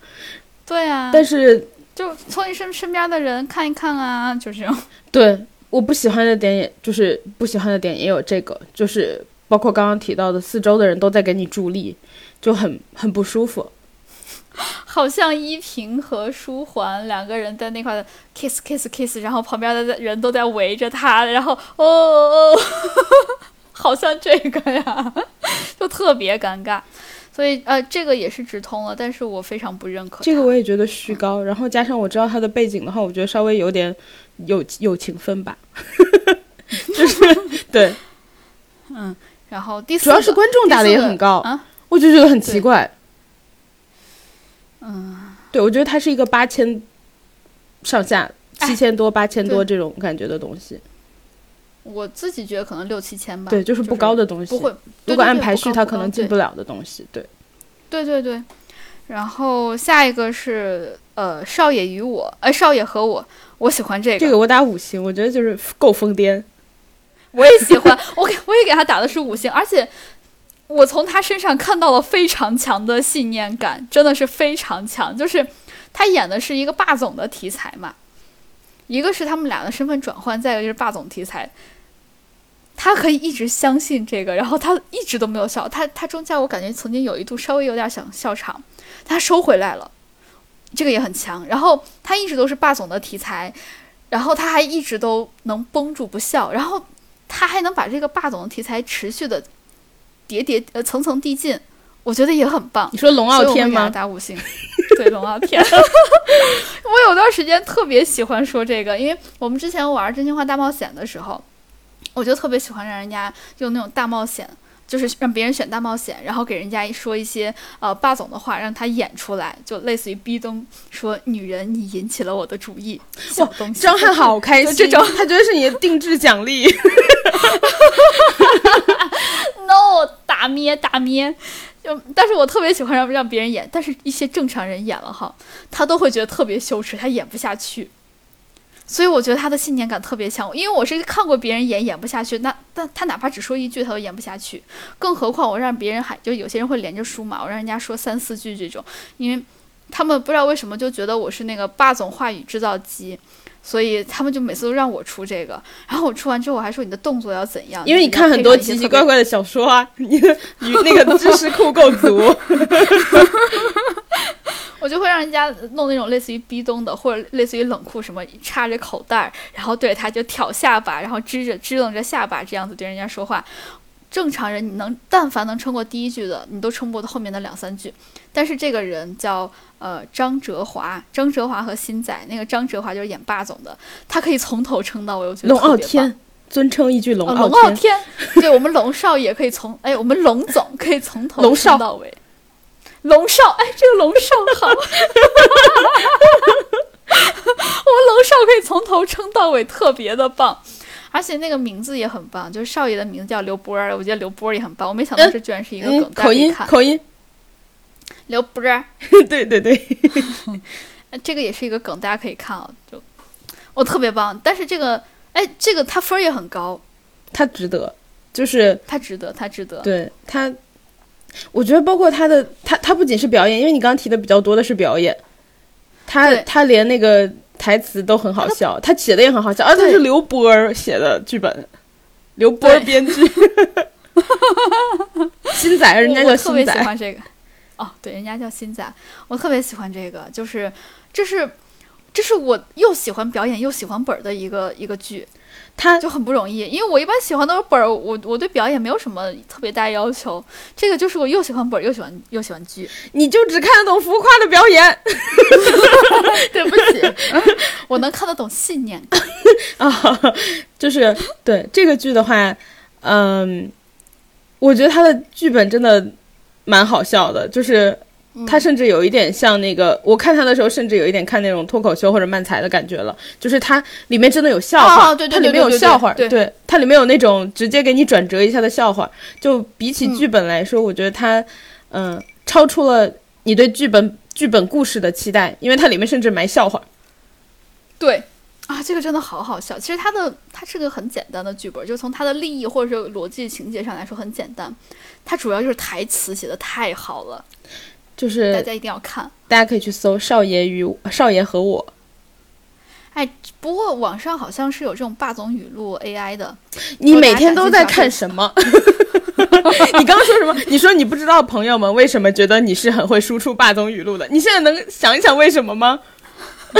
对啊。但是就从你身身边的人看一看啊，就这种。对。我不喜欢的点，也就是不喜欢的点也有这个，就是包括刚刚提到的，四周的人都在给你助力，就很很不舒服。好像依萍和舒缓两个人在那块 kiss kiss kiss，然后旁边的人都在围着他，然后哦哦，好像这个呀，就特别尴尬。所以呃，这个也是直通了，但是我非常不认可。这个我也觉得虚高，然后加上我知道他的背景的话，我觉得稍微有点。友友情分吧，就是对，嗯，然后第四主要是观众打的也很高啊，我就觉得很奇怪，嗯，对，我觉得它是一个八千上下七千多八千多这种感觉的东西，我自己觉得可能六七千吧，对，就是不高的东西，不会，如果按排序，它可能进不了的东西，对，对对对，然后下一个是呃，少爷与我，呃，少爷和我。我喜欢这个，这个我打五星，我觉得就是够疯癫。我也喜欢，我给我也给他打的是五星，而且我从他身上看到了非常强的信念感，真的是非常强。就是他演的是一个霸总的题材嘛，一个是他们俩的身份转换，再一个就是霸总题材。他可以一直相信这个，然后他一直都没有笑，他他中间我感觉曾经有一度稍微有点想笑场，他收回来了。这个也很强，然后他一直都是霸总的题材，然后他还一直都能绷住不笑，然后他还能把这个霸总的题材持续的叠叠呃层层递进，我觉得也很棒。你说龙傲天吗？打五星，对龙傲天。我有段时间特别喜欢说这个，因为我们之前玩真心话大冒险的时候，我就特别喜欢让人家用那种大冒险。就是让别人选大冒险，然后给人家说一些呃霸总的话，让他演出来，就类似于逼咚说“女人，你引起了我的注意”。小东西，张翰好开心，这种他觉得是你的定制奖励。No，打咩打咩，就但是我特别喜欢让让别人演，但是一些正常人演了哈，他都会觉得特别羞耻，他演不下去。所以我觉得他的信念感特别强，因为我是看过别人演演不下去，那但他哪怕只说一句他都演不下去，更何况我让别人喊，就有些人会连着说嘛，我让人家说三四句这种，因为他们不知道为什么就觉得我是那个霸总话语制造机，所以他们就每次都让我出这个，然后我出完之后我还说你的动作要怎样，因为你看很多奇奇怪怪的小说啊，你你那个知识库够足。我就会让人家弄那种类似于逼咚的，或者类似于冷酷什么，插着口袋儿，然后对着他就挑下巴，然后支着支棱着下巴这样子对人家说话。正常人你能但凡能撑过第一句的，你都撑不过后面的两三句。但是这个人叫呃张哲华，张哲华和新仔，那个张哲华就是演霸总的，他可以从头撑到尾，我觉得龙傲天尊称一句龙傲天，对我们龙少爷可以从哎我们龙总可以从头撑到尾。龙少，哎，这个龙少好，我们龙少可以从头撑到尾，特别的棒。而且那个名字也很棒，就是少爷的名字叫刘波儿，我觉得刘波儿也很棒。我没想到这居然是一个梗，嗯口音口音，刘波儿，对 对对，这个也是一个梗，大家可以看啊，就我特别棒。但是这个，哎，这个他分儿也很高，他值得，就是他值得，他值得。对他，我觉得包括他的，他他不仅是表演，因为你刚刚提的比较多的是表演，他他连那个。台词都很好笑，他写的也很好笑，而、啊、他是刘波儿写的剧本，刘波儿编剧，新仔，人家叫新仔。我特别喜欢这个，哦，对，人家叫新仔，我特别喜欢这个，就是这是这是我又喜欢表演又喜欢本儿的一个一个剧，他就很不容易，因为我一般喜欢都是本儿，我我对表演没有什么特别大要求，这个就是我又喜欢本儿又喜欢又喜欢剧，你就只看得懂浮夸的表演。对不起，我能看得懂信念 啊，就是对这个剧的话，嗯，我觉得他的剧本真的蛮好笑的，就是他甚至有一点像那个，我看他的时候，甚至有一点看那种脱口秀或者漫才的感觉了，就是它里面真的有笑话，哦、对它里面有笑话，对对，它里面有那种直接给你转折一下的笑话，就比起剧本来说，我觉得它，嗯，超出了你对剧本。剧本故事的期待，因为它里面甚至埋笑话。对，啊，这个真的好好笑。其实它的它是个很简单的剧本，就从它的立意或者是逻辑情节上来说很简单。它主要就是台词写的太好了，就是大家一定要看。大家可以去搜《少爷与少爷和我》。哎，不过网上好像是有这种霸总语录 AI 的。你每天都在看什么？你刚刚说什么？你说你不知道朋友们为什么觉得你是很会输出霸总语录的？你现在能想一想为什么吗？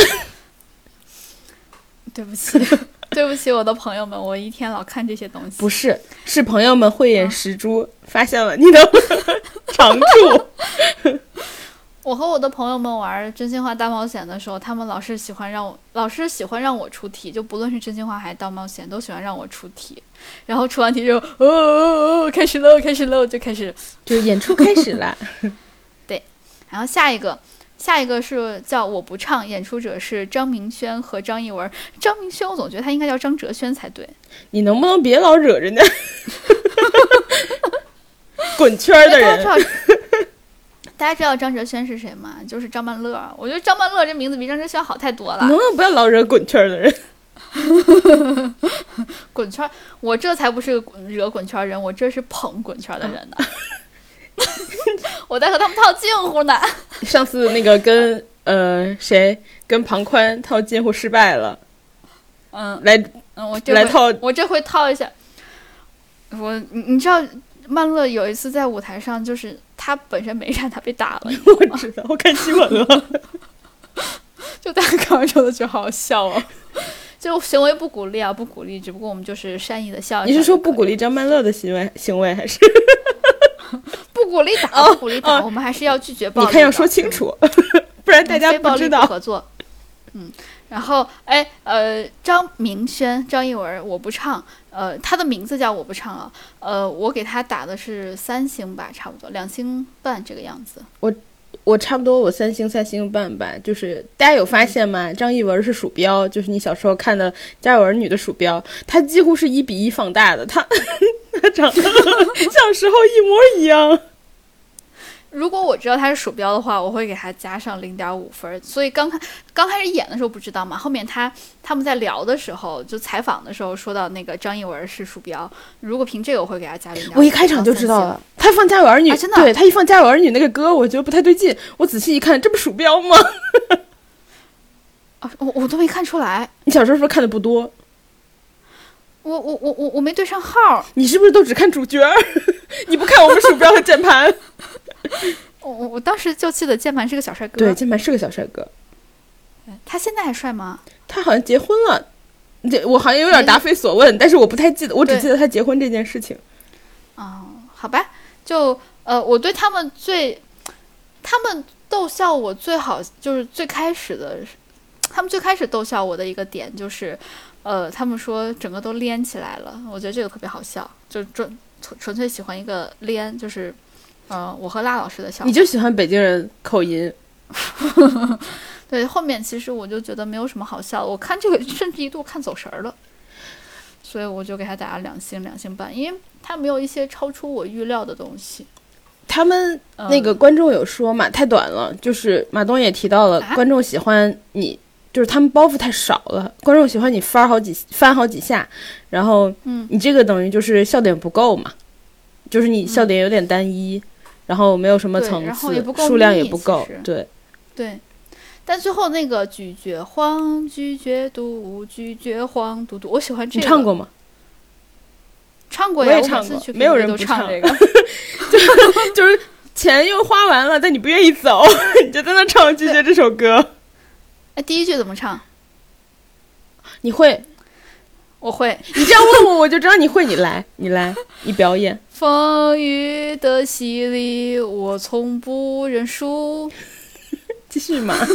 对不起，对不起，我的朋友们，我一天老看这些东西。不是，是朋友们慧眼识珠，啊、发现了你的 长处。我和我的朋友们玩真心话大冒险的时候，他们老是喜欢让我，老是喜欢让我出题，就不论是真心话还是大冒险，都喜欢让我出题。然后出完题之后，哦哦哦，开始喽，开始喽，就开始，就演出开始了。对，然后下一个，下一个是叫我不唱，演出者是张明轩和张艺文。张明轩，我总觉得他应该叫张哲轩才对。你能不能别老惹人家？滚圈的人。大家知道张哲轩是谁吗？就是张曼乐。我觉得张曼乐这名字比张哲轩好太多了。能不能不要老惹滚圈的人？滚圈，我这才不是惹滚圈人，我这是捧滚圈的人呢。我在和他们套近乎呢。上次那个跟呃谁跟庞宽套近乎失败了。嗯，来，嗯，我这来套，我这回套一下。我你你知道曼乐有一次在舞台上就是。他本身没啥，他被打了。我知道，我看新闻了。就大家看完之后都觉得好笑哦。就行为不鼓励啊，不鼓励，只不过我们就是善意的笑一笑。你是说不鼓励张曼乐的行为行为，还是 不鼓励打？不鼓励打，我们还是要拒绝暴力。你看要说清楚，不然大家不知道。合作。嗯，然后哎呃，张明轩、张艺文，我不唱。呃，他的名字叫我不唱啊。呃，我给他打的是三星吧，差不多两星半这个样子。我我差不多我三星三星半吧。就是大家有发现吗？张艺文是鼠标，就是你小时候看的《家有儿女》的鼠标，它几乎是一比一放大的，它它 长得小时候一模一样。如果我知道他是鼠标的话，我会给他加上零点五分。所以刚开刚开始演的时候不知道嘛，后面他他们在聊的时候，就采访的时候说到那个张艺文是鼠标。如果凭这个，我会给他加零点。我一开场就知道了，他放《家有儿女》啊，真的，对他一放《家有儿女》那个歌，我觉得不太对劲。我仔细一看，这不鼠标吗？啊，我我都没看出来。你小时候是不是看的不多？我我我我我没对上号。你是不是都只看主角？你不看我们鼠标和键盘？我我我当时就记得键盘是个小帅哥，对，键盘是个小帅哥。他现在还帅吗？他好像结婚了，这我好像有点答非所问，但是我不太记得，我只记得他结婚这件事情。哦，好吧，就呃，我对他们最，他们逗笑我最好就是最开始的，他们最开始逗笑我的一个点就是，呃，他们说整个都连起来了，我觉得这个特别好笑，就纯纯粹喜欢一个连，就是。呃，我和辣老师的笑话你。就喜欢北京人口音，对，后面其实我就觉得没有什么好笑的，我看这个甚至一度看走神儿了，所以我就给他打了两星两星半，因为他没有一些超出我预料的东西。他们嗯那个观众有说嘛，太短了，就是马东也提到了，啊观众喜欢你，就是他们包袱太少了，观众喜欢你翻好几翻好几下，然后嗯你这个等于就是笑点不够嘛，就是你笑点有点单一，然后没有什么层次数量也不够，对，对，但最后那个拒绝黄，拒绝毒，拒绝黄嘟嘟，我喜欢这个。你唱过吗？唱过呀，我每次去唱过没有人不唱这个。就是钱又花完了，但你不愿意走，你就在那唱拒绝这首歌，哎，第一句怎么唱？你会？我会。你这样问我，我就知道你会，你来，你来，你表演。风雨的洗礼，我从不认输。继续嘛。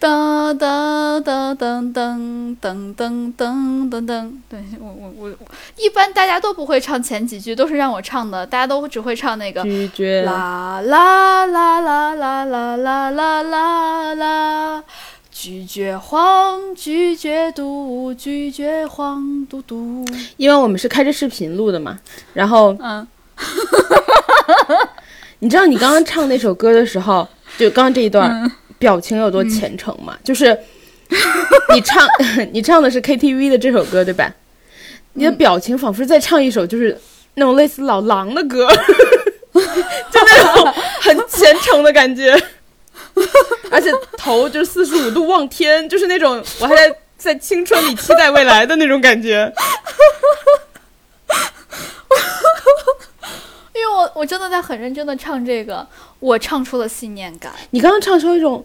哒哒哒噔噔噔噔噔噔噔，对我我我我，一般大家都不会唱前几句，都是让我唱的，大家都只会唱那个拒绝。啦啦啦啦啦啦啦啦啦啦，拒绝黄，拒绝毒，拒绝黄嘟嘟。因为我们是开着视频录的嘛，然后嗯 你知道你刚刚唱那首歌的时候，就刚刚这一段、嗯表情有多虔诚吗？就是你唱 你唱的是 KTV 的这首歌对吧？你的表情仿佛在唱一首就是那种类似老狼的歌，就那种很虔诚的感觉，而且头就是四十五度望天，就是那种我还在在青春里期待未来的那种感觉。因为我我真的在很认真的唱这个，我唱出了信念感。你刚刚唱出一种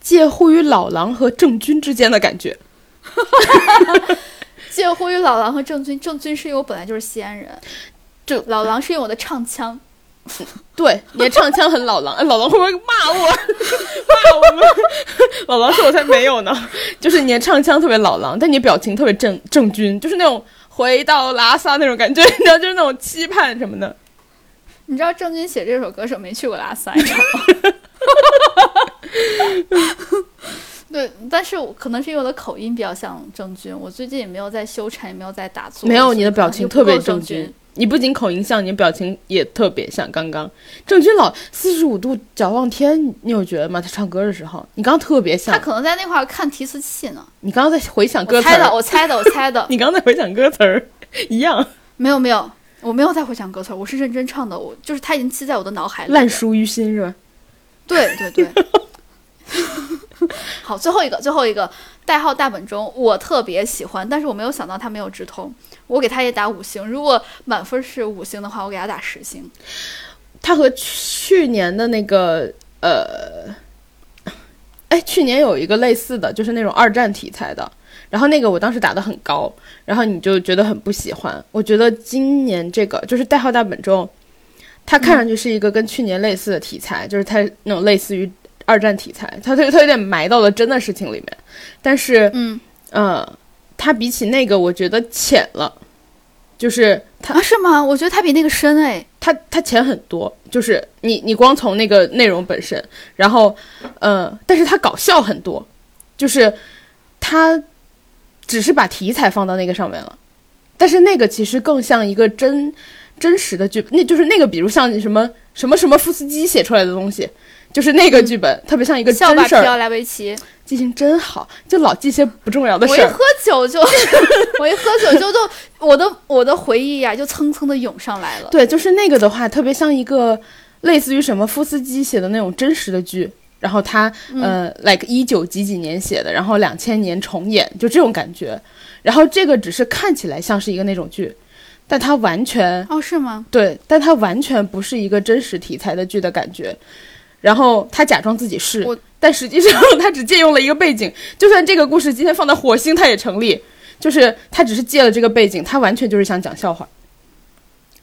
介乎于老狼和郑钧之间的感觉。介乎于老狼和郑钧，郑钧是因为我本来就是西安人，就老狼是因为我的唱腔。对，你的唱腔很老狼，哎老狼会不会骂我？骂我们？老狼说我才没有呢，就是你的唱腔特别老狼，但你的表情特别郑郑钧，就是那种回到拉萨那种感觉，你知道，就是那种期盼什么的。你知道郑钧写这首歌时候没去过拉萨，你知道吗？对，但是我可能是因为我的口音比较像郑钧，我最近也没有在修禅，也没有在打坐。没有，你的表情特别郑钧。你不仅口音像，你表情也特别像。刚刚郑钧老四十五度角望天，你有觉得吗？他唱歌的时候，你刚刚特别像。他可能在那块儿看提词器呢。你刚刚在回想歌词我猜的，我猜的，我猜的。你刚刚在回想歌词儿，一样没有没有，我没有在回想歌词，我是认真唱的。我就是他已经记在我的脑海里。烂熟于心是吧？对对对。好，最后一个，最后一个代号大本钟，我特别喜欢，但是我没有想到他没有直通，我给他也打五星。如果满分是五星的话，我给他打十星。他和去年的那个呃，哎，去年有一个类似的，就是那种二战题材的，然后那个我当时打的很高，然后你就觉得很不喜欢。我觉得今年这个就是代号大本钟，它看上去是一个跟去年类似的题材，就是它那种类似于二战题材，它它它有点埋到了真的事情里面，但是嗯，呃，它比起那个我觉得浅了，就是它啊，是吗？我觉得它比那个深哎。它它浅很多，就是你你光从那个内容本身，然后呃，但是它搞笑很多，就是它只是把题材放到那个上面了，但是那个其实更像一个真真实的剧，那就是那个比如像什么什么什么夫斯基写出来的东西。就是那个剧本、特别像一个真笑吧，事儿，皮奥莱维奇。记性真好，就老记些不重要的事我一。喝酒就，我一喝酒就 都我的我的回忆呀、就蹭蹭的涌上来了。对，就是那个的话，特别像一个类似于什么夫斯基写的那种真实的剧，然后他、呃，like 一九几几年写的，然后两千年重演，就这种感觉。然后这个只是看起来像是一个那种剧，但它完全哦，是吗？对，但它完全不是一个真实题材的剧的感觉。然后他假装自己是，但实际上他只借用了一个背景。就算这个故事今天放在火星，它也成立。就是他只是借了这个背景，他完全就是想讲笑话。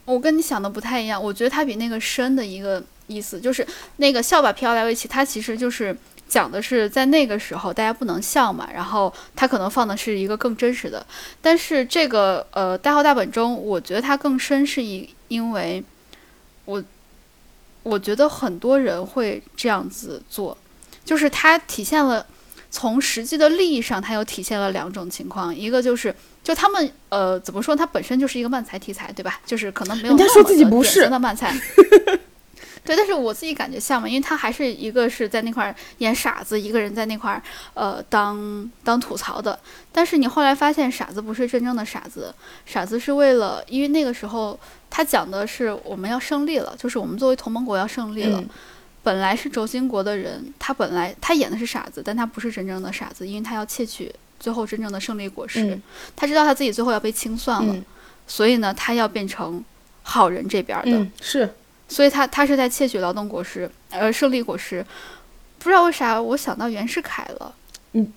我跟你想的不太一样，我觉得它比那个深的一个意思就是那个笑吧皮奥莱维奇，它其实就是讲的是在那个时候大家不能笑嘛，然后它可能放的是一个更真实的，但是这个呃代号大本钟，我觉得它更深是因因为我我觉得很多人会这样子做，就是它体现了从实际的利益上，它又体现了两种情况，一个就是就他们呃怎么说，它本身就是一个漫才题材，对吧？就是可能没有人家说自己不是的漫才。对，但是我自己感觉像嘛，因为他还是一个是在那块演傻子，一个人在那块呃当当吐槽的。但是你后来发现，傻子不是真正的傻子，傻子是为了，因为那个时候他讲的是我们要胜利了，就是我们作为同盟国要胜利了。本来是轴心国的人，他本来他演的是傻子，但他不是真正的傻子，因为他要窃取最后真正的胜利果实。他知道他自己最后要被清算了，所以呢，他要变成好人这边的。是。所以他他是在窃取劳动果实，呃，胜利果实，不知道为啥我想到袁世凯了，嗯，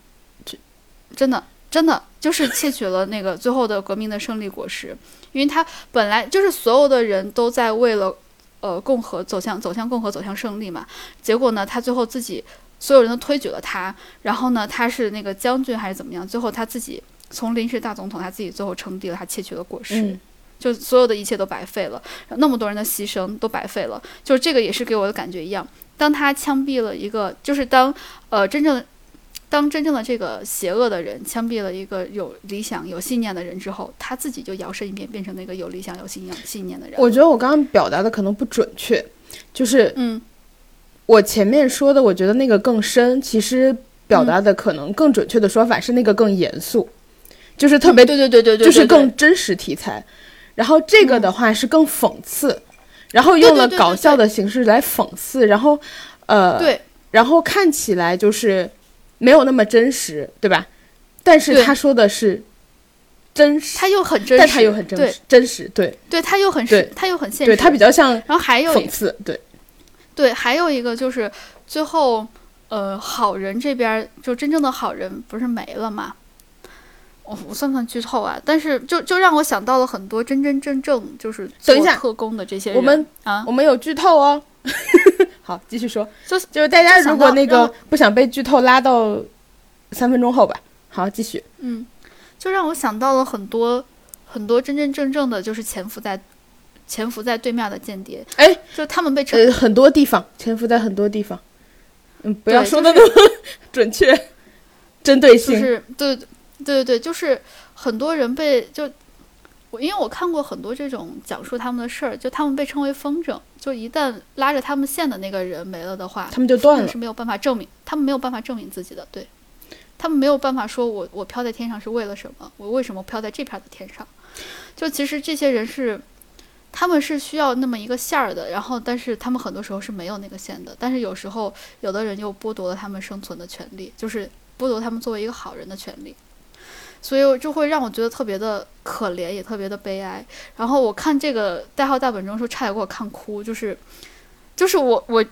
真的真的就是窃取了那个最后的革命的胜利果实，因为他本来就是所有的人都在为了呃共和走向走向共和走向胜利嘛，结果呢他最后自己所有人都推举了他，然后呢他是那个将军还是怎么样，最后他自己从临时大总统他自己最后称帝了，他窃取了果实。就所有的一切都白费了，那么多人的牺牲都白费了。就是这个也是给我的感觉一样。当他枪毙了一个，就是当呃真正当真正的这个邪恶的人枪毙了一个有理想、有信念的人之后，他自己就摇身一变变成那个有理想、有信仰、信念的人。我觉得我刚刚表达的可能不准确，就是嗯，我前面说的，我觉得那个更深，其实表达的可能更准确的说法是那个更严肃，就是特别对对对对对，就是更真实题材。然后这个的话是更讽刺，然后用了搞笑的形式来讽刺，然后，呃，对，然后看起来就是没有那么真实，对吧？但是他说的是真实，他又很真实，但他又很真实，真实，对，对他又很实，他又很现实，对他比较像，然后还有讽刺，对，对，还有一个就是最后，呃，好人这边就真正的好人不是没了吗？我我算不算剧透啊？但是就就让我想到了很多真真正正就是做特工的这些人。我们啊，我们有剧透哦。好，继续说。就就是大家如果那个不想被剧透，拉到三分钟后吧。好，继续。嗯，就让我想到了很多很多真真正正的就是潜伏在潜伏在对面的间谍。哎，就他们被称呃很多地方潜伏在很多地方。嗯，不要说的那么 准确，针对性是对。对对对，就是很多人被就我，因为我看过很多这种讲述他们的事儿，就他们被称为风筝，就一旦拉着他们线的那个人没了的话，他们就断了，是没有办法证明，他们没有办法证明自己的，对他们没有办法说我我飘在天上是为了什么，我为什么飘在这片的天上？就其实这些人是他们是需要那么一个线儿的，然后但是他们很多时候是没有那个线的，但是有时候有的人又剥夺了他们生存的权利，就是剥夺他们作为一个好人的权利。所以就会让我觉得特别的可怜，也特别的悲哀。然后我看这个代号大本钟的时候，差点给我看哭，就是，就是我我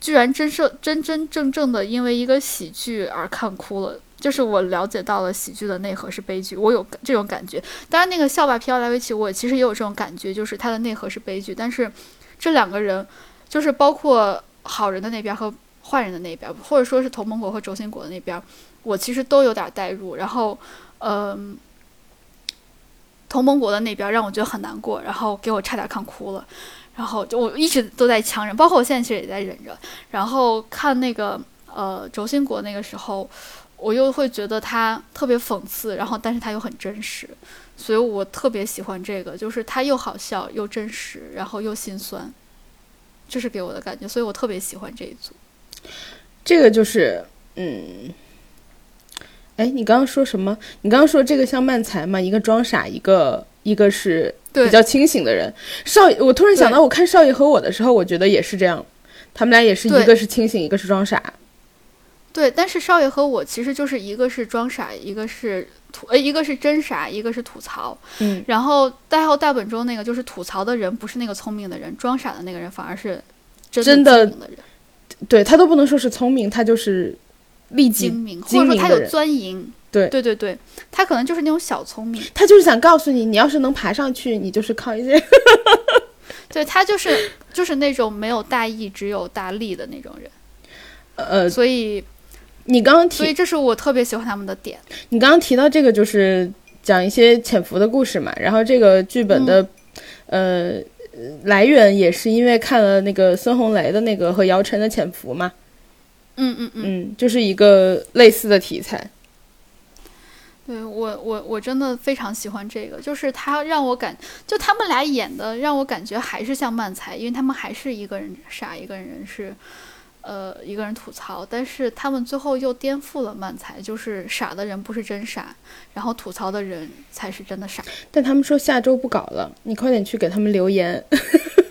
居然真是真真正正的因为一个喜剧而看哭了。就是我了解到了喜剧的内核是悲剧，我有这种感觉。当然，那个笑吧皮奥莱维奇，我其实也有这种感觉，就是它的内核是悲剧。但是这两个人，就是包括好人的那边和坏人的那边，或者说是同盟国和轴心国的那边，我其实都有点代入。然后。嗯，同盟国的那边让我觉得很难过，然后给我差点看哭了，然后就我一直都在强忍，包括我现在其实也在忍着。然后看那个呃轴心国那个时候，我又会觉得他特别讽刺，然后但是他又很真实，所以我特别喜欢这个，就是他又好笑又真实，然后又心酸，这是给我的感觉，所以我特别喜欢这一组。这个就是嗯。哎，你刚刚说什么？你刚刚说这个像漫才嘛？一个装傻，一个一个是比较清醒的人。少爷，我突然想到，我看少爷和我的时候，我觉得也是这样。他们俩也是一个是清醒，一个是装傻。对，但是少爷和我其实就是一个是装傻，一个是吐，呃，一个是真傻，一个是吐槽。嗯。然后代号大本钟那个就是吐槽的人不是那个聪明的人，装傻的那个人反而是真的的人。对他都不能说是聪明，他就是。精明，或者说他有钻营，对。对对对，他可能就是那种小聪明，他就是想告诉你，你要是能爬上去，你就是靠一些，对他就是就是那种没有大义只有大利的那种人，呃，所以你刚刚提，所以这是我特别喜欢他们的点。你刚刚提到这个就是讲一些潜伏的故事嘛，然后这个剧本的呃来源也是因为看了那个孙红雷的那个和姚晨的《潜伏》嘛，嗯嗯嗯，嗯，就是一个类似的题材。对我我我真的非常喜欢这个，就是他让我感，就他们俩演的让我感觉还是像漫才，因为他们还是一个人傻，一个人是，呃，一个人吐槽，但是他们最后又颠覆了漫才，就是傻的人不是真傻，然后吐槽的人才是真的傻。但他们说下周不搞了，你快点去给他们留言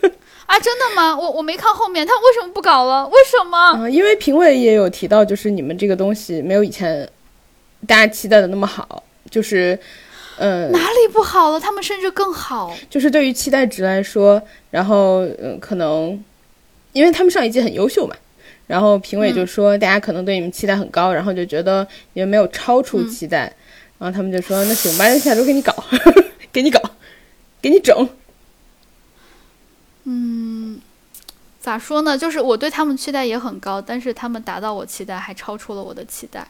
啊！真的吗？我我没看后面，他为什么不搞了？为什么？啊，因为评委也有提到，就是你们这个东西没有以前。大家期待的那么好，就是，嗯，哪里不好了？他们甚至更好。就是对于期待值来说，然后，嗯，可能，因为他们上一季很优秀嘛，然后评委就说大家可能对你们期待很高，然后就觉得你们没有超出期待，然后他们就说那行吧，那下周给你搞，给你搞，给你整。嗯，咋说呢？就是我对他们期待也很高，但是他们达到我期待，还超出了我的期待。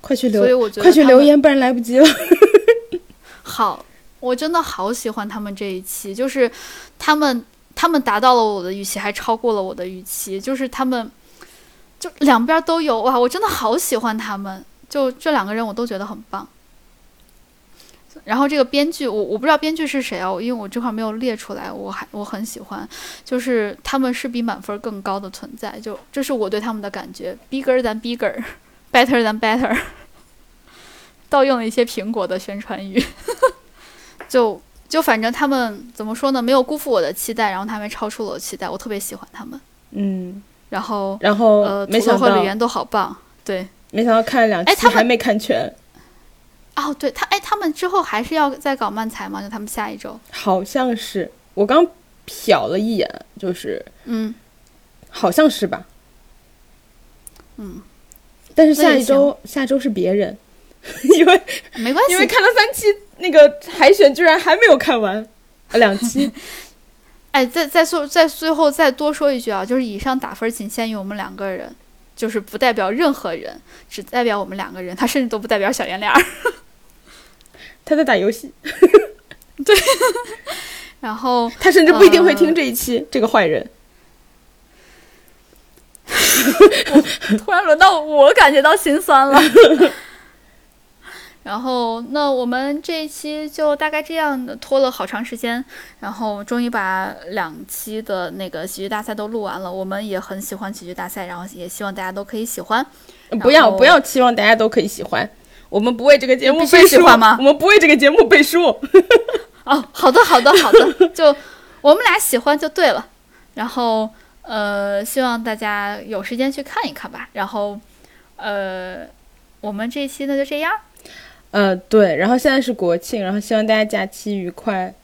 快去留，所以我觉得快去留言，不然来不及了。好，我真的好喜欢他们这一期，就是他们他们达到了我的预期，还超过了我的预期，就是他们就两边都有哇，我真的好喜欢他们，就这两个人我都觉得很棒。然后这个编剧，我我不知道编剧是谁啊，因为我这块没有列出来，我还我很喜欢，就是他们是比满分更高的存在，就这是我对他们的感觉，bigger than bigger。Better than better，盗用了一些苹果的宣传语，就就反正他们怎么说呢？没有辜负我的期待，然后他们超出了我的期待，我特别喜欢他们。嗯，然后然后呃，土豆和李岩都好棒，对。没想到看了两期，还没看全。哦，对他，哎，他们之后还是要再搞漫才吗？就他们下一周？好像是，我刚瞟了一眼，就是嗯，好像是吧？嗯。但是下一周，下周是别人，因为没关系，因为看了三期，那个海选居然还没有看完，两期。哎，再再说，再最后再多说一句啊，就是以上打分仅限于我们两个人，就是不代表任何人，只代表我们两个人，他甚至都不代表小圆脸儿。他在打游戏，对，然后 他甚至不一定会听这一期，这个坏人。突然轮到我感觉到心酸了，然后那我们这一期就大概这样的拖了好长时间，然后终于把两期的那个喜剧大赛都录完了。我们也很喜欢喜剧大赛，然后也希望大家都可以喜欢。不要不要期望大家都可以喜欢，我们不为这个节目背书吗？我们不为这个节目背书。哦，好的好的好的，就我们俩喜欢就对了，然后。呃，希望大家有时间去看一看吧。然后，呃，我们这期呢就这样。呃，对。然后现在是国庆，然后希望大家假期愉快。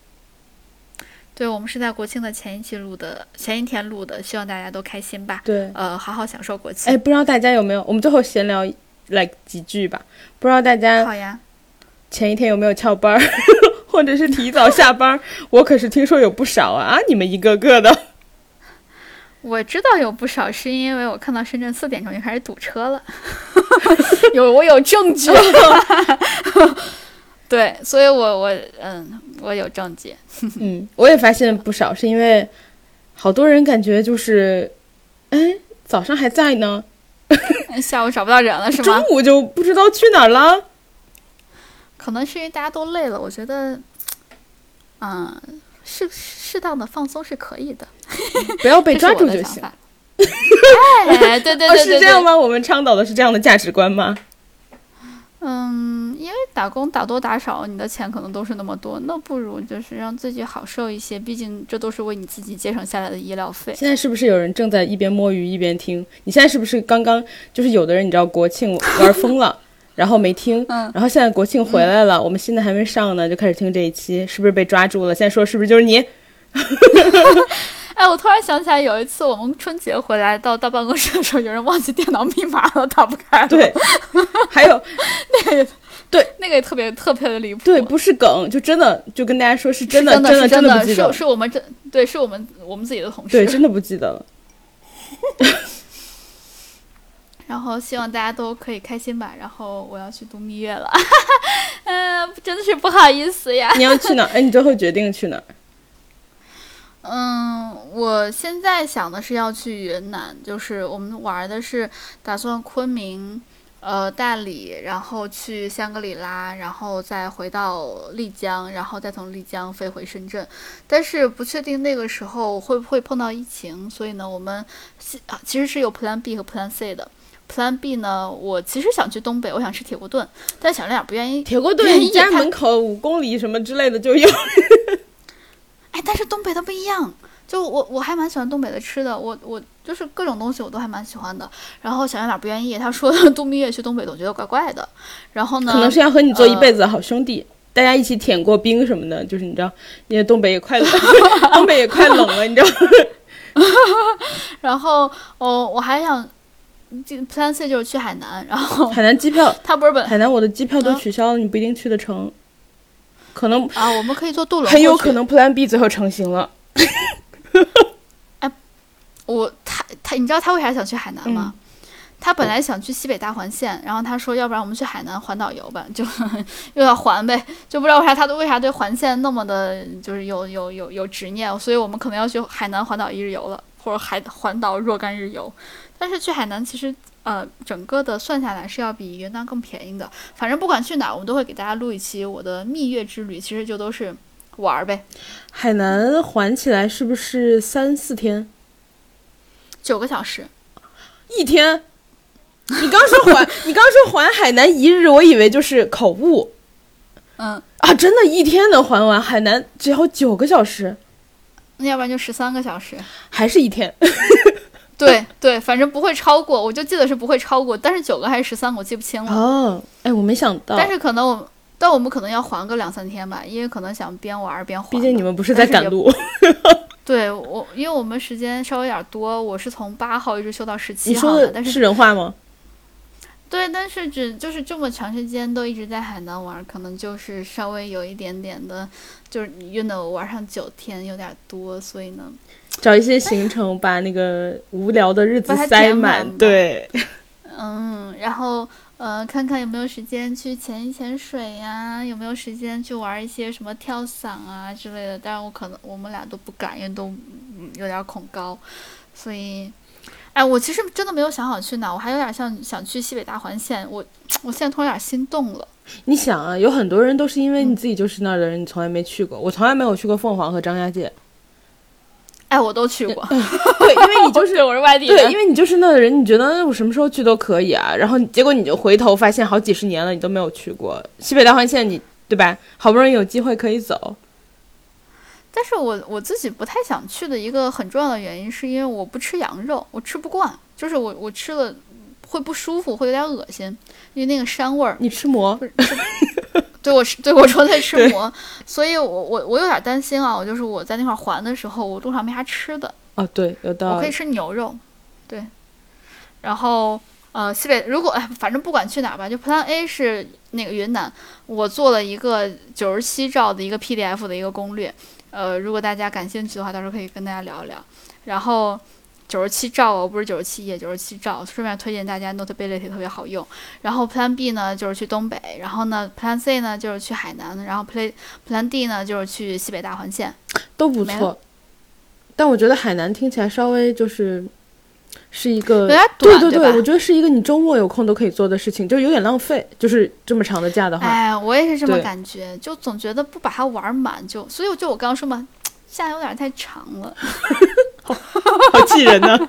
对，我们是在国庆的前一期录的，前一天录的，希望大家都开心吧。对，呃，好好享受国庆。哎，不知道大家有没有？我们最后闲聊来几句吧。不知道大家好呀，前一天有没有翘班儿，或者是提早下班？我可是听说有不少啊，你们一个个的。我知道有不少，是因为我看到深圳四点钟就开始堵车了，有我有证据，对，所以我我嗯，我有证据，嗯，我也发现不少，是因为好多人感觉就是，哎，早上还在呢，下午找不到人了是吗？中午就不知道去哪儿了，可能是因为大家都累了，我觉得，嗯。适适当的放松是可以的，不要被抓住就行。哎，对对对，是这样吗？我们倡导的是这样的价值观吗？嗯，因为打工打多打少，你的钱可能都是那么多，那不如就是让自己好受一些。毕竟这都是为你自己节省下来的医疗费。现在是不是有人正在一边摸鱼一边听？你现在是不是刚刚就是有的人你知道国庆玩疯了？然后没听，嗯然后现在国庆回来了，我们现在还没上呢，就开始听这一期，是不是被抓住了？现在说是不是就是你？哎，我突然想起来，有一次我们春节回来到到办公室的时候，有人忘记电脑密码了，打不开。对，还有 那个，对，那个也特别特别的离谱。对，不是梗，就真的就跟大家说是真的，真的真的不记得，是是我们真对，是我们我们自己的同事。对，真的不记得了。然后希望大家都可以开心吧。然后我要去度蜜月了，嗯，真的是不好意思呀。你要去哪？哎，你最后决定去哪？嗯，我现在想的是要去云南，就是我们玩的是打算昆明。呃，大理，然后去香格里拉，然后再回到丽江，然后再从丽江飞回深圳，但是不确定那个时候会不会碰到疫情，所以呢，我们其实是有 Plan B 和 Plan C 的。Plan B 呢，我其实想去东北，我想吃铁锅炖，但小亮不愿意。铁锅炖家门口五公里什么之类的就有。哎，但是东北的不一样。就我我还蛮喜欢东北的吃的，我我就是各种东西我都还蛮喜欢的。然后小圆脸不愿意，他说度蜜月去东北总觉得怪怪的。然后呢，可能是要和你做一辈子好兄弟，大家一起舔过冰什么的，就是你知道，因为东北也快冷，东北也快冷了，你知道。然后哦，我还想，Plan C 就是去海南，然后海南机票，他不是本海南我的机票都取消了，你不一定去得成，可能啊，我们可以坐渡轮，很有可能 Plan B 最后成型了。哎，我他他，你知道他为啥想去海南吗？他本来想去西北大环线，然后他说，要不然我们去海南环岛游吧，就 又要环呗，就不知道为啥他为啥对环线那么的，就是有有有有执念，所以我们可能要去海南环岛一日游了，或者海环岛若干日游。但是去海南其实呃，整个的算下来是要比云南更便宜的。反正不管去哪，我们都会给大家录一期我的蜜月之旅，其实就都是。玩儿呗，海南环起来是不是三四天？九个小时，一天？你刚说环，你刚说环海南一日，我以为就是口误。嗯啊，真的，一天能环完海南，只要九个小时。那要不然就十三个小时，还是一天？对对，反正不会超过，我就记得是不会超过，但是九个还是十三个，我记不清了。哦，哎，我没想到。但是可能我。但我们可能要缓个两三天吧，因为可能想边玩边还。毕竟你们不是在赶路。对我，因为我们时间稍微有点多，我是从八号一直休到十七号的。但是是人话吗？对，但是只就是这么长时间都一直在海南玩，可能就是稍微有一点点的，就是晕的玩上九天有点多，所以呢，找一些行程把那个无聊的日子塞满。对，嗯，然后。呃，看看有没有时间去潜一潜水呀？有没有时间去玩一些什么跳伞啊之类的？但是我可能我们俩都不敢，因为都有点恐高。所以，哎，我其实真的没有想好去哪，我还有点像想去西北大环线。我我现在突然有点心动了。你想啊，有很多人都是因为你自己就是那儿的人，你从来没去过。我从来没有去过凤凰和张家界。哎，我都去过，对，因为你就 是我是外地人，对，因为你就是那个人，你觉得我什么时候去都可以啊。然后结果你就回头发现，好几十年了，你都没有去过西北大环线，你对吧？好不容易有机会可以走。但是我我自己不太想去的一个很重要的原因，是因为我不吃羊肉，我吃不惯，就是我我吃了会不舒服，会有点恶心，因为那个膻味儿。你吃馍？对，我是对我说在吃馍，所以我我我有点担心啊。我就是我在那块还的时候，我路上没啥吃的。啊，对，有道理。我可以吃牛肉，对。然后呃，西北如果哎，反正不管去哪儿吧，就 Plan A 是那个云南，我做了一个九十七兆的一个 PDF 的一个攻略。呃，如果大家感兴趣的话，到时候可以跟大家聊一聊。然后。九十七兆哦，不是九十七页，九十七兆。顺便推荐大家 Notability 特别好用。然后 Plan B 呢就是去东北，然后呢 Plan C 呢就是去海南，然后 Plan Plan D 呢就是去西北大环线，都不错。但我觉得海南听起来稍微就是是一个，对对对，我觉得是一个你周末有空都可以做的事情，就有点浪费。就是这么长的假的话，哎，我也是这么感觉，就总觉得不把它玩满，就所以就我刚刚说嘛，假有点太长了。好气人呢！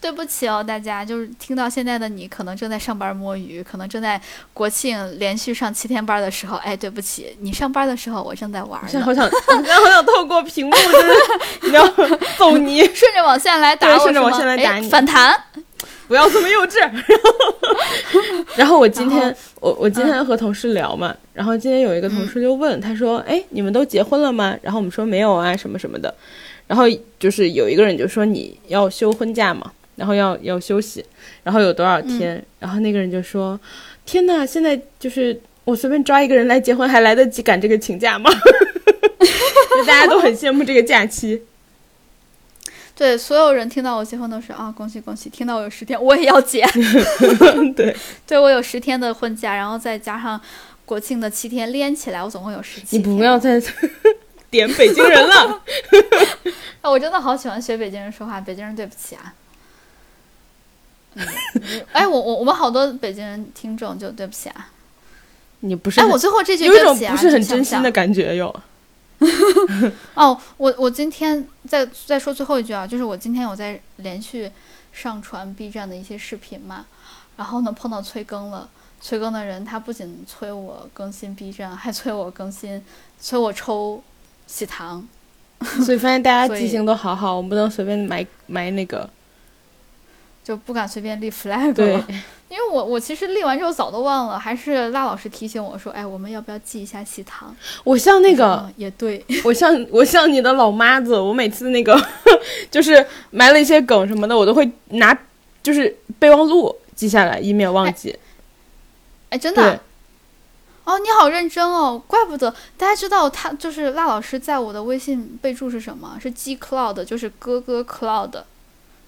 对不起哦，大家，就是听到现在的你，可能正在上班摸鱼，可能正在国庆连续上七天班的时候，哎，对不起，你上班的时候我正在玩。现在好想，现在好想透过屏幕，你要揍你，顺着网线来打我，顺着网线来打你，反弹，不要这么幼稚。然后我今天，我我今天和同事聊嘛，然后今天有一个同事就问，他说，哎，你们都结婚了吗？然后我们说没有啊，什么什么的。然后就是有一个人就说你要休婚假嘛，然后要要休息，然后有多少天？然后那个人就说：“天呐，现在就是我随便抓一个人来结婚，还来得及赶这个请假吗？” 大家都很羡慕这个假期。对，所有人听到我结婚都是啊，恭喜恭喜！听到我有十天，我也要结。对，对我有十天的婚假，然后再加上国庆的七天连起来，我总共有十七。你不要再。点北京人了，哎，我真的好喜欢学北京人说话，北京人对不起啊。嗯，哎，我我我们好多北京人听众就对不起啊。你不是哎，我最后这句有一种对起啊，不是很真心的感觉哟。哦，我我今天再再说最后一句啊，就是我今天有在连续上传 B 站的一些视频嘛，然后呢碰到催更了，催更的人他不仅催我更新 B 站，还催我更新，催我抽喜糖，所以发现大家记性都好好，我们不能随便埋埋那个。就不敢随便立 flag 对了。，因为我我其实立完之后早都忘了，还是辣老师提醒我说，哎，我们要不要记一下喜糖？我像那个，嗯也对，我像我像你的老妈子，我每次那个 就是埋了一些梗什么的，我都会拿就是备忘录记下来，以免忘记。哎，真的哦，你好认真哦，怪不得大家知道他就是辣老师在我的微信备注是什么？是 G Cloud，就是哥哥 Cloud，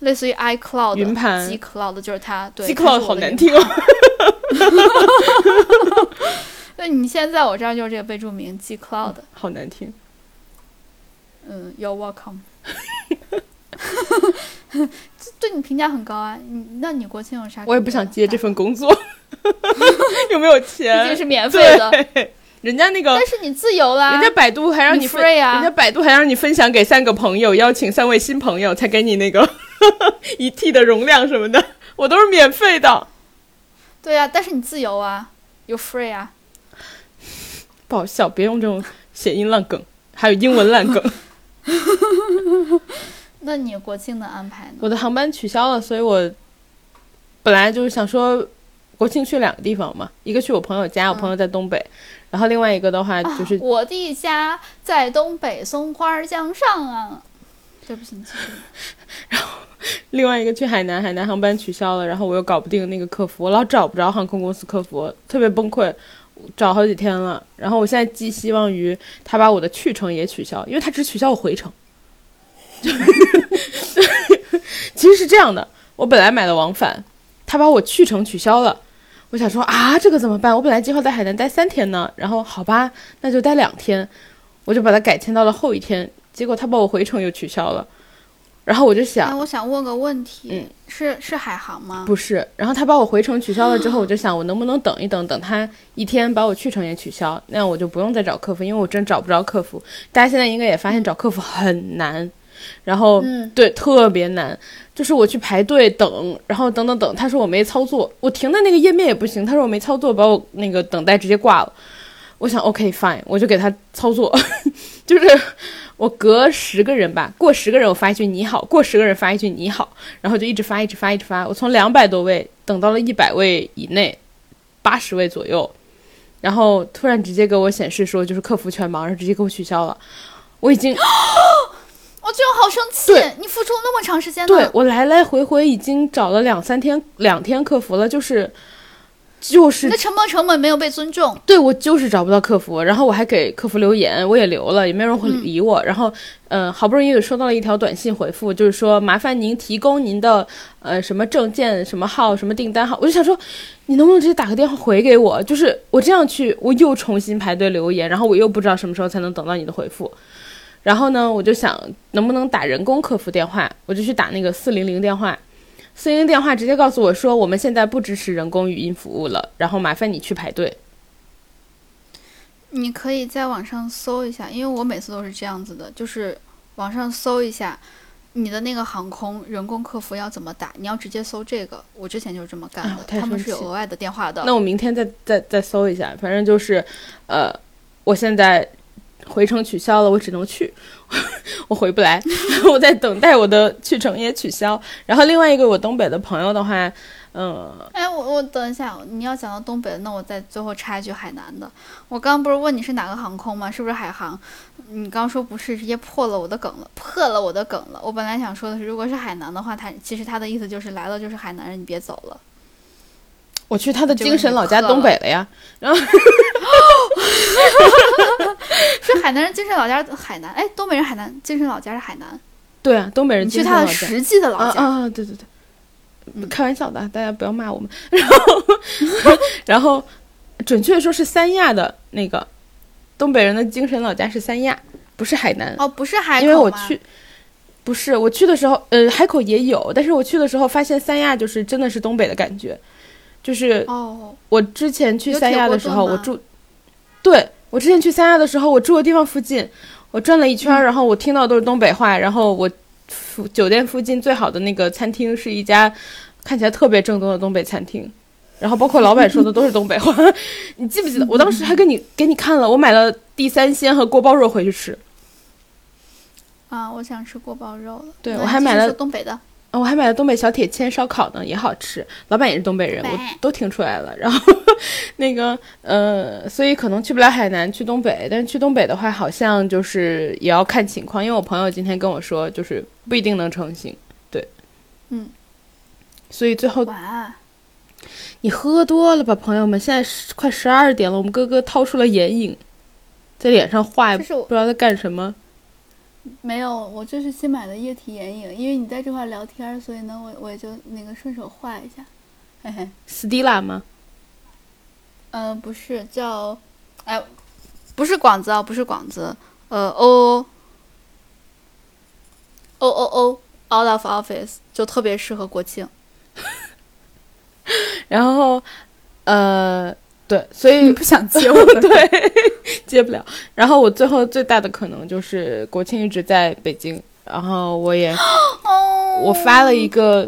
类似于 iCloud 云盘 G Cloud 就是他。对 G Cloud 好难听哦。那，你现在在我这儿就是这个备注名 G Cloud。好难听。嗯，You're welcome 这 对你评价很高啊，你那你国庆有啥？我也不想接这，份 工作，有没有毕钱，竟是免费的，人家那个但是你自由啦。人家百度还让你分，free 啊人家百度还让你分享给三个朋友，邀请三位新朋友才给你那个一 T 的容量什么的，我都是免费的。对呀、但是你自由啊，You free 啊。不好笑，别用这种谐音烂梗，还有英文烂梗。那你国庆的安排呢？我的航班取消了，所以我本来就是想说国庆去两个地方嘛，一个去我朋友家，我朋友在东北，然后另外一个的话就是、啊、我的家在东北松花江上啊。对不起，你继续。另外一个去海南，海南航班取消了，然后我又搞不定那个客服，我老找不着航空公司客服，特别崩溃，找好几天了。然后我现在寄希望于他把我的去程也取消，因为他只取消我回程。其实是这样的，我本来买了往返，他把我去程取消了。我想说啊，这个怎么办？我本来计划在海南待三天呢，然后好吧，那就待两天，我就把它改签到了后一天。结果他把我回程又取消了，然后我就想哎，，我想问个问题，嗯是是海航吗？不是，然后他把我回程取消了之后，我 就想我能不能等一等，等他一天把我去程也取消，那样我就不用再找客服，因为我真找不着客服。大家现在应该也发现找客服很难，然后、嗯，对特别难，就是我去排队等，然后等等等，他说我没操作，我停在那个页面也不行，他说我没操作，把我那个等待直接挂了。我想 OK fine，我就给他操作，就是我隔十个人吧，过十个人我发一句你好，过十个人发一句你好，然后就一直发，一直发，一直发。我从两百多位等到了一百位以内，八十位左右，然后突然直接给我显示说就是客服全忙，然后直接给我取消了。我已经 我这种好生气，你付出了那么长时间呢。对我来来回回已经找了两三天，两天客服了，就是就是你的沉没成本没有被尊重。对我就是找不到客服，然后我还给客服留言，我也留了，也没有人会理我。然后，嗯、好不容易收到了一条短信回复，就是说麻烦您提供您的呃什么证件、什么号、什么订单号。我就想说，你能不能直接打个电话回给我？就是我这样去，我又重新排队留言，然后我又不知道什么时候才能等到你的回复。然后呢，我就想能不能打人工客服电话，我就去打那个四零零电话。四零零电话直接告诉我说，我们现在不支持人工语音服务了，然后麻烦你去排队。你可以在网上搜一下，因为我每次都是这样子的，就是网上搜一下你的那个航空人工客服要怎么打，你要直接搜这个。我之前就是这么干的，他们是有额外的电话的。那我明天再再再搜一下，反正就是，呃，我现在回程取消了，我只能去，我回不来，我在等待我的去程也取消。然后另外一个我东北的朋友的话，嗯、哎，我我等一下，你要讲到东北，那我再最后插一句海南的。我刚刚不是问你是哪个航空吗？是不是海航？你刚说不是，直接破了我的梗了，破了我的梗了。我本来想说的是，如果是海南的话，他其实他的意思就是来了就是海南人，你别走了。我去他的精神老家东北了呀。是海南人精神老家海南，哎，东北人海南精神老家是海南，对啊，东北人去他的精神老家。实际的老家。啊啊，对对对，嗯开玩笑的，大家不要骂我们。然后，然后，准确说是三亚的那个东北人的精神老家是三亚，不是海南。哦，不是海口因为我去，不是，我去的时候，呃，海口也有，但是我去的时候发现三亚就是真的是东北的感觉，就是哦，我之前去三亚的时候，我住，对我之前去三亚的时候，我住的地方附近，我转了一圈儿，然后我听到都是东北话，然后我附酒店附近最好的那个餐厅是一家看起来特别正宗的东北餐厅，然后包括老板说的都是东北话，你记不记得？我当时还给你给你看了，我买了地三鲜和锅包肉回去吃。啊，我想吃锅包肉了。对我还买了东北的。啊我还买了东北小铁签烧烤呢，也好吃。老板也是东北人，我都听出来了。然后那个呃，所以可能去不了海南，去东北。但是去东北的话，好像就是也要看情况，因为我朋友今天跟我说，就是不一定能成行。对，嗯，所以最后哇，你喝多了吧，朋友们？现在是快十二点了，我们哥哥掏出了眼影，在脸上画，不知道在干什么。没有，我这是新买的液体眼影，因为你在这块聊天，所以呢，我我也就那个顺手画一下。嘿嘿，斯蒂拉吗？嗯、不是叫，哎，不是广子啊，不是广子，呃，O O O O out of office 就特别适合国庆。然后，呃，对，所以你不想接我的？对，接不了。然后我最后最大的可能就是国庆一直在北京，然后我也哦，我发了一个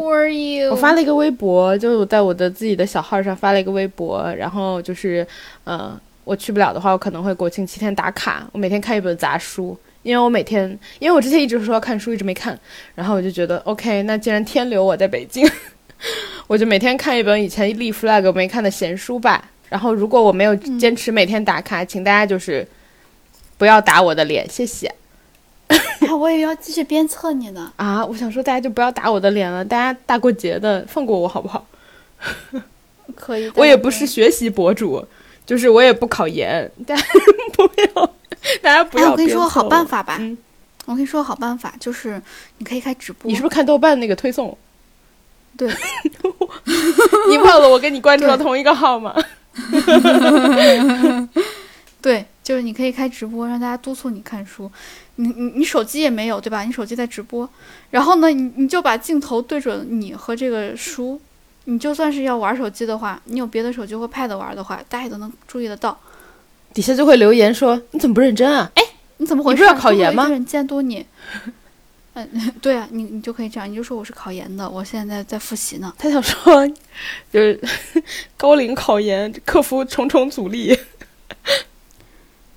我发了一个微博，就是我在我的自己的小号上发了一个微博，然后就是呃，我去不了的话，我可能会国庆七天打卡，我每天看一本杂书。因为我每天，因为我之前一直说要看书，一直没看，然后我就觉得 OK，那既然天留我在北京，我就每天看一本以前立 flag 没看的闲书吧。然后如果我没有坚持每天打卡，请大家就是不要打我的脸，谢谢哎，我也要继续鞭策你呢。啊！我想说大家就不要打我的脸了，大家大过节的放过我好不好？可以，我也不是学习博主，就是我也不考研，大家不要，大家不哎，要。我跟你说个好办，法吧，嗯我跟你说个好办法，就是你可以开直播。你是不是看豆瓣那个推送？对，你忘了我跟你关注了同一个号吗？对，就是你可以开直播，让大家督促你看书。你你你手机也没有对吧？你手机在直播，然后呢，你你就把镜头对准你和这个书。你就算是要玩手机的话，你有别的手机或 Pad 玩的话，大家也都能注意得到。底下就会留言说你怎么不认真啊？你怎么回事？你不是要考研吗有人监督你。嗯，对啊，你你就可以这样，你就说我是考研的，我现在在复习呢。他想说就是 高龄考研，克服重重阻力。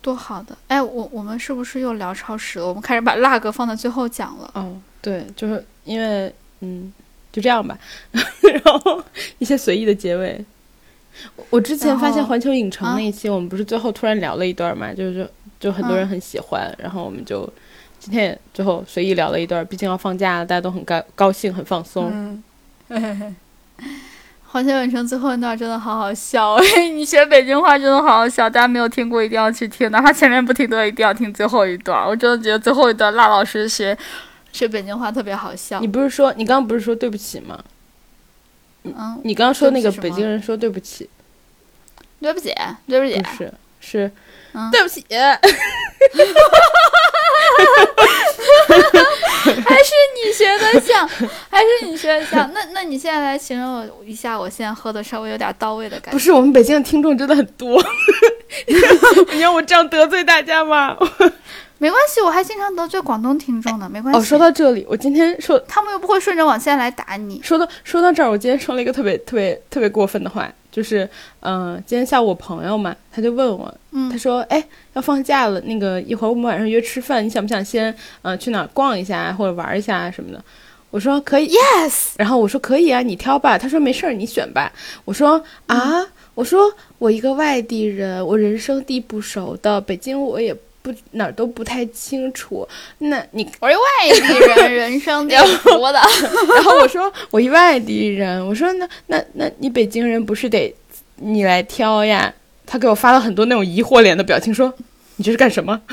多好的！哎，我我们是不是又聊超时了？我们开始把 lag 放在最后讲了。哦，对，就是因为嗯，就这样吧，然后一些随意的结尾。我我之前发现环球影城啊那一期，我们不是最后突然聊了一段嘛，就是就很多人嗯很喜欢，然后我们就今天也最后随意聊了一段，毕竟要放假了，大家都很高高兴，很放松。嗯，环球影城最后一段真的好好笑，哎，你学北京话真的好好笑，大家没有听过一定要去听，哪怕前面不听都一定要听最后一段。我真的觉得最后一段辣老师学学北京话特别好笑你。不是说你刚刚不是说对不起吗？嗯，你刚刚说那个北京人说对不起，对不起，对不起不，是是、嗯对不起。还是你学的像，还是你学的像。那那你现在来形容我一下，我现在喝的稍微有点到位的感觉。不是我们北京的听众真的很多，你让我这样得罪大家吗？没关系，我还经常得罪广东听众呢，没关系。哦，说到这里，我今天说他们又不会顺着网线来打你。说到说到这儿，我今天说了一个特别特别特别过分的话，就是嗯、呃今天下午我朋友嘛，他就问我，嗯他说，哎，要放假了，那个一会儿我们晚上约吃饭，你想不想先呃去哪儿逛一下或者玩一下啊什么的？我说可以，Yes，然后我说可以啊，你挑吧。他说没事儿，你选吧。我说啊，我说我一个外地人，我人生地不熟的，北京我也不哪儿都不太清楚。那你，我是外地人，人生地不熟的。然后我说我一外地人，我说那那那你北京人不是得你来挑呀？他给我发了很多那种疑惑脸的表情，说你这是干什么？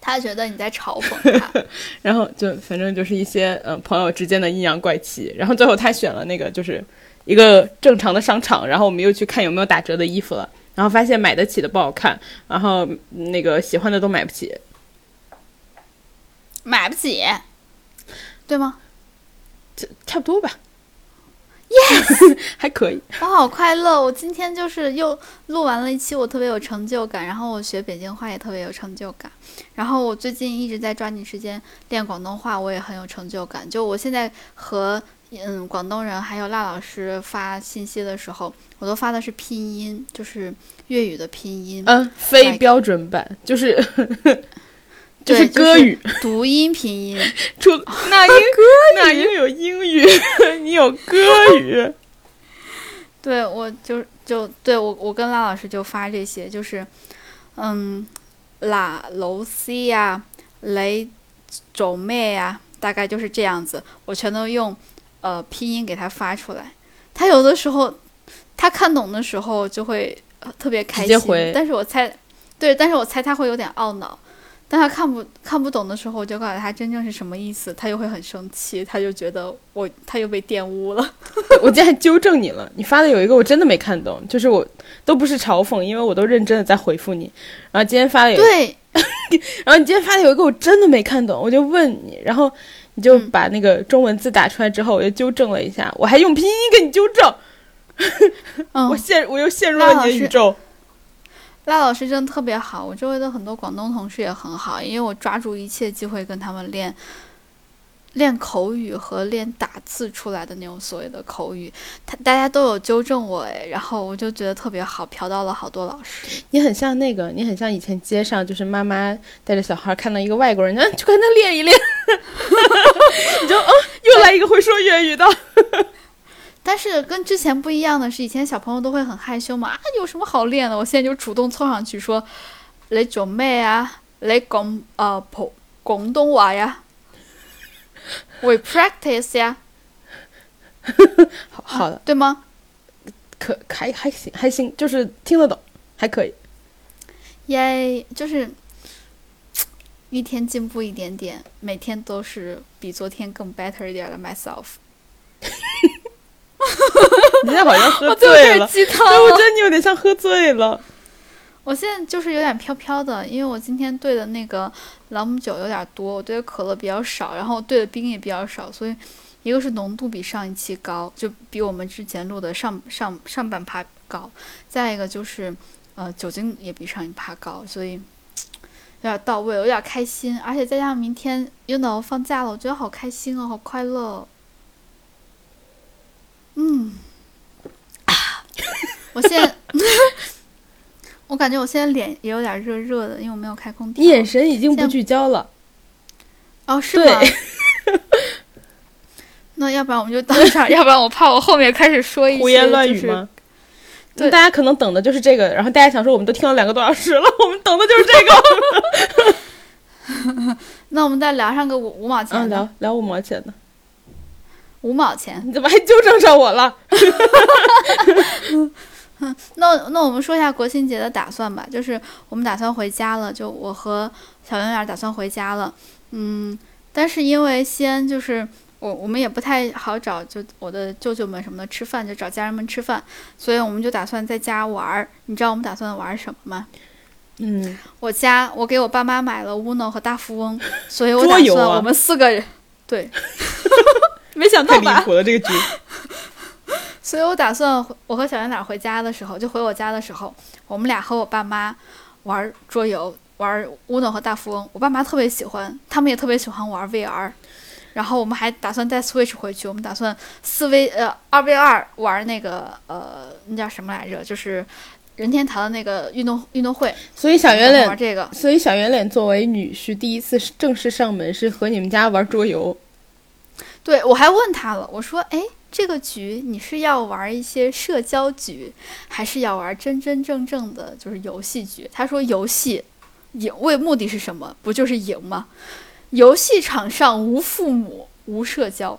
他觉得你在嘲讽他。然后就反正就是一些嗯、呃朋友之间的阴阳怪气，然后最后他选了那个就是一个正常的商场，然后我们又去看有没有打折的衣服了，然后发现买得起的不好看，然后那个喜欢的都买不起。买不起，对吗？这差不多吧。Yes，还可以。我好快乐！我今天就是又录完了一期，我特别有成就感。然后我学北京话也特别有成就感。然后我最近一直在抓紧时间练广东话，我也很有成就感。就我现在和嗯广东人还有辣老师发信息的时候，我都发的是拼音，就是粤语的拼音。嗯，非标准版就是。就是歌语读音拼音，出那英 那英有英语，你有歌语。对，我就就对我我跟赖老师就发这些，就是嗯，拉楼 C 呀，雷走妹呀，大概就是这样子，我全都用呃拼音给他发出来。他有的时候他看懂的时候就会特别开心，但是我猜对，但是我猜他会有点懊恼。但他看不看不懂的时候，我就告诉他真正是什么意思，他又会很生气，他就觉得我他又被玷污了。我今天还纠正你了，你发的有一个我真的没看懂，就是我都不是嘲讽，因为我都认真的在回复你。然后今天发的有对，然后你今天发的有一个我真的没看懂，我就问你，然后你就把那个中文字打出来之后，我又纠正了一下，我还用拼音给你纠正。我陷我又陷入了你的宇宙。赖老师真的特别好，我周围的很多广东同事也很好，因为我抓住一切机会跟他们练练口语和练打字出来的那种所谓的口语，他大家都有纠正我哎，然后我就觉得特别好，嫖到了好多老师。你很像那个，你很像以前街上就是妈妈带着小孩看到一个外国人，嗯，就跟他练一练，你就嗯，又来一个会说粤语的。但是跟之前不一样的是，以前小朋友都会很害羞嘛，啊，有什么好练的？我现在就主动凑上去说：“你做咩啊？你讲呃普广东话呀？We practice 呀。”好好的，对吗？可还还行还行，就是听得懂，还可以。耶，就是一天进步一点点，每天都是比昨天更 better 一点的 myself。你现在好像喝醉了，鸡汤。我觉得你有点像喝醉了。我现在就是有点飘飘的，因为我今天兑的那个朗姆酒有点多，我兑的可乐比较少，然后兑的冰也比较少，所以一个是浓度比上一期高，就比我们之前录的上上上半趴高；再一个就是呃酒精也比上一趴高，所以有点到位，有点开心，而且再加上明天又能放假了，我觉得好开心哦，好快乐。嗯，啊，我现在，我感觉我现在脸也有点热热的，因为我没有开空调。你眼神已经不聚焦了。哦，是吗？那要不然我们就等一下，要不然我怕我后面开始说一些胡言乱语吗？对，大家可能等的就是这个，然后大家想说我们都听了两个多小时了，我们等的就是这个。那我们再聊上个五五毛钱，嗯，聊聊五毛钱的。五毛钱，你怎么还纠正上我了？那那我们说一下国庆节的打算吧，就是我们打算回家了，就我和小圆圆打算回家了。嗯，但是因为西安就是我我们也不太好找，就我的舅舅们什么的吃饭，就找家人们吃饭，所以我们就打算在家玩儿。你知道我们打算玩什么吗？嗯，我家我给我爸妈买了 Uno 和大富翁，所以我打算我们四个人对。没想到吧？太离谱了这个局。所以我打算，我和小圆脸回家的时候，就回我家的时候，我们俩和我爸妈玩桌游，玩乌诺和大富翁。我爸妈特别喜欢，他们也特别喜欢玩 VR。然后我们还打算带 Switch 回去，我们打算四 V 呃二 V 二玩那个呃那叫什么来着？就是任天堂的那个运动运动会。所以小圆脸玩这个。所以小圆脸作为女婿，第一次正式上门是和你们家玩桌游。对，我还问他了，我说：“哎，这个局你是要玩一些社交局，还是要玩真真正正的就是游戏局？”他说：“游戏，赢为目的是什么？不就是赢吗？游戏场上无父母，无社交。”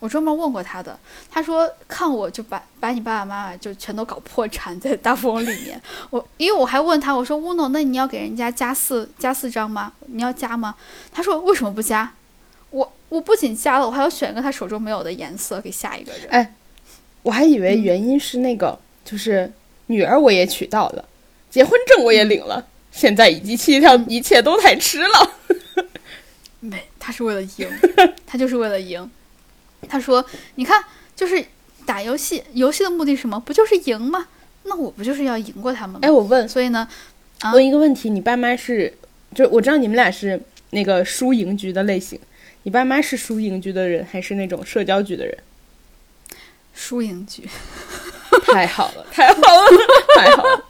我专门问过他的，他说：“看我就把把你爸爸妈妈就全都搞破产在大富翁里面。”我因为我还问他，我说：“乌诺，那你要给人家加四加四张吗？你要加吗？”他说：“为什么不加？”我我不仅加了，我还要选一个他手中没有的颜色给下一个人。哎，我还以为原因是那个，就是女儿我也娶到了，结婚证我也领了，现在一切一切都太迟了。没他是为了赢，他就是为了赢。他说：“你看，就是打游戏，游戏的目的是什么？不就是赢吗？那我不就是要赢过他们吗？哎，我问，所以呢，啊问一个问题，你爸妈是，就是我知道你们俩是那个输赢局的类型，你爸妈是输赢局的人，还是那种社交局的人？输赢局。太好了，太好了，太好了。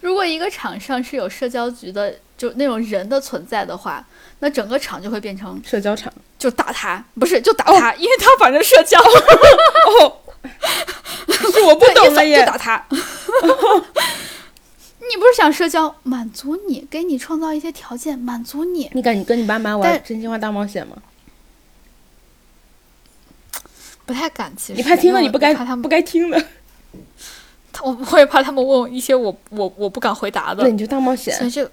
如果一个场上是有社交局的，就那种人的存在的话，那整个场就会变成社交场，就打他，不是就打他，因为他反正社交，哦，是我不懂了耶就。打他。你不是想社交，满足你，给你创造一些条件，满足你。你敢跟你爸妈玩真心话大冒险吗？不太敢，其实你怕听了你不该怕他们不该听的，他我我也怕他们问我一些我我我不敢回答的对，。你就大冒所以险。这个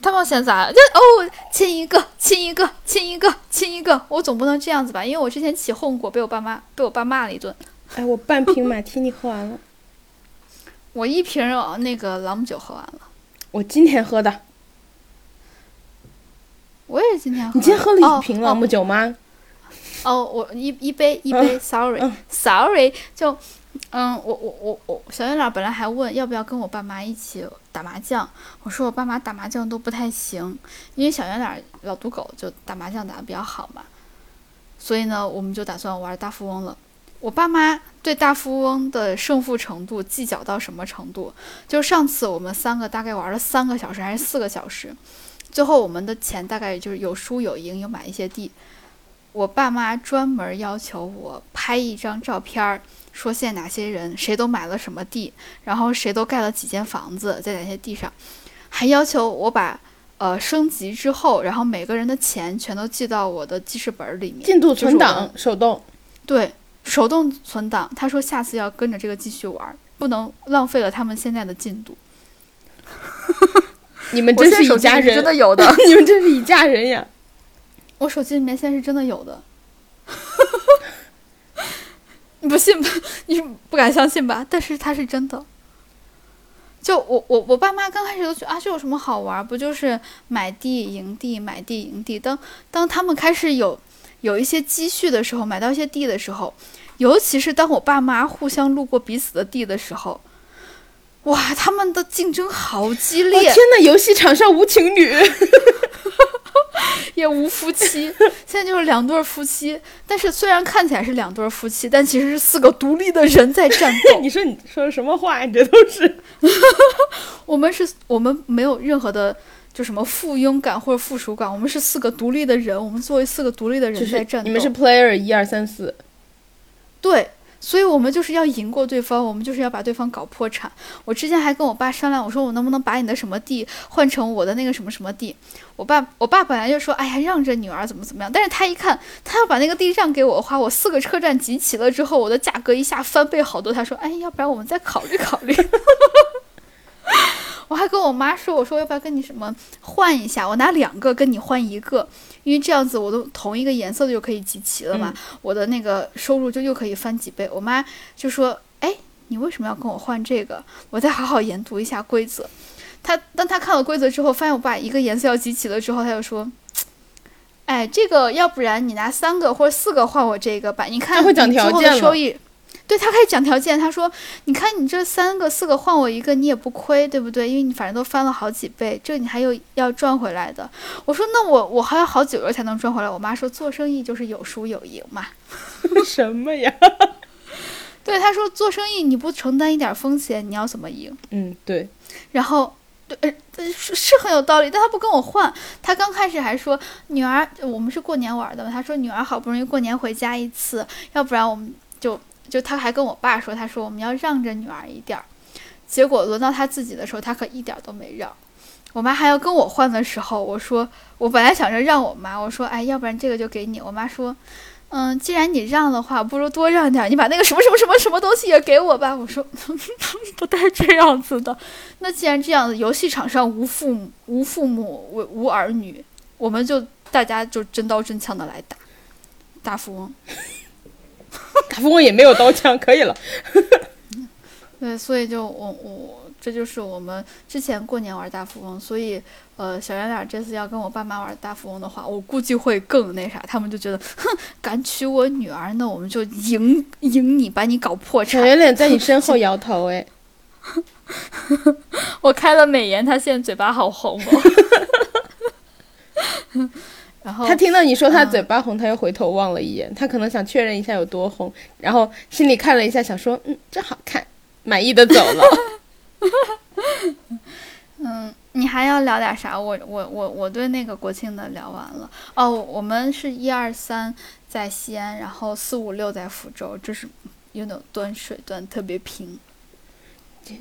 大冒险咋？就哦，亲一个，亲一个，亲一个，亲一个，我总不能这样子吧？因为我之前起哄过，被我爸妈被我爸骂了一顿。哎，我半瓶马提尼喝完了，我一瓶儿那个朗姆酒喝完了，我今天喝的。我也是今天喝的。你今天喝了一瓶哦朗姆酒吗？哦，我一一杯一杯、s o r r y 嗯 sorry，就嗯，我我我我小月亮本来还问要不要跟我爸妈一起打麻将，我说我爸妈打麻将都不太行，因为小圆脸老赌狗就打麻将打的比较好嘛，所以呢，我们就打算玩大富翁了。我爸妈对大富翁的胜负程度计较到什么程度？就是上次我们三个大概玩了三个小时还是四个小时，最后我们的钱大概就是有输有赢，有买一些地。我爸妈专门要求我拍一张照片儿，说现在哪些人谁都买了什么地，然后谁都盖了几间房子在哪些地上，还要求我把呃升级之后，然后每个人的钱全都记到我的记事本儿里面。进度存档，手动。对，手动存档。他说下次要跟着这个继续玩，不能浪费了他们现在的进度。你们真是一家人真，的有的，你们真是一家人呀！我手机里面现在是真的有的。你 不信吧？你不敢相信吧？但是它是真的。就我我我爸妈刚开始都觉得啊，这有什么好玩？不就是买地营地，买地营地。当当他们开始有有一些积蓄的时候，买到一些地的时候，尤其是当我爸妈互相路过彼此的地的时候，哇，他们的竞争好激哦烈。天呐，游戏场上无情侣，也无夫妻，现在就是两对儿夫妻。但是虽然看起来是两对儿夫妻，但其实是四个独立的人在战斗。你说你说的什么话？你这都是 我们是，我们没有任何的就什么附庸感或者附属感，我们是四个独立的人。我们作为四个独立的人在战斗。你们是 player 一二三四，对，所以我们就是要赢过对方，我们就是要把对方搞破产。我之前还跟我爸商量，我说我能不能把你的什么地换成我的那个什么什么地。我爸我爸本来就说，哎呀，让着女儿怎么怎么样，但是他一看他要把那个地让给我的话，我四个车站集齐了之后，我的价格一下翻倍好多。他说，哎，要不然我们再考虑考虑。我还跟我妈说，我说要不要跟你什么换一下？我拿两个跟你换一个，因为这样子我都同一个颜色的就可以集齐了嘛，我的那个收入就又可以翻几倍。我妈就说：“哎，你为什么要跟我换这个？我再好好研读一下规则。”她当她看了规则之后，发现我把一个颜色要集齐了之后，她就说：“哎，这个要不然你拿三个或者四个换我这个吧？你看她会讲你最后的收益。”对他开始讲条件，他说：“你看你这三个四个换我一个，你也不亏，对不对？因为你反正都翻了好几倍，这你还有要赚回来的。”我说：“那我我还要好几轮才能赚回来。”我妈说：“做生意就是有输有赢嘛。什么呀？”对，他说：“做生意你不承担一点风险，你要怎么赢嗯，对，？”然后，对，是是很有道理，但他不跟我换。他刚开始还说：“女儿，我们是过年玩的嘛。”他说：“女儿好不容易过年回家一次，要不然我们就就他还跟我爸说，他说我们要让着女儿一点儿。”结果轮到他自己的时候，他可一点都没让。我妈还要跟我换的时候，我说我本来想着让我妈，我说哎，要不然这个就给你。我妈说，嗯，既然你让的话，不如多让点儿，你把那个什么什么什么什么东西也给我吧。我说 不带这样子的。那既然这样子，游戏场上无父母、无父母、无无儿女，我们就大家就真刀真枪的来打大富翁。大富翁也没有刀枪，可以了。对，所以就我我这就是我们之前过年玩大富翁，所以呃，小圆脸这次要跟我爸妈玩大富翁的话，我估计会更那啥，他们就觉得，哼，敢娶我女儿，那我们就赢赢你，把你搞破产。小圆脸在你身后 摇头，哎，我开了美颜，他现在嘴巴好红哦。然后他听到你说他嘴巴红，他又回头望了一眼，他可能想确认一下有多红，然后心里看了一下，想说，嗯，真好看，满意的走了。嗯，你还要聊点啥？我我我我对那个国庆的聊完了。哦，我们是一二三在西安，然后四五六在福州，就是有那种端水端特别平。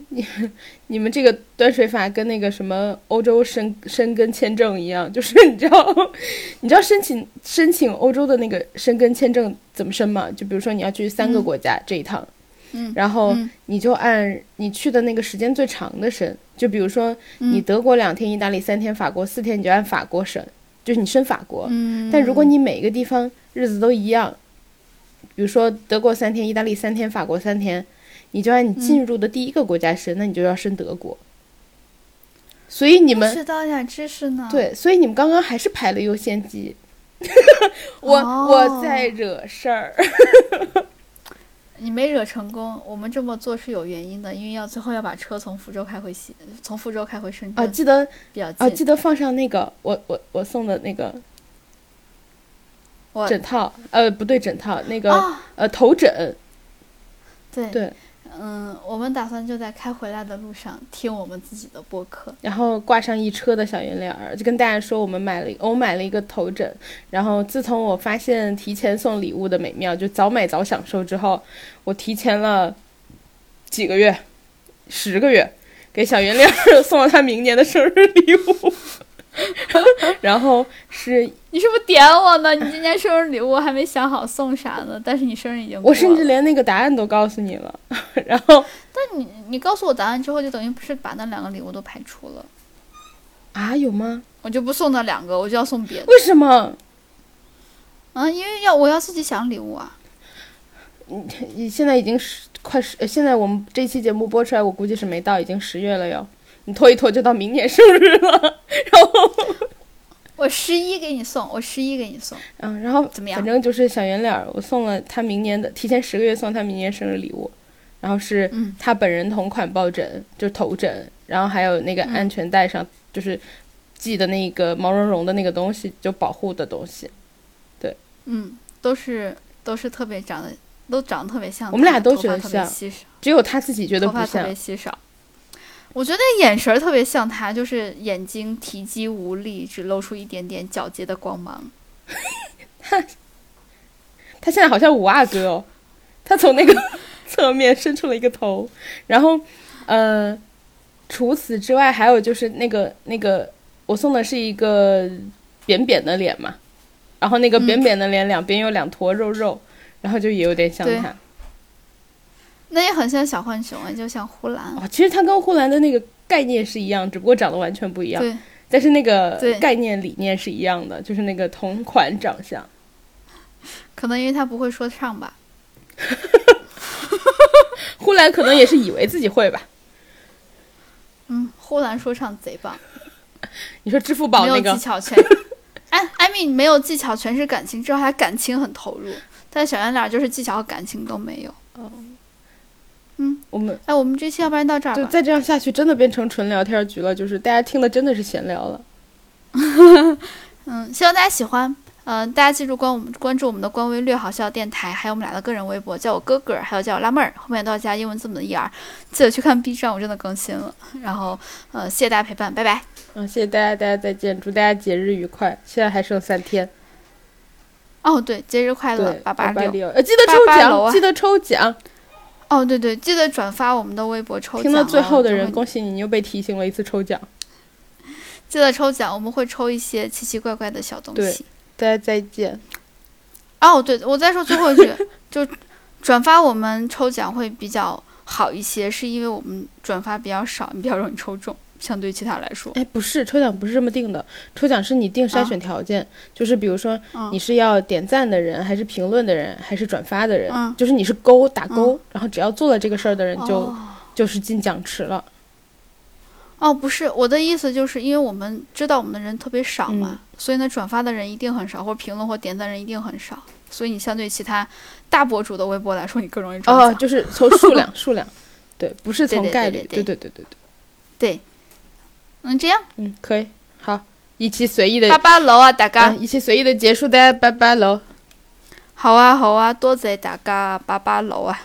你 你们这个端水法跟那个什么欧洲申申根签证一样，就是你知道你知道申请申请欧洲的那个申根签证怎么申吗？就比如说你要去三个国家这一趟，嗯，然后你就按你去的那个时间最长的申，就比如说你德国两天，意大利三天，法国四天，你就按法国申，就是你申法国。嗯，但如果你每个地方日子都一样，比如说德国三天，意大利三天，法国三天。你就按你进入的第一个国家申，那你就要申德国。所以你们学到点知识呢。对，所以你们刚刚还是排了优先级。我我在惹事儿。你没惹成功，我们这么做是有原因的，因为要最后要把车从福州开回西，从福州开回深圳。啊，记得比较近。啊，记得放上那个我我我送的那个枕套，呃，不对，枕套那个呃头枕。对对。嗯，我们打算就在开回来的路上听我们自己的播客，然后挂上一车的小圆脸儿，就跟大家说我们买了，我买了一个头枕。然后自从我发现提前送礼物的美妙，就早买早享受之后，我提前了几个月，十个月，给小圆脸儿 送了他明年的生日礼物。然后是你是不是点我呢？你今年生日礼物还没想好送啥呢？但是你生日已经我甚至连那个答案都告诉你了。然后，但你你告诉我答案之后，就等于不是把那两个礼物都排除了啊？有吗？我就不送那两个，我就要送别的。为什么？啊，因为要我要自己想礼物啊。你你现在已经十快十，现在我们这期节目播出来，我估计是没到，已经十月了哟。你拖一拖就到明年生日了，然后 我十一给你送，我十一给你送，嗯，然后怎么样？反正就是小圆脸，我送了他明年的，提前十个月送他明年生日礼物，然后是他本人同款抱枕，就是头枕，然后还有那个安全带上就是系的那个毛茸茸的那个东西，就保护的东西，对，嗯，都是都是特别长得都长得特别像，我们俩都觉得像，只有他自己觉得不像，特别稀少。我觉得眼神特别像他，就是眼睛提肌无力，只露出一点点皎洁的光芒。他 他现在好像五阿哥哦，他从那个侧面伸出了一个头。然后，呃，除此之外，还有就是那个那个，我送的是一个扁扁的脸嘛，然后那个扁扁的脸两边有两坨肉肉，然后就也有点像他。那也很像小浣熊啊，就像呼兰。哦，其实它跟呼兰的那个概念是一样，只不过长得完全不一样。对。但是那个概念理念是一样的，就是那个同款长相。可能因为他不会说唱吧。呼兰可能也是以为自己会吧。嗯，呼兰说唱贼棒。你说支付宝那个？没有技巧，全。哎，艾米没有技巧，全是感情，之后还感情很投入。但小圆脸就是技巧和感情都没有。哦。嗯，我们哎，我们这期要不然到这儿吧。再这样下去，真的变成纯聊天局了，就是大家听的真的是闲聊了。嗯，希望大家喜欢。嗯，大家记住关我们关注我们的官微“略好笑电台”，还有我们俩的个人微博，叫我哥哥，还有叫我辣妹儿，后面都要加英文字母的 “er”。记得去看 B 站，我真的更新了。然后，呃，谢谢大家陪伴，拜拜。嗯，谢谢大家，大家再见，祝大家节日愉快。现在还剩三天。哦，对，节日快乐，八八六，呃，记得抽奖，记得抽奖。哦，对对，记得转发我们的微博抽奖。听到最后的人，恭喜你，你又被提醒了一次抽奖。记得抽奖，我们会抽一些奇奇怪怪的小东西。大家再见。哦，对，我再说最后一句，就转发我们抽奖会比较好一些，是因为我们转发比较少，你比较容易抽中。相对其他来说，哎，不是抽奖不是这么定的，抽奖是你定筛选条件，就是比如说你是要点赞的人，还是评论的人，还是转发的人，就是你是勾打勾，然后只要做了这个事儿的人就就是进奖池了。哦，不是，我的意思就是因为我们知道我们的人特别少嘛，所以呢，转发的人一定很少，或者评论或点赞人一定很少，所以你相对其他大博主的微博来说，你更容易中哦，就是从数量 数量，对，不是从概率，对对对对对对，对，嗯，这样，嗯，可以，好，一期随意的拜拜喽啊，大家。嗯，一期随意的结束的，拜拜喽。好啊，好啊，多谢大家，拜拜喽啊。